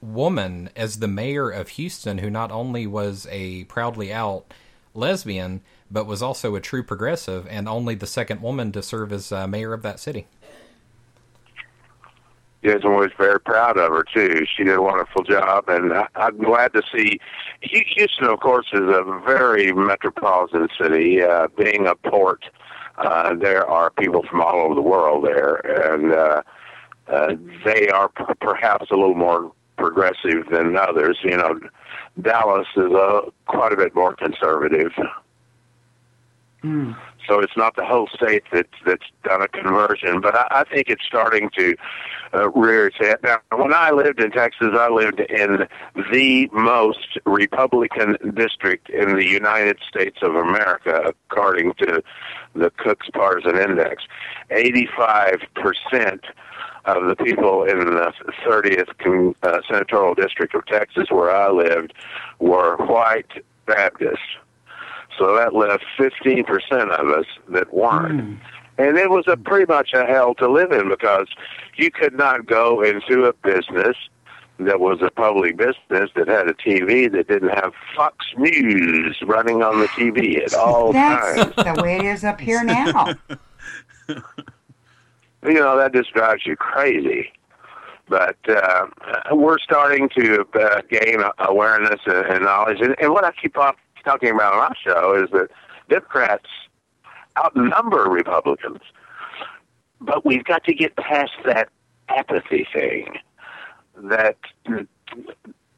woman as the mayor of Houston who not only was a proudly out lesbian, but was also a true progressive and only the second woman to serve as uh, mayor of that city. And was very proud of her too. She did a wonderful job, and I, I'm glad to see. Houston, of course, is a very metropolitan city. Uh, being a port, uh, there are people from all over the world there, and uh, uh, they are p- perhaps a little more progressive than others. You know, Dallas is a quite a bit more conservative. So it's not the whole state that's that's done a conversion, but I, I think it's starting to uh, rear its head. Now, when I lived in Texas, I lived in the most Republican district in the United States of America, according to the Cook's Partisan Index. Eighty-five percent of the people in the 30th con- uh, senatorial district of Texas, where I lived, were white Baptists. So that left 15% of us that weren't. And it was a pretty much a hell to live in because you could not go into a business that was a public business that had a TV that didn't have Fox News running on the TV at all That's times. the way it is up here now. You know, that just drives you crazy. but uh, we're starting to uh, gain awareness and, and knowledge. And, and what I keep on talking about on our show is that Democrats outnumber Republicans, but we've got to get past that apathy thing, that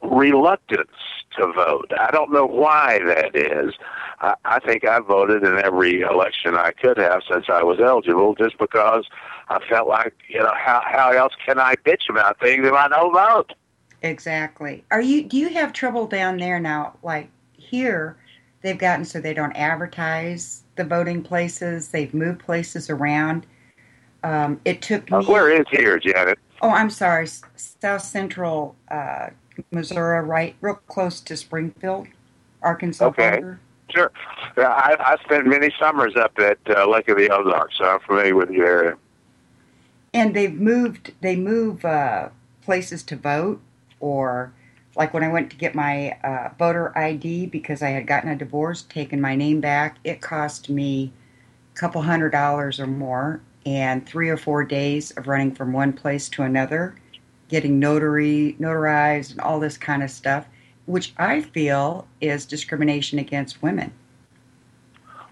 reluctance to vote. I don't know why that is. I, I think I voted in every election I could have since I was eligible, just because I felt like you know how how else can I bitch about things if I don't vote? Exactly. Are you? Do you have trouble down there now? Like here, they've gotten so they don't advertise the voting places. They've moved places around. Um, it took me. Uh, where is here, Janet? Oh, I'm sorry. South Central uh, Missouri, right, real close to Springfield, Arkansas okay. border. Sure. Yeah, I, I spent many summers up at uh, Lake of the Ozarks, so I'm familiar with the area. And they've moved. They move uh, places to vote, or like when I went to get my uh, voter ID because I had gotten a divorce, taken my name back. It cost me a couple hundred dollars or more, and three or four days of running from one place to another getting notary notarized and all this kind of stuff, which I feel is discrimination against women.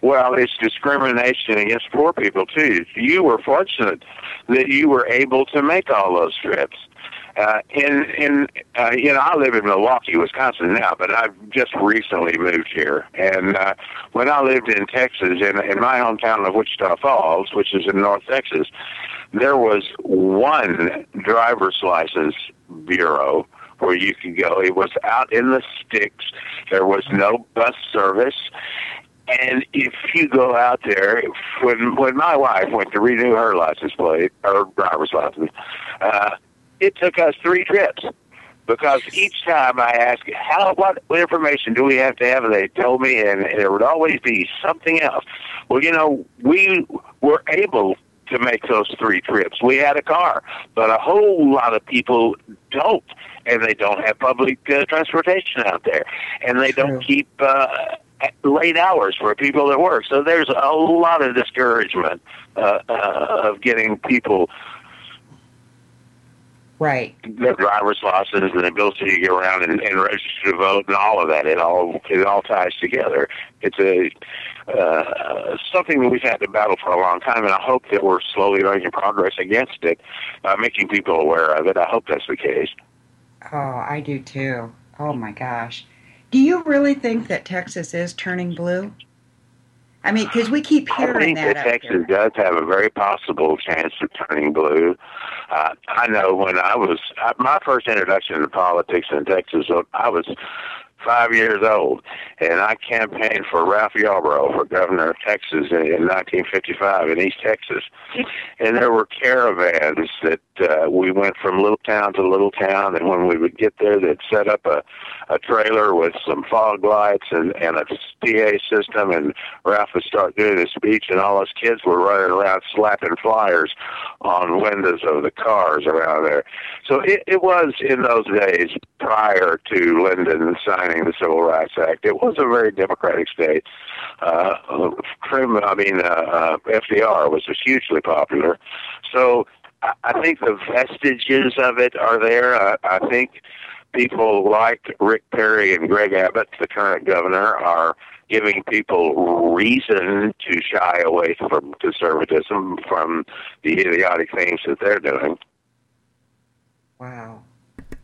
Well, it's discrimination against poor people too. You were fortunate that you were able to make all those trips. Uh, in in uh, you know, I live in Milwaukee, Wisconsin now, but I've just recently moved here. And uh, when I lived in Texas, in in my hometown of Wichita Falls, which is in North Texas, there was one driver's license bureau where you could go. It was out in the sticks. There was no bus service. And if you go out there, when when my wife went to renew her license plate, her driver's license, uh, it took us three trips because each time I asked, "How what, what information do we have to have?" they told me, and there would always be something else. Well, you know, we were able to make those three trips. We had a car, but a whole lot of people don't, and they don't have public uh, transportation out there, and they don't keep uh, late hours for people that work. So there's a lot of discouragement uh, uh, of getting people right their driver's license and the ability to get around and, and register to vote and all of that. It all it all ties together. It's a uh, something that we've had to battle for a long time, and I hope that we're slowly making progress against it, uh, making people aware of it. I hope that's the case. Oh, I do too. Oh my gosh. Do you really think that Texas is turning blue? I mean, because we keep hearing I think that. that Texas does have a very possible chance of turning blue. Uh, I know when I was uh, my first introduction to politics in Texas, I was five years old, and I campaigned for Ralph Yarborough for governor of Texas in, in 1955 in East Texas. And there were caravans that uh, we went from little town to little town, and when we would get there, they'd set up a, a trailer with some fog lights and, and a PA system, and Ralph would start doing his speech, and all those kids were running around slapping flyers on windows of the cars around there. So it, it was in those days prior to Lyndon signing the Civil Rights Act. It was a very democratic state. Uh, I mean, uh, uh, FDR was hugely popular. So I, I think the vestiges of it are there. I, I think people like Rick Perry and Greg Abbott, the current governor, are giving people reason to shy away from conservatism, from the idiotic things that they're doing. Wow.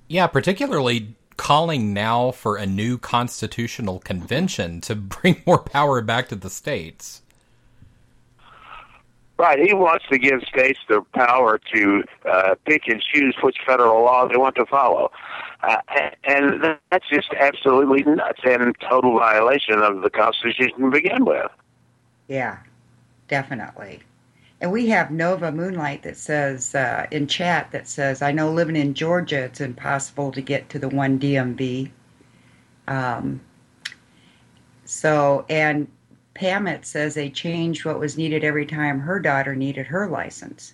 Yeah, particularly calling now for a new constitutional convention to bring more power back to the states. Right. He wants to give states the power to uh, pick and choose which federal law they want to follow. Uh, and that's just absolutely nuts and total violation of the Constitution to begin with. Yeah, definitely. And we have Nova Moonlight that says uh, in chat that says, I know living in Georgia, it's impossible to get to the one DMV. Um, so, and Pamit says they changed what was needed every time her daughter needed her license.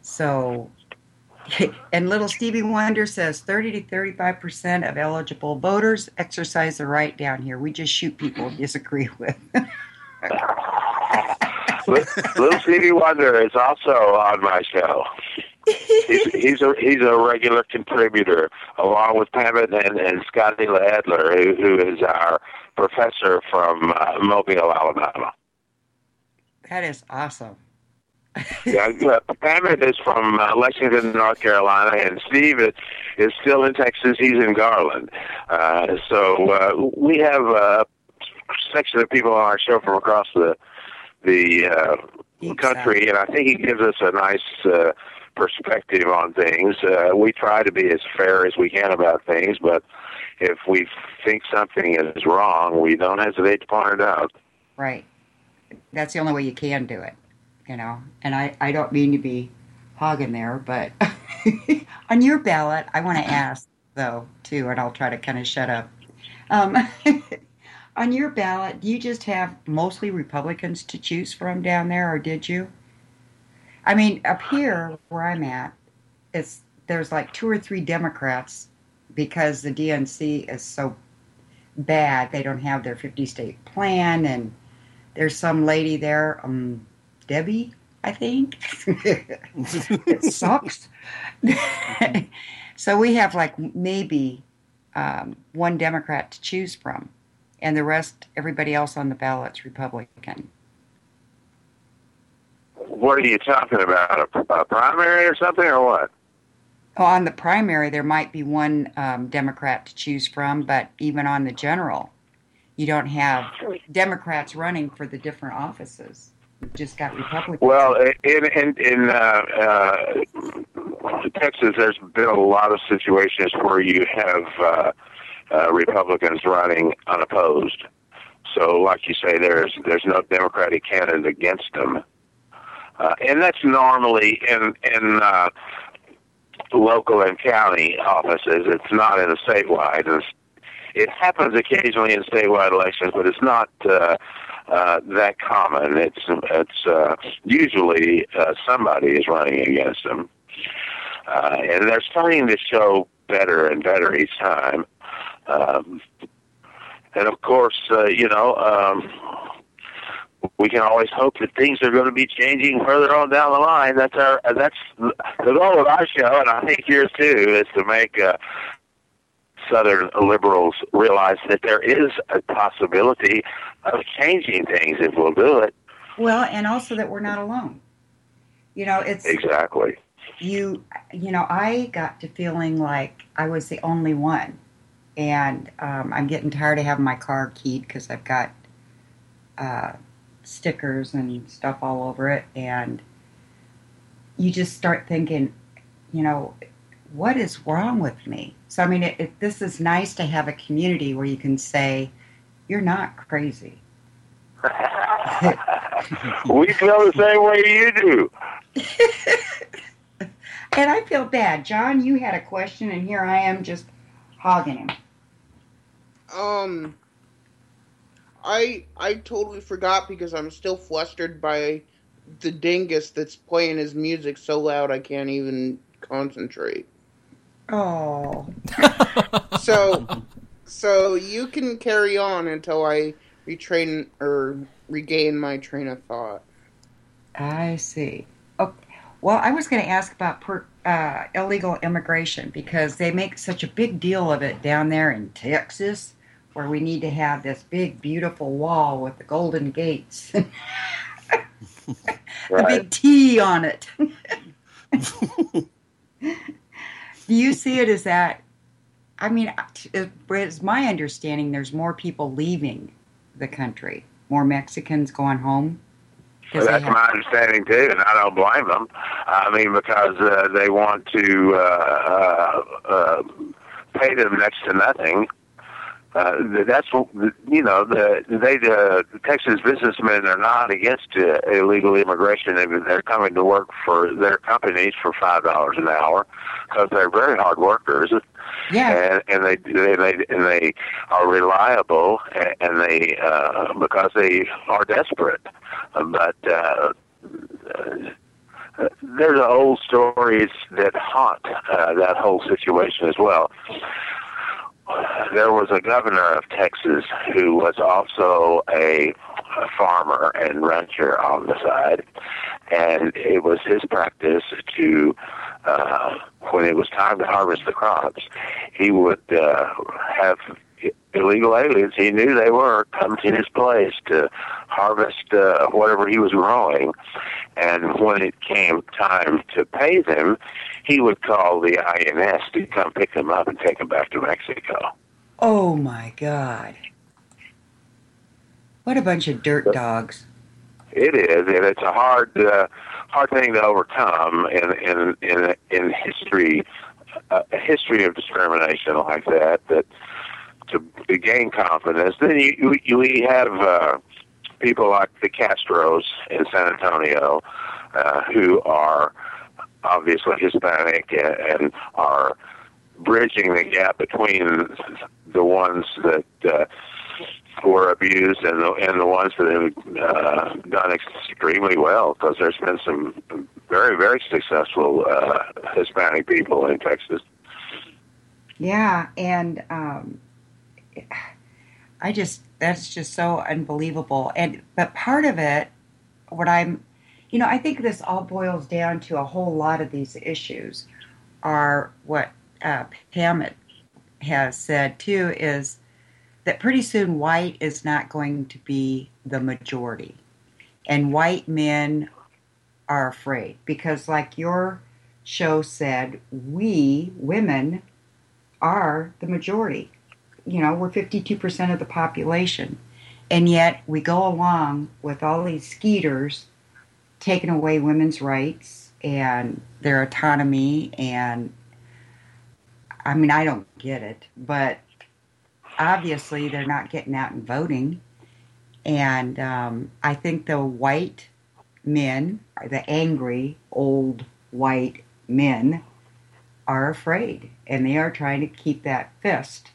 So, and little Stevie Wonder says 30 to 35 percent of eligible voters exercise the right down here. We just shoot people we disagree with. Little Stevie Wonder is also on my show. he's, he's a he's a regular contributor, along with Pamela and, and Scotty Ladler, who, who is our professor from uh, Mobile, Alabama. That is awesome. yeah, Pamela is from uh, Lexington, North Carolina, and Steve is, is still in Texas. He's in Garland. Uh, so uh, we have a section of people on our show from across the the uh, country, and I think he gives us a nice uh, perspective on things. Uh, we try to be as fair as we can about things, but if we think something is wrong, we don't hesitate to point it out. Right. That's the only way you can do it, you know. And I, I don't mean to be hogging there, but on your ballot, I want to ask though too, and I'll try to kind of shut up. Um, on your ballot, do you just have mostly Republicans to choose from down there, or did you? I mean, up here where I'm at, it's there's like two or three Democrats because the DNC is so bad. They don't have their 50 state plan, and there's some lady there, um, Debbie, I think. it sucks. so we have like maybe um, one Democrat to choose from, and the rest, everybody else on the ballot's Republican. What are you talking about? A, a primary or something, or what? Well, on the primary, there might be one um, Democrat to choose from, but even on the general, you don't have Democrats running for the different offices. You've just got Republicans. Well, in in in uh, uh, Texas, there's been a lot of situations where you have uh, uh, Republicans running unopposed. So, like you say, there's there's no Democratic candidate against them, uh, and that's normally in in uh, local and county offices. It's not in a statewide. It's, it happens occasionally in statewide elections, but it's not uh, uh, that common. It's it's uh, usually uh, somebody is running against them, uh, and they're starting to show better and better each time. Um, and of course, uh, you know, um, we can always hope that things are going to be changing further on down the line. That's our that's the goal of our show, and I think yours too, is to make uh, Southern liberals realize that there is a possibility of changing things if we'll do it. Well, and also that we're not alone. You know, it's exactly you. You know, I got to feeling like I was the only one, and um, I'm getting tired of having my car keyed because I've got. Uh, stickers and stuff all over it and you just start thinking you know what is wrong with me? So i mean it, it, this is nice to have a community where you can say you're not crazy. We feel the same way you do. And i feel bad. John you had a question and here i am just hogging him um I I totally forgot because I'm still flustered by the dingus that's playing his music so loud I can't even concentrate. Oh. so so you can carry on until I retrain or regain my train of thought. I see. Oh, well, I was going to ask about per, uh, illegal immigration because they make such a big deal of it down there in Texas where we need to have this big, beautiful wall with the golden gates, a big T on it. Do you see it as that? I mean, it's my understanding there's more people leaving the country, more Mexicans going home. Well, that's my understanding too, and I don't blame them. I mean, because uh, they want to uh, uh, uh, pay them next to nothing uh, that's what you know. The they the Texas businessmen are not against uh, illegal immigration. They're coming to work for their companies for five dollars an hour because they're very hard workers. Yeah, and, and they they they and they are reliable, and they uh, because they are desperate. But uh, uh, there's old stories that haunt uh, that whole situation as well there was a governor of Texas who was also a, farmer and rancher on the side, and it was his practice to uh, when it was time to harvest the crops, he would uh, have illegal aliens. He knew they were come to his place to harvest uh, whatever he was growing, and when it came time to pay them, he would call the INS to come pick them up and take them back to Mexico. Oh my God. What a bunch of dirt dogs. It is, and it's a hard, uh, hard thing to overcome in in in in history, uh, a history of discrimination like that. That to, gain confidence, then you you, you have uh, people like the Castros in San Antonio, uh, who are obviously Hispanic and, and are bridging the gap between the ones that. Uh, were abused and the and the ones that have uh, done extremely well because there's been some very very successful uh, Hispanic people in Texas. Yeah, and um, I just that's just so unbelievable. And but part of it, what I'm, you know, I think this all boils down to a whole lot of these issues are what uh, Pam has said too is that pretty soon white is not going to be the majority. And white men are afraid because, like your show said, we women are the majority. You know, we're 52% of the population. And yet we go along with all these skeeters taking away women's rights and their autonomy. And I mean, I don't get it, but obviously they're not getting out and voting. And um, I think the white men, the angry old white men, are afraid, and they are trying to keep that fist,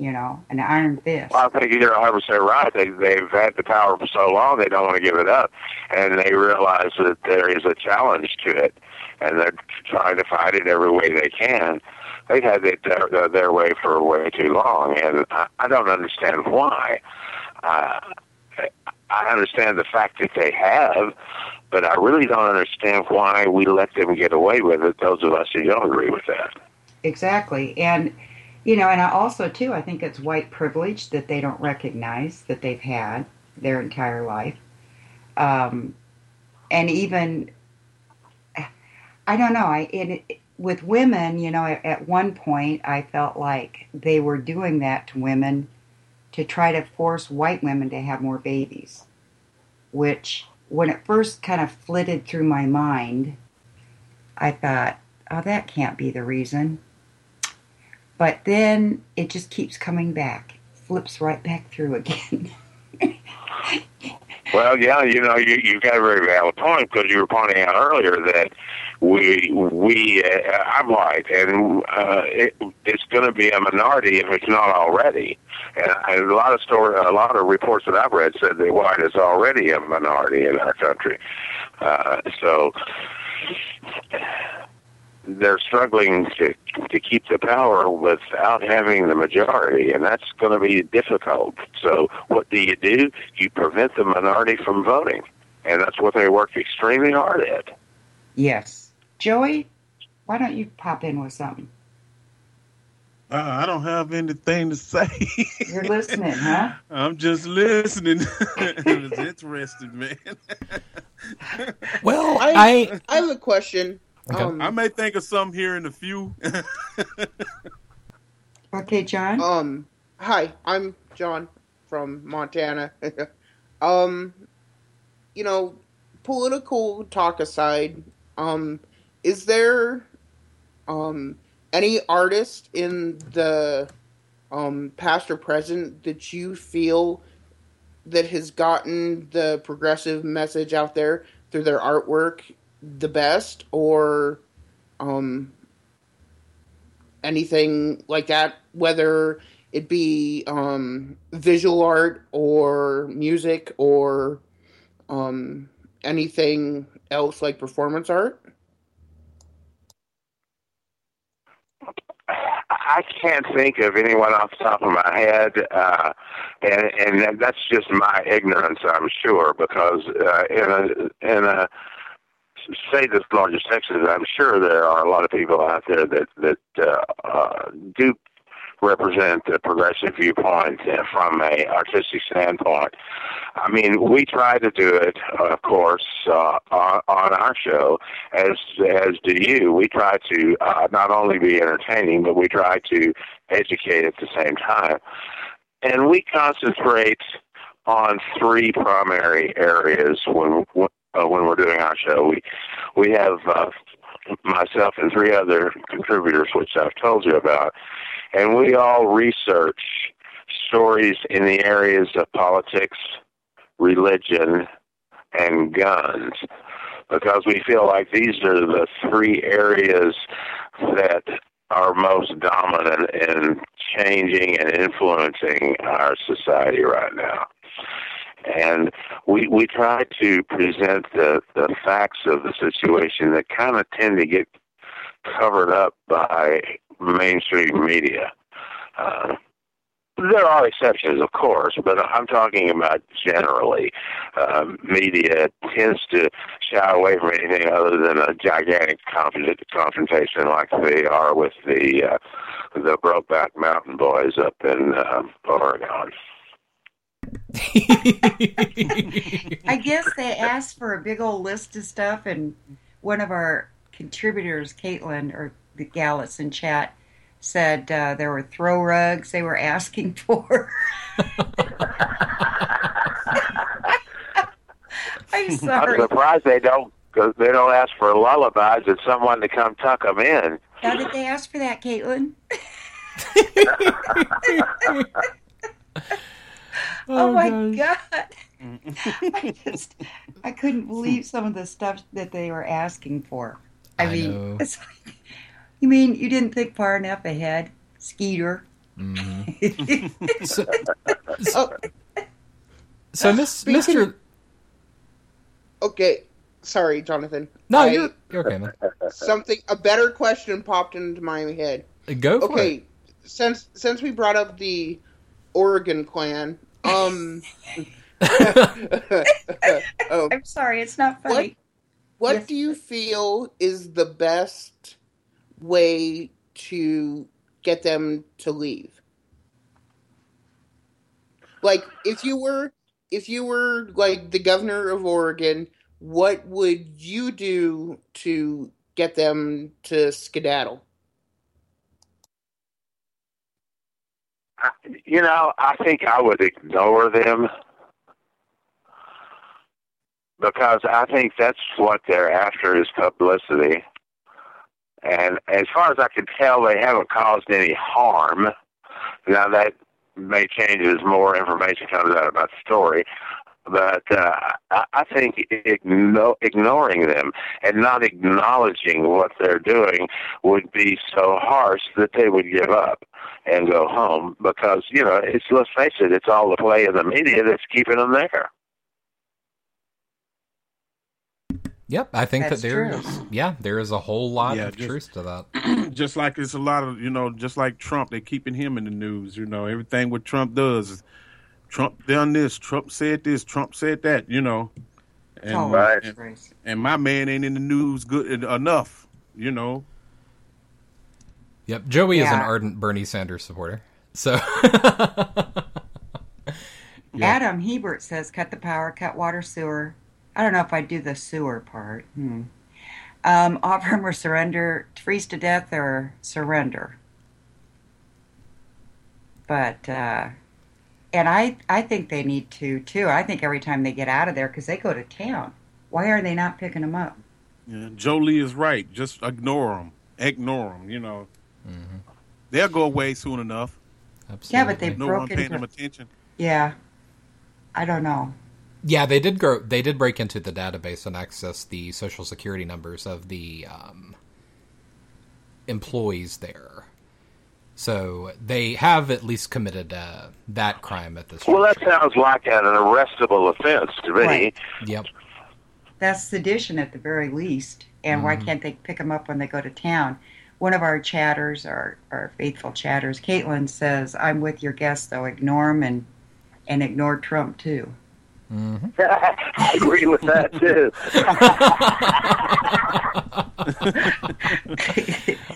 you know, an iron fist. Well, I think you're 100 percent right. They they've had the power for so long, they don't want to give it up, and they realize that there is a challenge to it, and they're trying to fight it every way they can they've had it their, their way for way too long, and I, I don't understand why. Uh, I understand the fact that they have, but I really don't understand why we let them get away with it. Those of us who don't agree with that. Exactly, and you know, and I also too, I think it's white privilege that they don't recognize that they've had their entire life, um, and even I don't know. I it, with women, you know, at, at one point I felt like they were doing that to women to try to force white women to have more babies, which when it first kind of flitted through my mind, I thought, oh, that can't be the reason. But then it just keeps coming back, flips right back through again. well, yeah, you know, you, you got a very valid point because you were pointing out earlier that we we uh, I'm white, and uh, it, it's going to be a minority if it's not already. And, and a lot of story, a lot of reports that I've read said that white is already a minority in our country. Uh, so they're struggling to to keep the power without having the majority, and that's going to be difficult. So what do you do? You prevent the minority from voting, and that's what they work extremely hard at. Yes. Joey, why don't you pop in with something? Uh, I don't have anything to say. You're listening, huh? I'm just listening. it was interesting, man. well, I, I I have a question. Okay. Um, I may think of some here in a few. okay, John. Um, hi, I'm John from Montana. um, you know, political talk aside, um, is there um, any artist in the um, past or present that you feel that has gotten the progressive message out there through their artwork the best or um, anything like that whether it be um, visual art or music or um, anything else like performance art? I can't think of anyone off the top of my head, uh, and and that's just my ignorance, I'm sure, because uh, in a in a say the largest Texas, I'm sure there are a lot of people out there that that uh, uh, do represent the progressive viewpoint from a artistic standpoint. I mean, we try to do it, of course, uh, on, on our show, as as do you. We try to uh, not only be entertaining, but we try to educate at the same time, and we concentrate on three primary areas when uh, when we're doing our show. We we have uh, myself and three other contributors, which I've told you about, and we all research stories in the areas of politics, religion, and guns because we feel like these are the three areas that are most dominant in changing and influencing our society right now. And we we try to present the, the facts of the situation that kind of tend to get covered up by mainstream media. Uh, there are exceptions, of course, but I'm talking about generally. Um, media tends to shy away from anything other than a gigantic confrontation like they are with the uh, the Brokeback Mountain Boys up in uh, Oregon. I guess they asked for a big old list of stuff, and one of our contributors, Caitlin, or the gal that's in chat, said uh, there were throw rugs they were asking for. I'm sorry. I'm surprised they don't cause they don't ask for lullabies and someone to come tuck them in. How did they ask for that, Caitlin? Oh, oh, my gosh. god! I just I couldn't believe some of the stuff that they were asking for. I, I mean, know. it's like you mean you didn't think far enough ahead, Skeeter? Mm-hmm. so, so, so Miss, Mr. Okay, sorry, Jonathan. No, I, you're, you're okay, man. Something a better question popped into my head. Go for okay, it. since since we brought up the Oregon clan, um. oh, I'm sorry, it's not funny. What, what yes. do you feel is the best way to get them to leave? Like if you were if you were like the governor of Oregon, what would you do to get them to skedaddle? You know, I think I would ignore them because I think that's what they're after is publicity. And as far as I can tell, they haven't caused any harm. Now that may change as more information comes out about the story. But uh, I think igno- ignoring them and not acknowledging what they're doing would be so harsh that they would give up and go home because you know it's let's face it, it's all the play of the media that's keeping them there. Yep, I think That's that there true. is. Yeah, there is a whole lot Yeah, of just- truth to that. just like it's a lot of you know, just like Trump, they're keeping him in the news. You know, everything what Trump does Trump done this, Trump said this, Trump said that. You know, and Oh, Right. and, and my man ain't in the news good enough. You know, Yep, Joey is an ardent Bernie Sanders supporter. So Adam Hebert says, "Cut the power, cut water, sewer." I don't know if I do the sewer part. Hmm. Um, offer him or surrender, freeze to death or surrender. But uh, and I I think they need to too. I think every time they get out of there because they go to town, why are they not picking them up? yeah, Joe Lee is right. Just ignore them, ignore them. You know, they'll go away soon enough. Yeah, but they've no one broken. paying them attention. Yeah, I don't know. yeah, they did grow. They did break into the database and access the social security numbers of the um, employees there. So they have at least committed uh, that crime at this. Point. Well, that sounds like an arrestable offense to me. Right. Yep. That's sedition at the very least. And why Mhm. can't they pick them up when they go to town? One of our chatters, our, our faithful chatters, Caitlin says, I'm with your guest, though. Ignore him and, and ignore Trump, too. Mm-hmm. I agree with that too.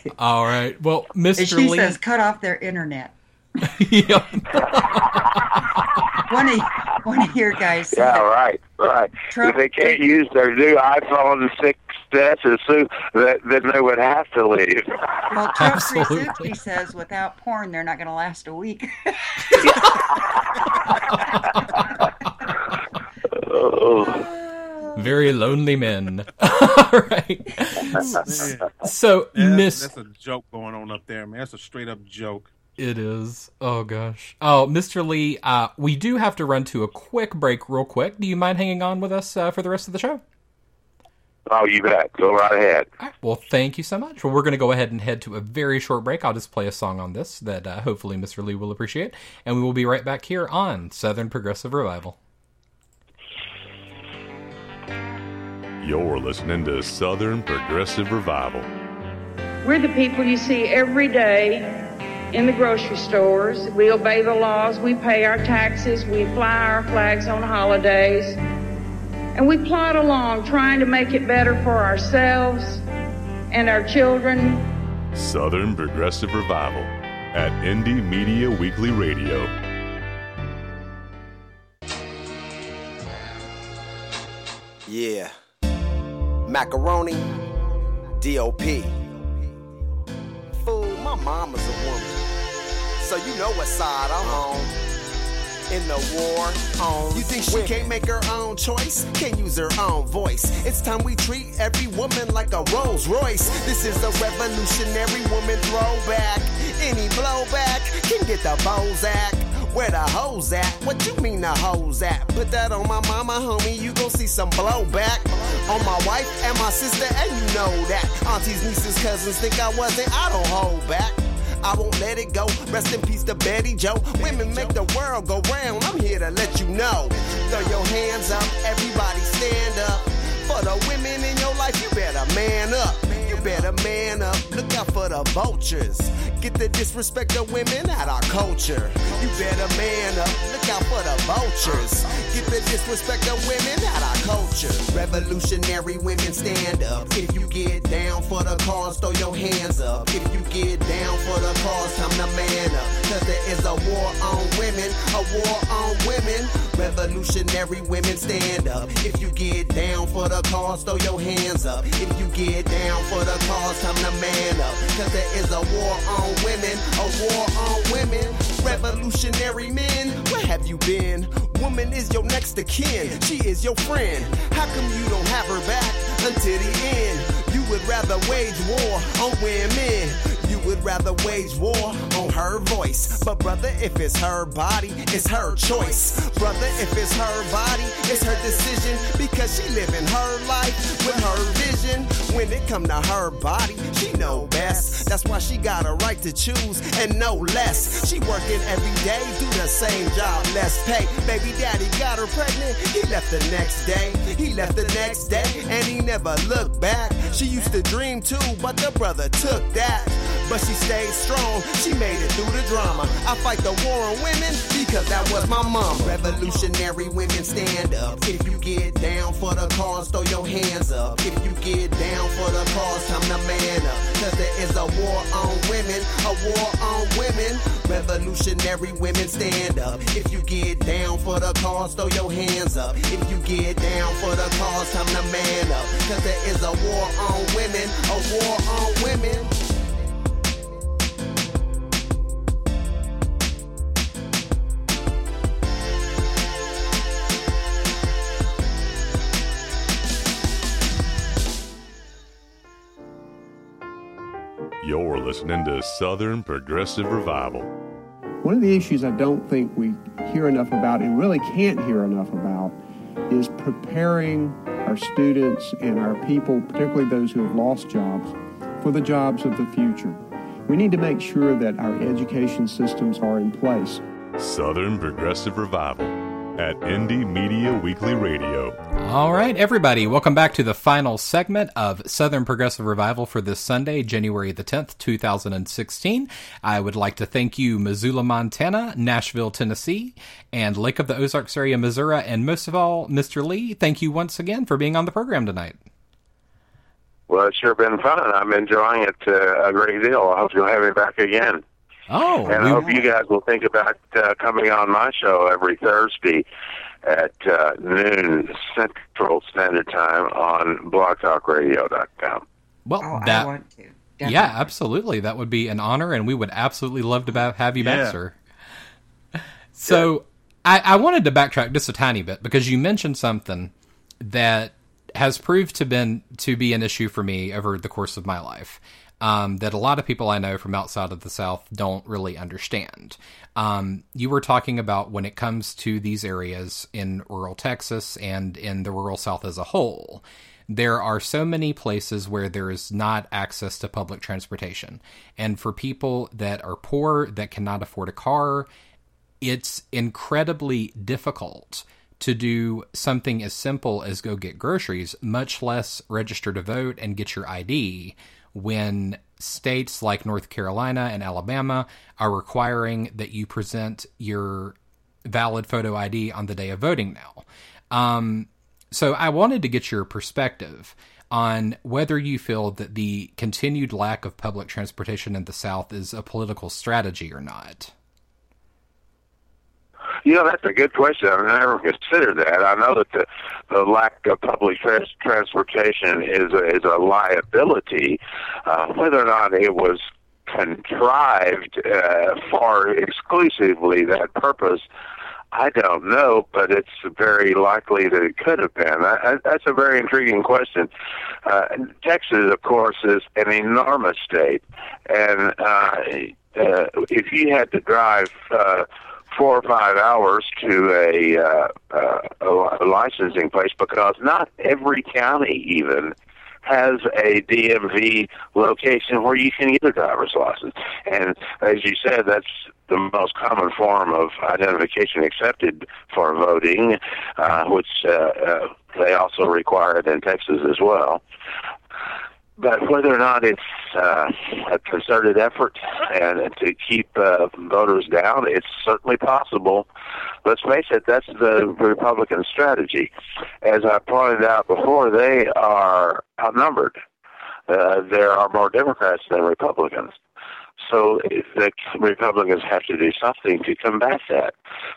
All right. Well, And Mr. she Lee. says, cut off their internet. Yep. One of, one of your guys said, Yeah, right, right. Trump- if they can't use their new iPhone 6s as soon, that, then they would have to leave. well, Trump 360 says without porn, they're not going to last a week. Very lonely men. All right. So, Yeah, Miss. That's a joke going on up there, man. That's a straight up joke. It is. Oh gosh. Oh, Mr. Lee, uh, we do have to run to a quick break, real quick. Do you mind hanging on with us uh, for the rest of the show? Oh, you bet. Go right ahead. Well, thank you so much. Well, we're going to go ahead and head to a very short break. I'll just play a song on this that uh, hopefully Mr. Lee will appreciate, and we will be right back here on Southern Progressive Revival. You're listening to Southern Progressive Revival. We're the people you see every day in the grocery stores. We obey the laws, we pay our taxes, we fly our flags on holidays, and we plod along trying to make it better for ourselves and our children. Southern Progressive Revival at Indie Media Weekly Radio. Yeah. Macaroni. DOP. Fool, my mama's a woman. So you know what side I'm on. In the war on. You think she can't make her own choice? Can't use her own voice. It's time we treat every woman like a Rolls Royce. This is a revolutionary woman throwback. Any blowback can get the Bozak. Where the hoes at? What you mean the hoes at? Put that on my mama, homie, you gon' see some blowback. On my wife and my sister, and you know that. Aunties, nieces, cousins think I wasn't, I don't hold back. I won't let it go. Rest in peace to Betty Joe. Women make the world go round. I'm here to let you know. Throw your hands up, everybody stand up. For the women in your life, you better man up. Better man up. Look out for the vultures. Get the disrespect of women out our culture. You better man up. Look out for the vultures. Get the disrespect of women out our culture. Revolutionary women stand up. If you get down for the cause, throw your hands up. If you get down for the cause, time to man up. Cause there is a war on women, a war on women. Revolutionary women stand up. If you get down for the cause, throw your hands up. If you get down for the cause, time to man up. Cause there is a war on women, a war on women. Revolutionary men, where have you been? Woman is your next of kin, she is your friend. How come you don't have her back until the end? You would rather wage war on women. You would rather wage war on her voice. But brother, if it's her body, it's her choice. Brother, if it's her body, it's her decision because she living her life with her vision. When it come to her body, she know best. That's why she got a right to choose and no less. She working every day, do the same job, less pay. Baby daddy got her pregnant, he left the next day. He left the next day and he never looked back. She used to dream too, but the brother took that. But she stayed strong, she made it through the drama. I fight the war on women because that was my mama. Revolutionary women stand up. If you get down for the cause, throw your hands up. If you get down for the cause, time to man up. Cause there is a war on women, a war on women. Revolutionary women stand up. If you get down for the cause, throw your hands up. If you get down for the cause, time to man up. Cause there is a war on women, a war on women. You're listening to Southern Progressive Revival. One of the issues I don't think we hear enough about and really can't hear enough about is preparing our students and our people, particularly those who have lost jobs, for the jobs of the future. We need to make sure that our education systems are in place. Southern Progressive Revival at Indie Media Weekly Radio. All right, everybody, welcome back to the final segment of Southern Progressive Revival for this Sunday, January the 10th, 2016. I would like to thank you, Missoula, Montana, Nashville, Tennessee, and Lake of the Ozarks area, Missouri, and most of all, Mr. Lee, thank you once again for being on the program tonight. Well, it's sure been fun. I'm enjoying it uh, a great deal. I hope you'll have me back again. Oh, and I hope you guys will think about uh, coming on my show every Thursday at uh, noon Central Standard Time on blogtalkradio.com. Well, Oh, I that want to. yeah, absolutely, that would be an honor, and we would absolutely love to have you Yeah. back, sir. So, I, I wanted to backtrack just a tiny bit because you mentioned something that has proved to been to be an issue for me over the course of my life. Um, that a lot of people I know from outside of the South don't really understand. Um, you were talking about when it comes to these areas in rural Texas and in the rural South as a whole, there are so many places where there is not access to public transportation. And for people that are poor, that cannot afford a car, it's incredibly difficult to do something as simple as go get groceries, much less register to vote and get your ID when states like North Carolina and Alabama are requiring that you present your valid photo ID on the day of voting now. Um, so I wanted to get your perspective on whether you feel that the continued lack of public transportation in the South is a political strategy or not. You know, that's a good question. I've never considered that. I know that the, the lack of public trans- transportation is a, is a liability. Uh, whether or not it was contrived uh, for exclusively that purpose, I don't know, but it's very likely that it could have been. I, I, that's a very intriguing question. Uh, Texas, of course, is an enormous state, and uh, uh, if you had to drive uh, four or five hours to a, uh, uh, a licensing place, because not every county even has a DMV location where you can get a driver's license. And as you said, that's the most common form of identification accepted for voting, uh, which uh, uh, they also require it in Texas as well. But whether or not it's uh, a concerted effort and to keep uh, voters down, it's certainly possible. Let's face it, that's the Republican strategy. As I pointed out before, they are outnumbered. Uh, there are more Democrats than Republicans. So the Republicans have to do something to combat that.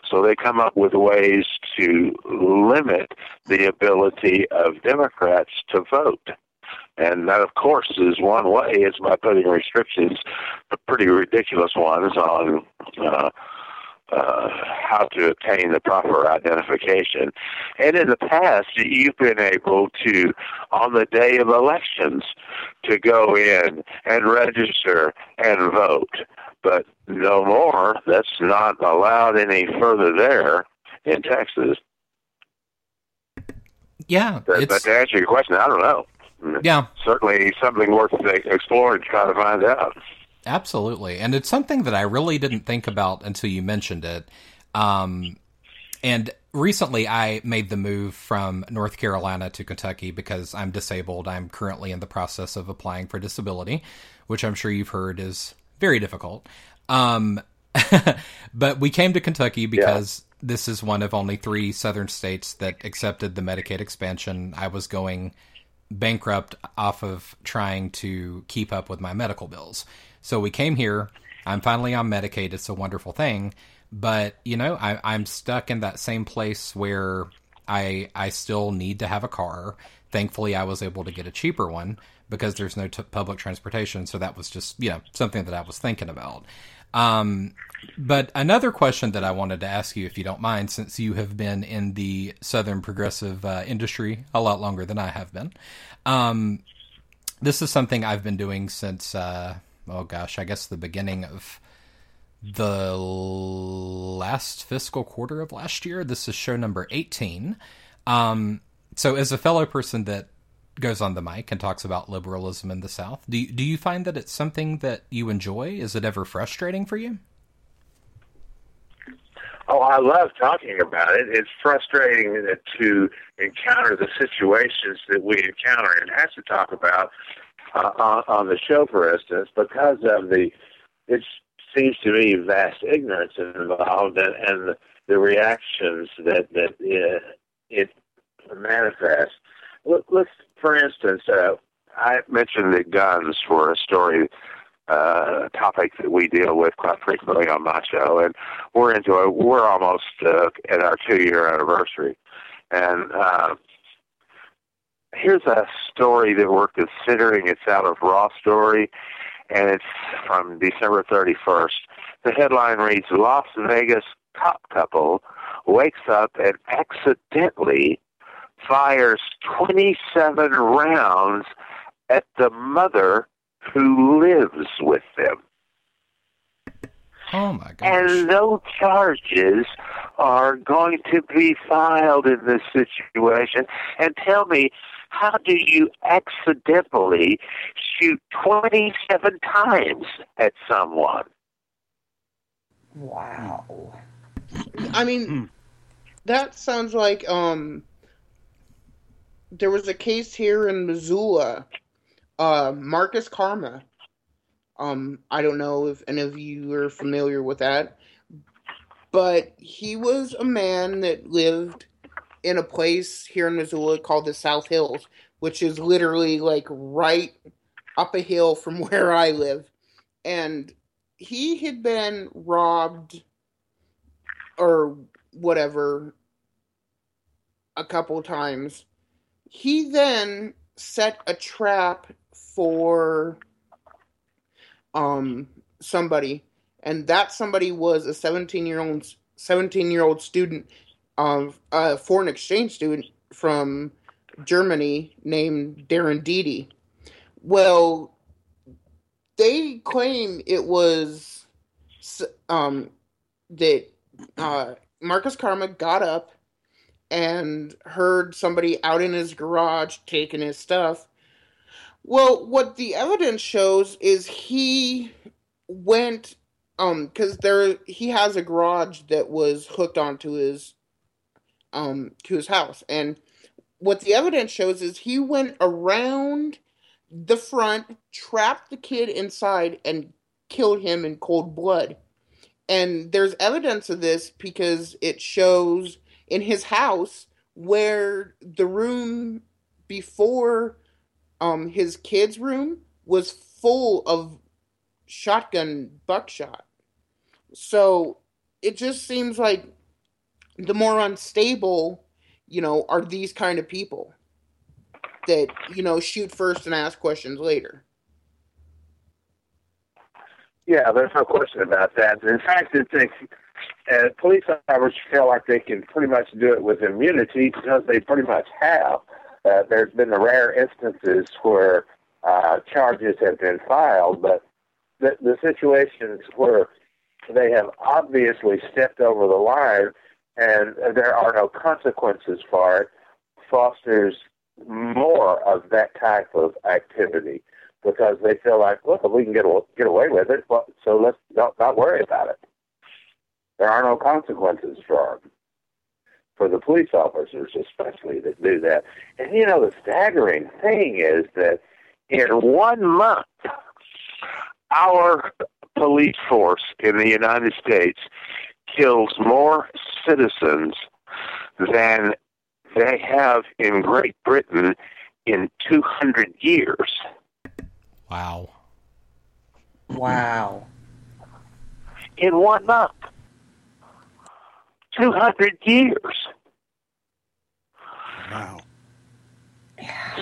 So they come up with ways to limit the ability of Democrats to vote. And that, of course, is one way. is by putting restrictions, pretty ridiculous ones, on uh, uh, how to obtain the proper identification. And in the past, you've been able to, on the day of elections, to go in and register and vote. But no more. That's not allowed any further there in Texas. Yeah, But, but to answer your question, I don't know. Yeah. Certainly something worth exploring to try to find out. Absolutely. And it's something that I really didn't think about until you mentioned it. Um, and recently I made the move from North Carolina to Kentucky because I'm disabled. I'm currently in the process of applying for disability, which I'm sure you've heard is very difficult. Um, but we came to Kentucky because yeah. this is one of only three southern states that accepted the Medicaid expansion. I was going bankrupt off of trying to keep up with my medical bills. So we came here. I'm finally on Medicaid. It's a wonderful thing. But, you know, I, I'm stuck in that same place where I I still need to have a car. Thankfully, I was able to get a cheaper one because there's no t- public transportation. So that was just, you know, something that I was thinking about. Um, but another question that I wanted to ask you, if you don't mind, since you have been in the Southern progressive uh, industry a lot longer than I have been, um, this is something I've been doing since, uh, oh gosh, I guess the beginning of the last fiscal quarter of last year. This is show number 18. Um, so, as a fellow person that goes on the mic and talks about liberalism in the South. Do you, do you find that it's something that you enjoy? Is it ever frustrating for you? Oh, I love talking about it. It's frustrating to encounter the situations that we encounter and have to talk about uh, on, the show, for instance, because of the. It seems to me vast ignorance involved and, and the, reactions that that uh, it manifests. Let's, for instance, uh, I mentioned that guns were a story uh, topic that we deal with quite frequently on my show, and we're into it. We're almost uh, at our two-year anniversary, and uh, here's a story that we're considering. It's out of Raw Story, and it's from December 31st. The headline reads: Las Vegas cop couple wakes up and accidentally fires 27 rounds at the mother who lives with them. Oh my gosh. And no charges are going to be filed in this situation. And tell me, how do you accidentally shoot 27 times at someone? Wow. I mean, that sounds like um there was a case here in Missoula uh, Markus Kaarma. Um, I don't know if any of you are familiar with that, but he was a man that lived in a place here in Missoula called the South Hills, which is literally like right up a hill from where I live. And he had been robbed or whatever a couple times. He then set a trap for um somebody and that somebody was a 17 year old 17 year old student of a foreign exchange student from Germany named Diren Dede. Well, they claim it was um, that uh, Markus Kaarma got up and heard somebody out in his garage taking his stuff. Well, what the evidence shows is he went um because there he has a garage that was hooked onto his um to his house. And what the evidence shows is he went around the front trapped the kid inside and killed him in cold blood. And there's evidence of this because it shows in his house where the room before um, his kid's room was full of shotgun buckshot. So it just seems like the more unstable, you know, are these kind of people that, you know, shoot first and ask questions later. Yeah, there's no question about that. In fact, it's a, uh, police officers feel like they can pretty much do it with immunity because they pretty much have. Uh, there's been the rare instances where uh, charges have been filed, but the, the situations where they have obviously stepped over the line and there are no consequences for it fosters more of that type of activity because they feel like, look, if we can get get away with it, well, so let's not, not worry about it. There are no consequences for for the police officers, especially that do that. And you know, the staggering thing is that in one month, our police force in the United States kills more citizens than they have in Great Britain in 200 years. Wow. Wow. In one month. 200 years. Wow.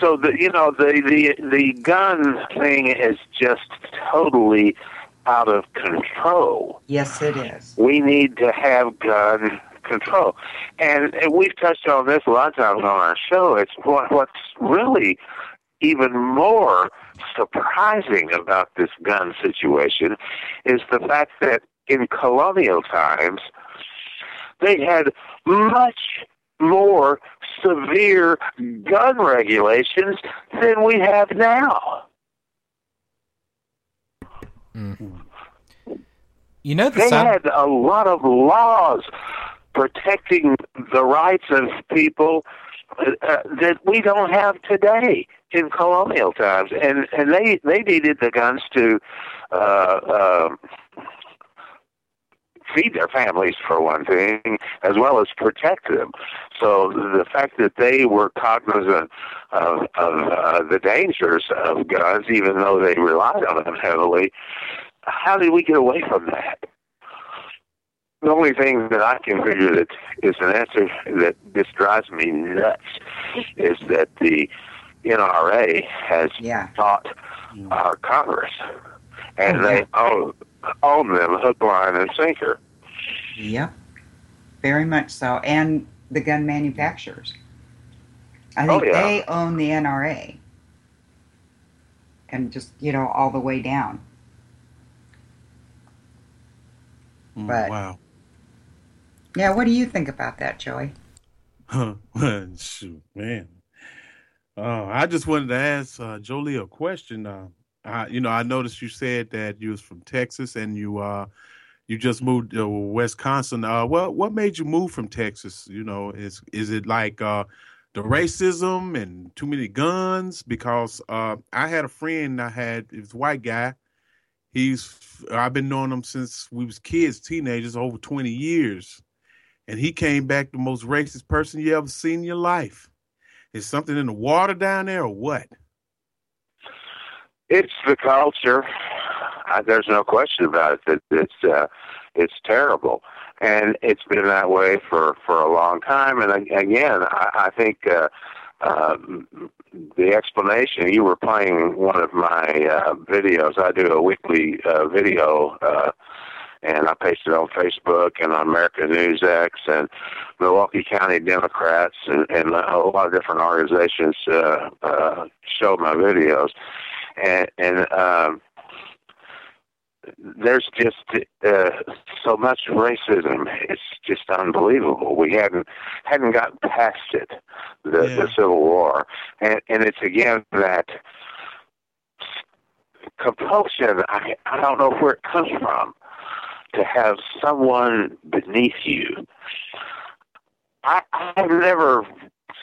So the you know the the the gun thing is just totally out of control. Yes, it is. We need to have gun control, and, and we've touched on this a lot of times on our show. It's what what's really even more surprising about this gun situation is the fact that in colonial times they had much more severe gun regulations than we have now. Mm. You know, the they sad- had a lot of laws protecting the rights of people uh, uh, that we don't have today in colonial times, and and they they needed the guns to. Uh, um feed their families for one thing, as well as protect them. So the fact that they were cognizant of, of uh, the dangers of guns, even though they relied on them heavily, how did we get away from that? The only thing that I can figure that is an answer that just drives me nuts is that the NRA has taught our Congress, and they own own them hook, line, and sinker. Yep. Very much so. And the gun manufacturers. I Oh, think yeah. they own the NRA. And just, you know, all the way down. But- wow. Yeah, what do you think about that, Joey? Shoot, man. Uh, I just wanted to ask uh, Joe Lee a question. Uh, You know, I noticed you said that you was from Texas and you uh, you just moved to Wisconsin. Uh, what what made you move from Texas? You know, is is it like uh, the racism and too many guns? Because uh, I had a friend I had, it was a white guy. He's I've been knowing him since we was kids, teenagers, over twenty years, and he came back the most racist person you ever seen in your life. Is something in the water down there, or what? It's the culture. There's no question about it. That it's uh, it's terrible, and it's been that way for for a long time. And again, I, I think uh, um, the explanation. You were playing one of my uh, videos. I do a weekly uh, video. Uh, and I pasted it on Facebook and on American News X and Milwaukee County Democrats and, and a lot of different organizations uh, uh, show my videos and and um, there's just uh, so much racism. It's just unbelievable. We hadn't hadn't gotten past it, the, the Civil War, and and it's again that compulsion. I I don't know where it comes from to have someone beneath you. I I've never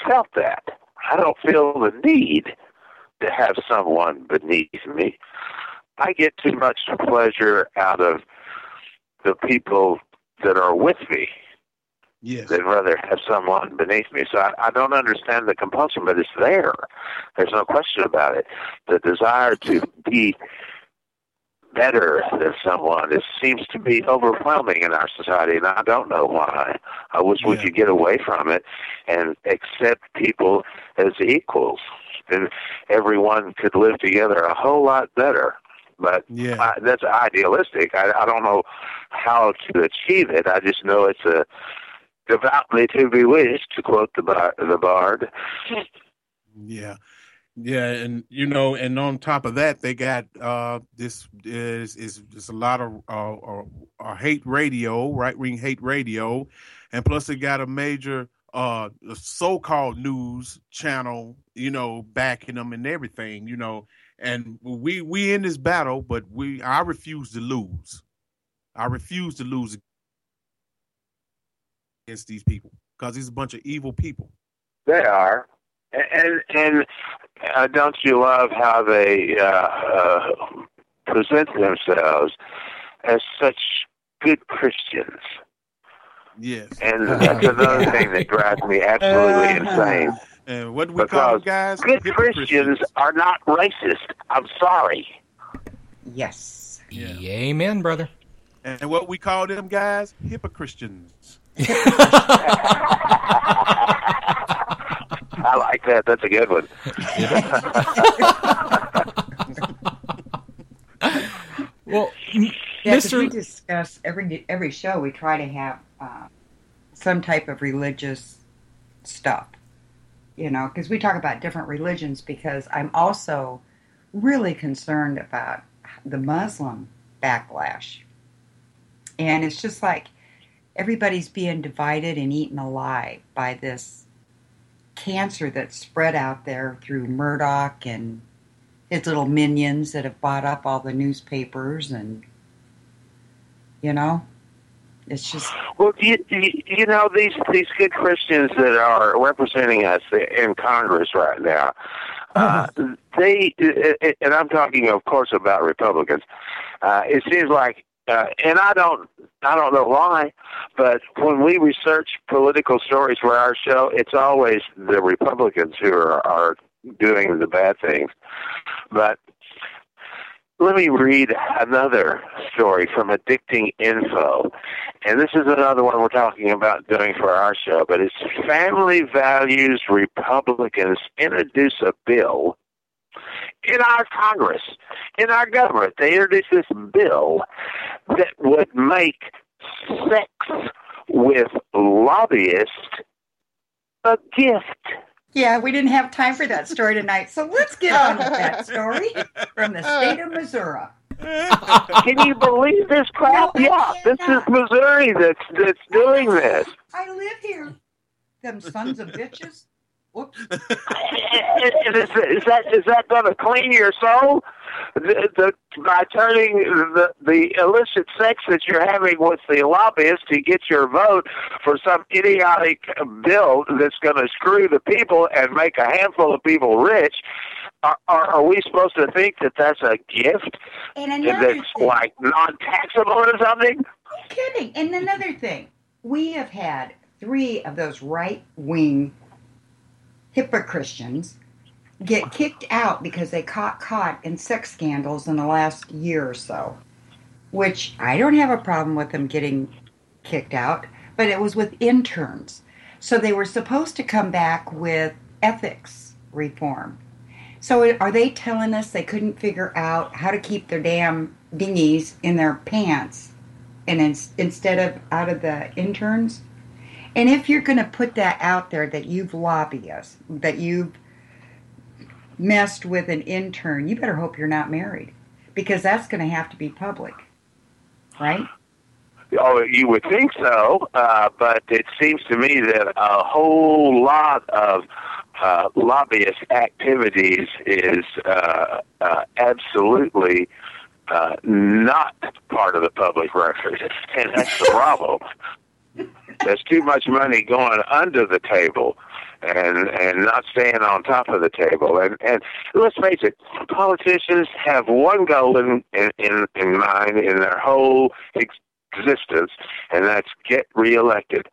felt that. I don't feel the need to have someone beneath me. I get too much pleasure out of the people that are with me. Yes. They'd rather have someone beneath me. So I, I don't understand the compulsion, but it's there. There's no question about it. The desire to be better than someone it seems to be overwhelming in our society, and I don't know why. I wish we could get away from it and accept people as equals. Then everyone could live together a whole lot better. But Yeah. I, that's idealistic. I, I don't know how to achieve it. I just know it's a devoutly to be wished, to quote the bar, the bard. Yeah. Yeah, and you know, and on top of that, they got uh this is is is a lot of uh, uh, uh hate radio, right wing hate radio, and plus they got a major uh the so-called news channel, you know, backing them and everything, you know. And we we in this battle, but we I refuse to lose. I refuse to lose against these people because these are a bunch of evil people. They are, and and uh, don't you love how they uh, uh, present themselves as such good Christians? Yes, And that's another thing that drives me absolutely insane. And what do we call them, guys? Good Christians are not racist. I'm sorry. Yes. Yeah. Amen, brother. And what we call them guys? Hypocristians. I like that. That's a good one. well, Yeah, Mr. we discuss every every show. We try to have uh, some type of religious stuff, you know, because we talk about different religions. Because I'm also really concerned about the Muslim backlash, and it's just like everybody's being divided and eaten alive by this cancer that's spread out there through Murdoch and his little minions that have bought up all the newspapers and You know, it's just Well, you, you, know these these good Christians that are representing us in Congress right now. Uh, they and I'm talking, of course, about Republicans. Uh, it seems like, uh, and I don't, I don't know why, but when we research political stories for our show, it's always the Republicans who are, are doing the bad things. But let me read another story from Addicting Info. And this is another one we're talking about doing for our show, but it's Family Values Republicans introduce a bill in our Congress, in our government. They introduced this bill that would make sex with lobbyists a gift. Yeah, we didn't have time for that story tonight, so let's get on with that story from the state of Missouri. Can you believe this crap? yeah, this is Missouri that's that's doing this. I live here. Them sons of bitches. Whoops. is, is that is that going to clean your soul? The, the, by turning the the illicit sex that you're having with the lobbyist to get your vote for some idiotic bill that's going to screw the people and make a handful of people rich. Are, are, are we supposed to think that that's a gift And that's like non-taxable or something? I'm kidding. And another thing, we have had three of those right wing Hypocristians get kicked out because they caught caught in sex scandals in the last year or so. Which I don't have a problem with them getting kicked out, but it was with interns. So they were supposed to come back with ethics reform. So are they telling us they couldn't figure out how to keep their damn dinghies in their pants and in, instead of out of the interns? And if you're going to put that out there that you've lobbied us, that you've messed with an intern, you better hope you're not married because that's going to have to be public, right? Oh, you would think so, uh, but it seems to me that a whole lot of uh, lobbyist activities is uh, uh, absolutely uh, not part of the public record, and that's the problem. There's too much money going under the table and and not staying on top of the table. And and let's face it, politicians have one goal in in in, in mind in their whole existence, and that's get reelected.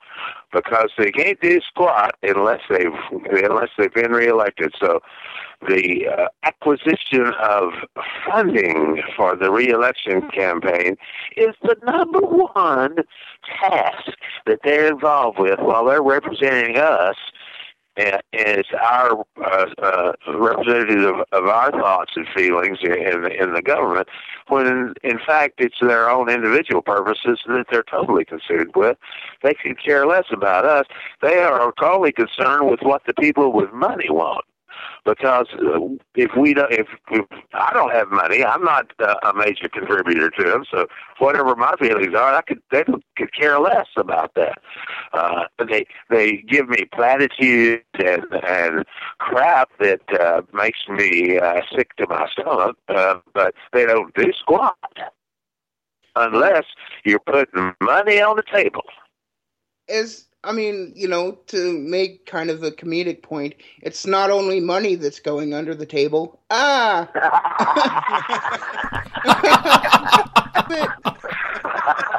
Because they can't do squat unless they've unless they've been reelected. So the uh, acquisition of funding for the reelection campaign is the number one task that they're involved with while they're representing us is our uh, uh, representative of, of our thoughts and feelings in in the government, when in fact it's their own individual purposes that they're totally consumed with. They could care less about us. They are totally concerned with what the people with money want because uh, if we don't, if, if I don't have money, I'm not uh, a major contributor to them. So whatever my feelings are, I could they could care less about that. Uh, they they give me platitudes and and crap that uh, makes me uh, sick to my stomach, uh, but they don't do squat unless you're putting money on the table. As I mean, you know, to make kind of a comedic point, it's not only money that's going under the table. Ah!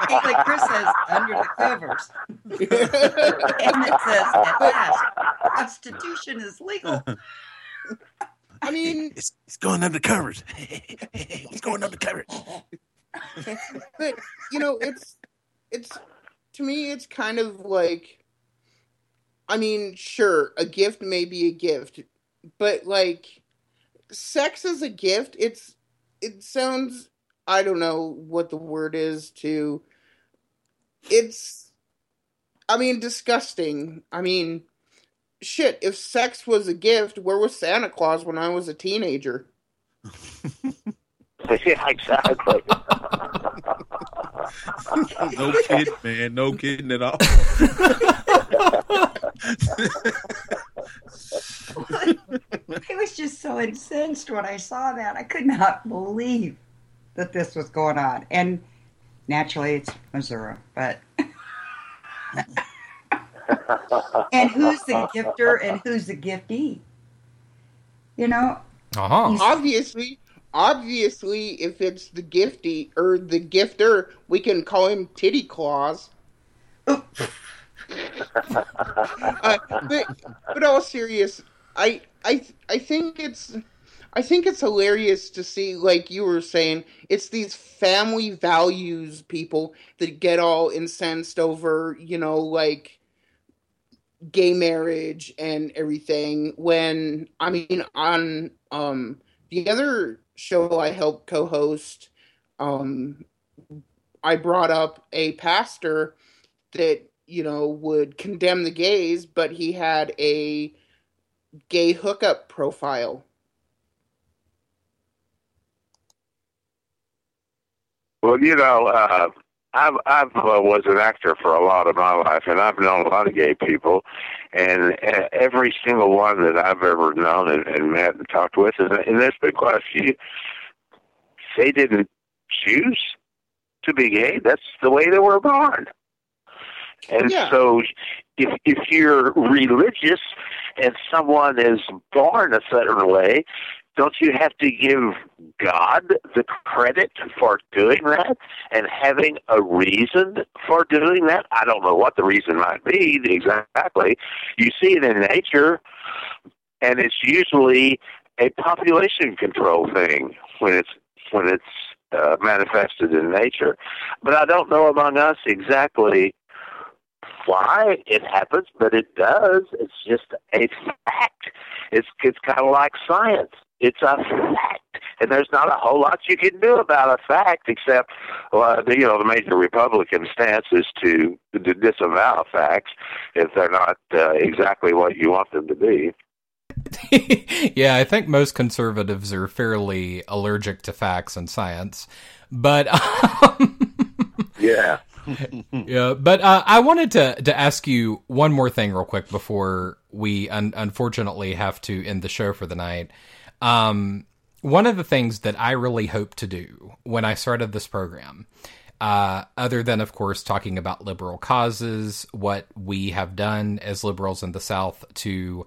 It's like Chris says, under the covers. and it says, at last, prostitution is legal. I mean, It's, it's going under covers. it's going under covers. but you know, it's it's to me, it's kind of like, I mean, sure, a gift may be a gift, but like, sex is a gift, it's it sounds, I don't know what the word is to, it's, I mean, disgusting. I mean, shit, if sex was a gift, where was Santa Claus when I was a teenager? exactly. no kidding, man. No kidding at all. I was just so incensed when I saw that. I could not believe that this was going on. And Naturally, it's Missouri, but. and who's the gifter and who's the giftee? You know? Uh-huh. Obviously, obviously, if it's the gifty or the gifter, we can call him Titty Claus. uh, but, but all serious, I I I think it's I think it's hilarious to see, like you were saying, it's these family values people that get all incensed over, you know, like gay marriage and everything. When I mean, on um the other show I helped co-host, um, I brought up a pastor that you know would condemn the gays, but he had a gay hookup profile. Well, you know, uh, I've I've uh, was an actor for a lot of my life, and I've known a lot of gay people, and uh, every single one that I've ever known and, and met and talked with, and, and there's been quite a few. They didn't choose to be gay. That's the way they were born. And Yeah. so, if if you're religious and someone is born a certain way, don't you have to give God the credit for doing that and having a reason for doing that? I don't know what the reason might be exactly. You see it in nature, and it's usually a population control thing when it's when it's uh, manifested in nature. But I don't know among us exactly why it happens, but it does. It's just a fact. It's it's kind of like science. It's a fact, and there's not a whole lot you can do about a fact except, well, you know, the major Republican stance is to, to disavow facts if they're not uh, exactly what you want them to be. yeah, I think most conservatives are fairly allergic to facts and science. But Yeah. yeah, but uh, I wanted to to ask you one more thing real quick before we un- unfortunately have to end the show for the night. Um, one of the things that I really hope to do when I started this program, uh, other than of course talking about liberal causes, what we have done as liberals in the South to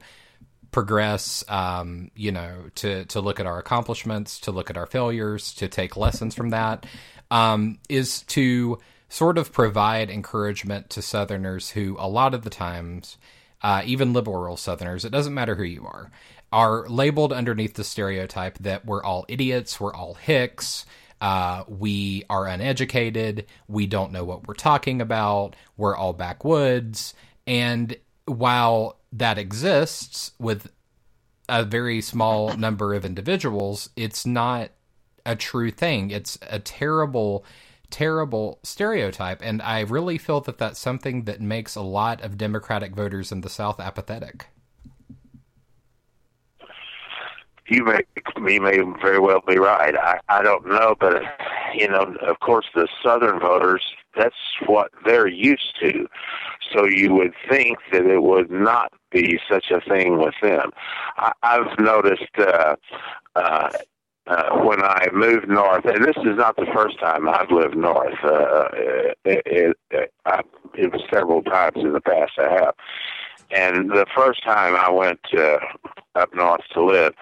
progress, um, you know, to to look at our accomplishments, to look at our failures, to take lessons from that, um, is to sort of provide encouragement to Southerners who, a lot of the times, uh, even liberal Southerners, it doesn't matter who you are, are labeled underneath the stereotype that we're all idiots, we're all hicks. Uh, we are uneducated. We don't know what we're talking about. We're all backwoods. And while that exists with a very small number of individuals, it's not a true thing. It's a terrible, terrible stereotype. And I really feel that that's something that makes a lot of Democratic voters in the South apathetic. You may you may very well be right. I I don't know, but you know, of course, the Southern voters that's what they're used to. So you would think that it would not be such a thing with them. I, I've noticed uh, uh, uh, when I moved north, and this is not the first time I've lived north. Uh, it, it, it, I, it was several times in the past I have. And the first time I went uh, up north to live,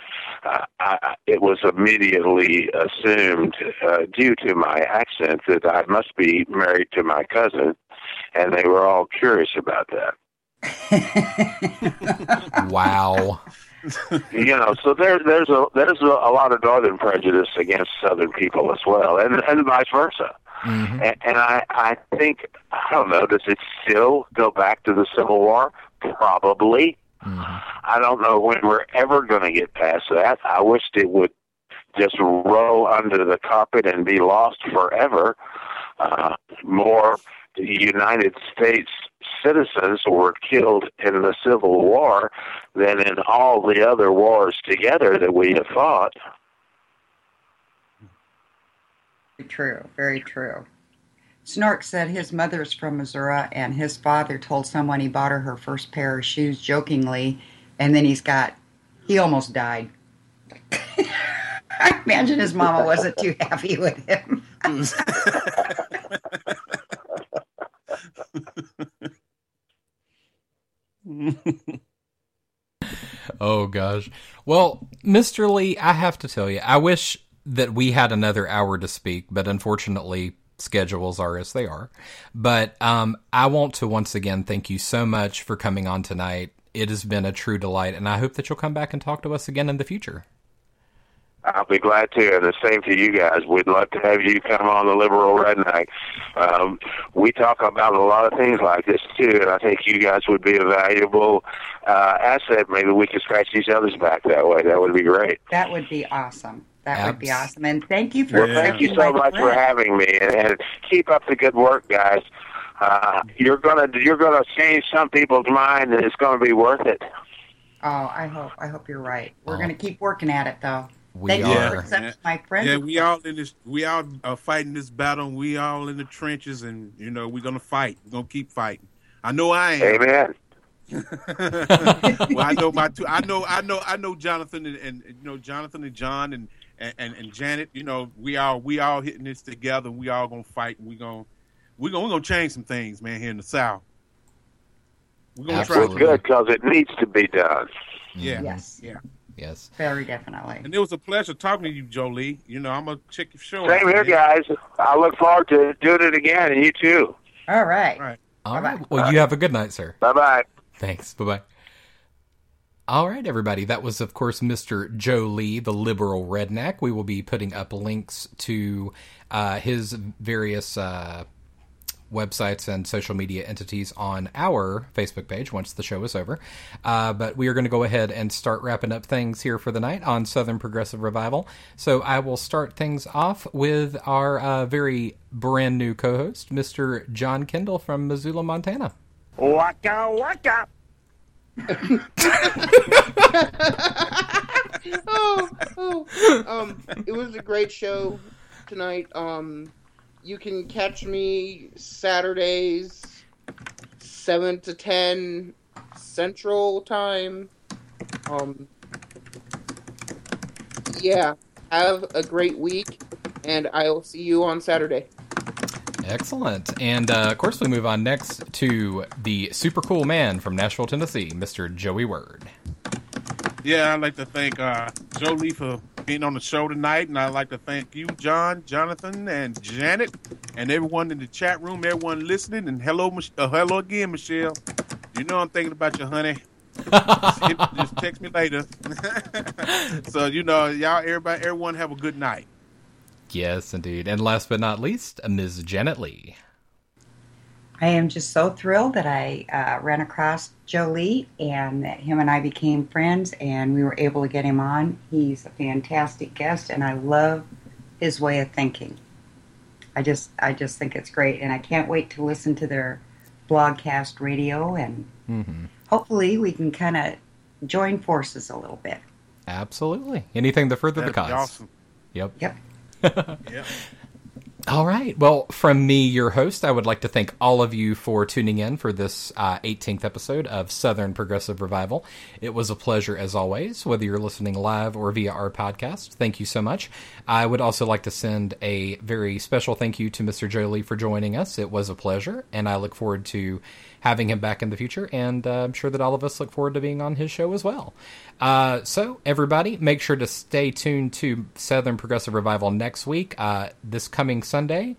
uh, I, it was immediately assumed, uh, due to my accent, that I must be married to my cousin, and they were all curious about that. wow. you know, so there, there's a there's a, a lot of northern prejudice against southern people as well, and and vice versa. Mm-hmm. And, and I I think I don't know. Does it still go back to the Civil War? Probably. I don't know when we're ever going to get past that. I wished it would just roll under the carpet and be lost forever. Uh, more United States citizens were killed in the Civil War than in all the other wars together that we have fought. Very true. Very true. Snark said his mother is from Missouri, and his father told someone he bought her her first pair of shoes jokingly, and then he's got, he almost died. I imagine his mama wasn't too happy with him. oh gosh. Well, Mr. Lee, I have to tell you, I wish that we had another hour to speak, but unfortunately schedules are as they are. But um, I want to once again thank you so much for coming on tonight. It has been a true delight, and I hope that you'll come back and talk to us again in the future. I'll be glad to, and the same to you guys. We'd love to have you come on the Liberal Redneck. Um, we talk about a lot of things like this too, and I think you guys would be a valuable uh, asset. Maybe we could scratch each other's back that way. That would be great. That would be awesome. That would be awesome. And thank you for Well, thank you so my much for having me, and, and keep up the good work, guys. Uh, you're gonna you're gonna change some people's mind, and it's gonna be worth it. Oh, I hope. I hope you're right. We're going to keep working at it, though. We Thank you are. for accepting my friend. Yeah, we all in this. We all are fighting this battle. and We all in the trenches, and you know we're gonna fight. We're gonna keep fighting. I know I am. Amen. well, I know my two. I know. I know. I know Jonathan and, and you know Jonathan and John and, and and Janet. You know we all we all hitting this together. We all gonna fight. And we gonna we gonna we gonna change some things, man. Here in the South. We're gonna try. Well, good because it needs to be done. Yeah. Yes. Yeah. Yes. Very definitely. And it was a pleasure talking to you, Joe Lee. You know, I'm gonna check your show. Same here, guys. I look forward to doing it again, and you too. All right. All right. All right. Well, you have a good night, sir. Bye bye. Thanks. Bye bye. All right, everybody. That was, of course, Mr. Joe Lee, the liberal redneck. We will be putting up links to uh, his various uh, websites and social media entities on our Facebook page once the show is over. Uh, but we are going to go ahead and start wrapping up things here for the night on Southern Progressive Revival. So I will start things off with our uh, very brand new co host, Mr. John Kendall from Missoula, Montana. Waka waka. Oh, oh, um, it was a great show tonight. Um, you can catch me Saturdays, seven to ten Central Time. Um, yeah, have a great week, and I will see you on Saturday. Excellent. And uh, of course, we move on next to the super cool man from Nashville, Tennessee, Mr. Joey Word. Yeah, I'd like to thank uh, Joe Lee for being on the show tonight, and I'd like to thank you, John, Jonathan, and Janet, and everyone in the chat room, everyone listening, and hello, uh, hello again, Michelle. You know I'm thinking about you, honey. just, just text me later. so you know, y'all, everybody, everyone, have a good night. Yes, indeed. And last but not least, Ms. Janet Lee. I am just so thrilled that I uh, ran across Joe Lee and that him and I became friends and we were able to get him on. He's a fantastic guest and I love his way of thinking. I just I just think it's great and I can't wait to listen to their blogcast radio and Mm-hmm. hopefully we can kind of join forces a little bit. Absolutely. Anything to further the That'd be cause. awesome. Yep. Yep. Yeah. All right. Well, from me, your host, I would like to thank all of you for tuning in for this uh, 18th episode of Southern Progressive Revival. It was a pleasure as always, whether you're listening live or via our podcast. Thank you so much. I would also like to send a very special thank you to Mr. Joe Lee for joining us. It was a pleasure, and I look forward to having him back in the future, and uh, I'm sure that all of us look forward to being on his show as well. Uh, so, everybody, make sure to stay tuned to Southern Progressive Revival next week. Uh, this coming Sunday,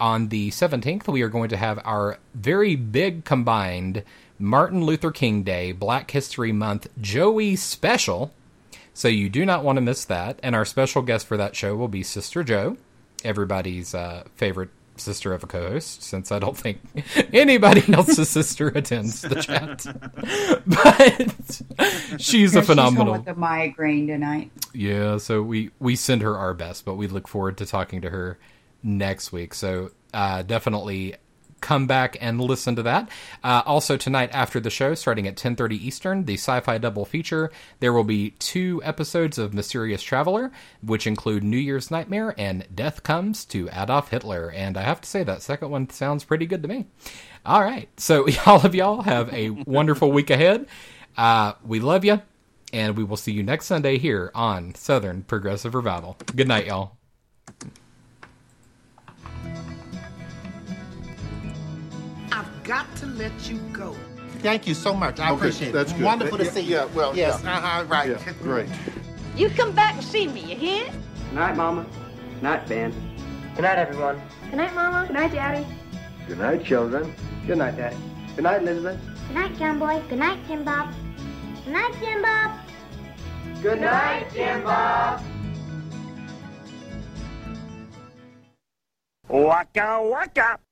on the 17th, we are going to have our very big combined Martin Luther King Day, Black History Month Joey special. So, you do not want to miss that. And our special guest for that show will be Sister Joe, everybody's uh, favorite sister of a co-host since I don't think anybody else's sister attends the chat. but she's a phenomenal. She's home with a migraine tonight. Yeah, so we we send her our best, but we look forward to talking to her next week. So uh, definitely come back and listen to that. Uh, also tonight after the show, starting at 10:30 Eastern, the Sci-Fi Double Feature. There will be two episodes of Mysterious Traveler, which include New Year's Nightmare and Death Comes to Adolf Hitler. And I have to say that second one sounds pretty good to me. All right, so all of y'all have a wonderful week ahead. Uh, we love you, and we will see you next Sunday here on Southern Progressive Revival. Good night, y'all. Got to let you go. Thank you so much. I Okay, appreciate that's it. good. Wonderful Yeah, to see you. yeah, well, yes. yeah. Uh-huh, right. Yeah, great. You come back and see me, you hear? Good night, Mama. Good night, Ben. Good night, everyone. Good night, Mama. Good night, Daddy. Good night, children. Good night, Daddy. Good night, Elizabeth. Good night, John Boy. Good night, Jim Bob. Good night, Jim Bob. Good night, Jim Bob. Waka waka.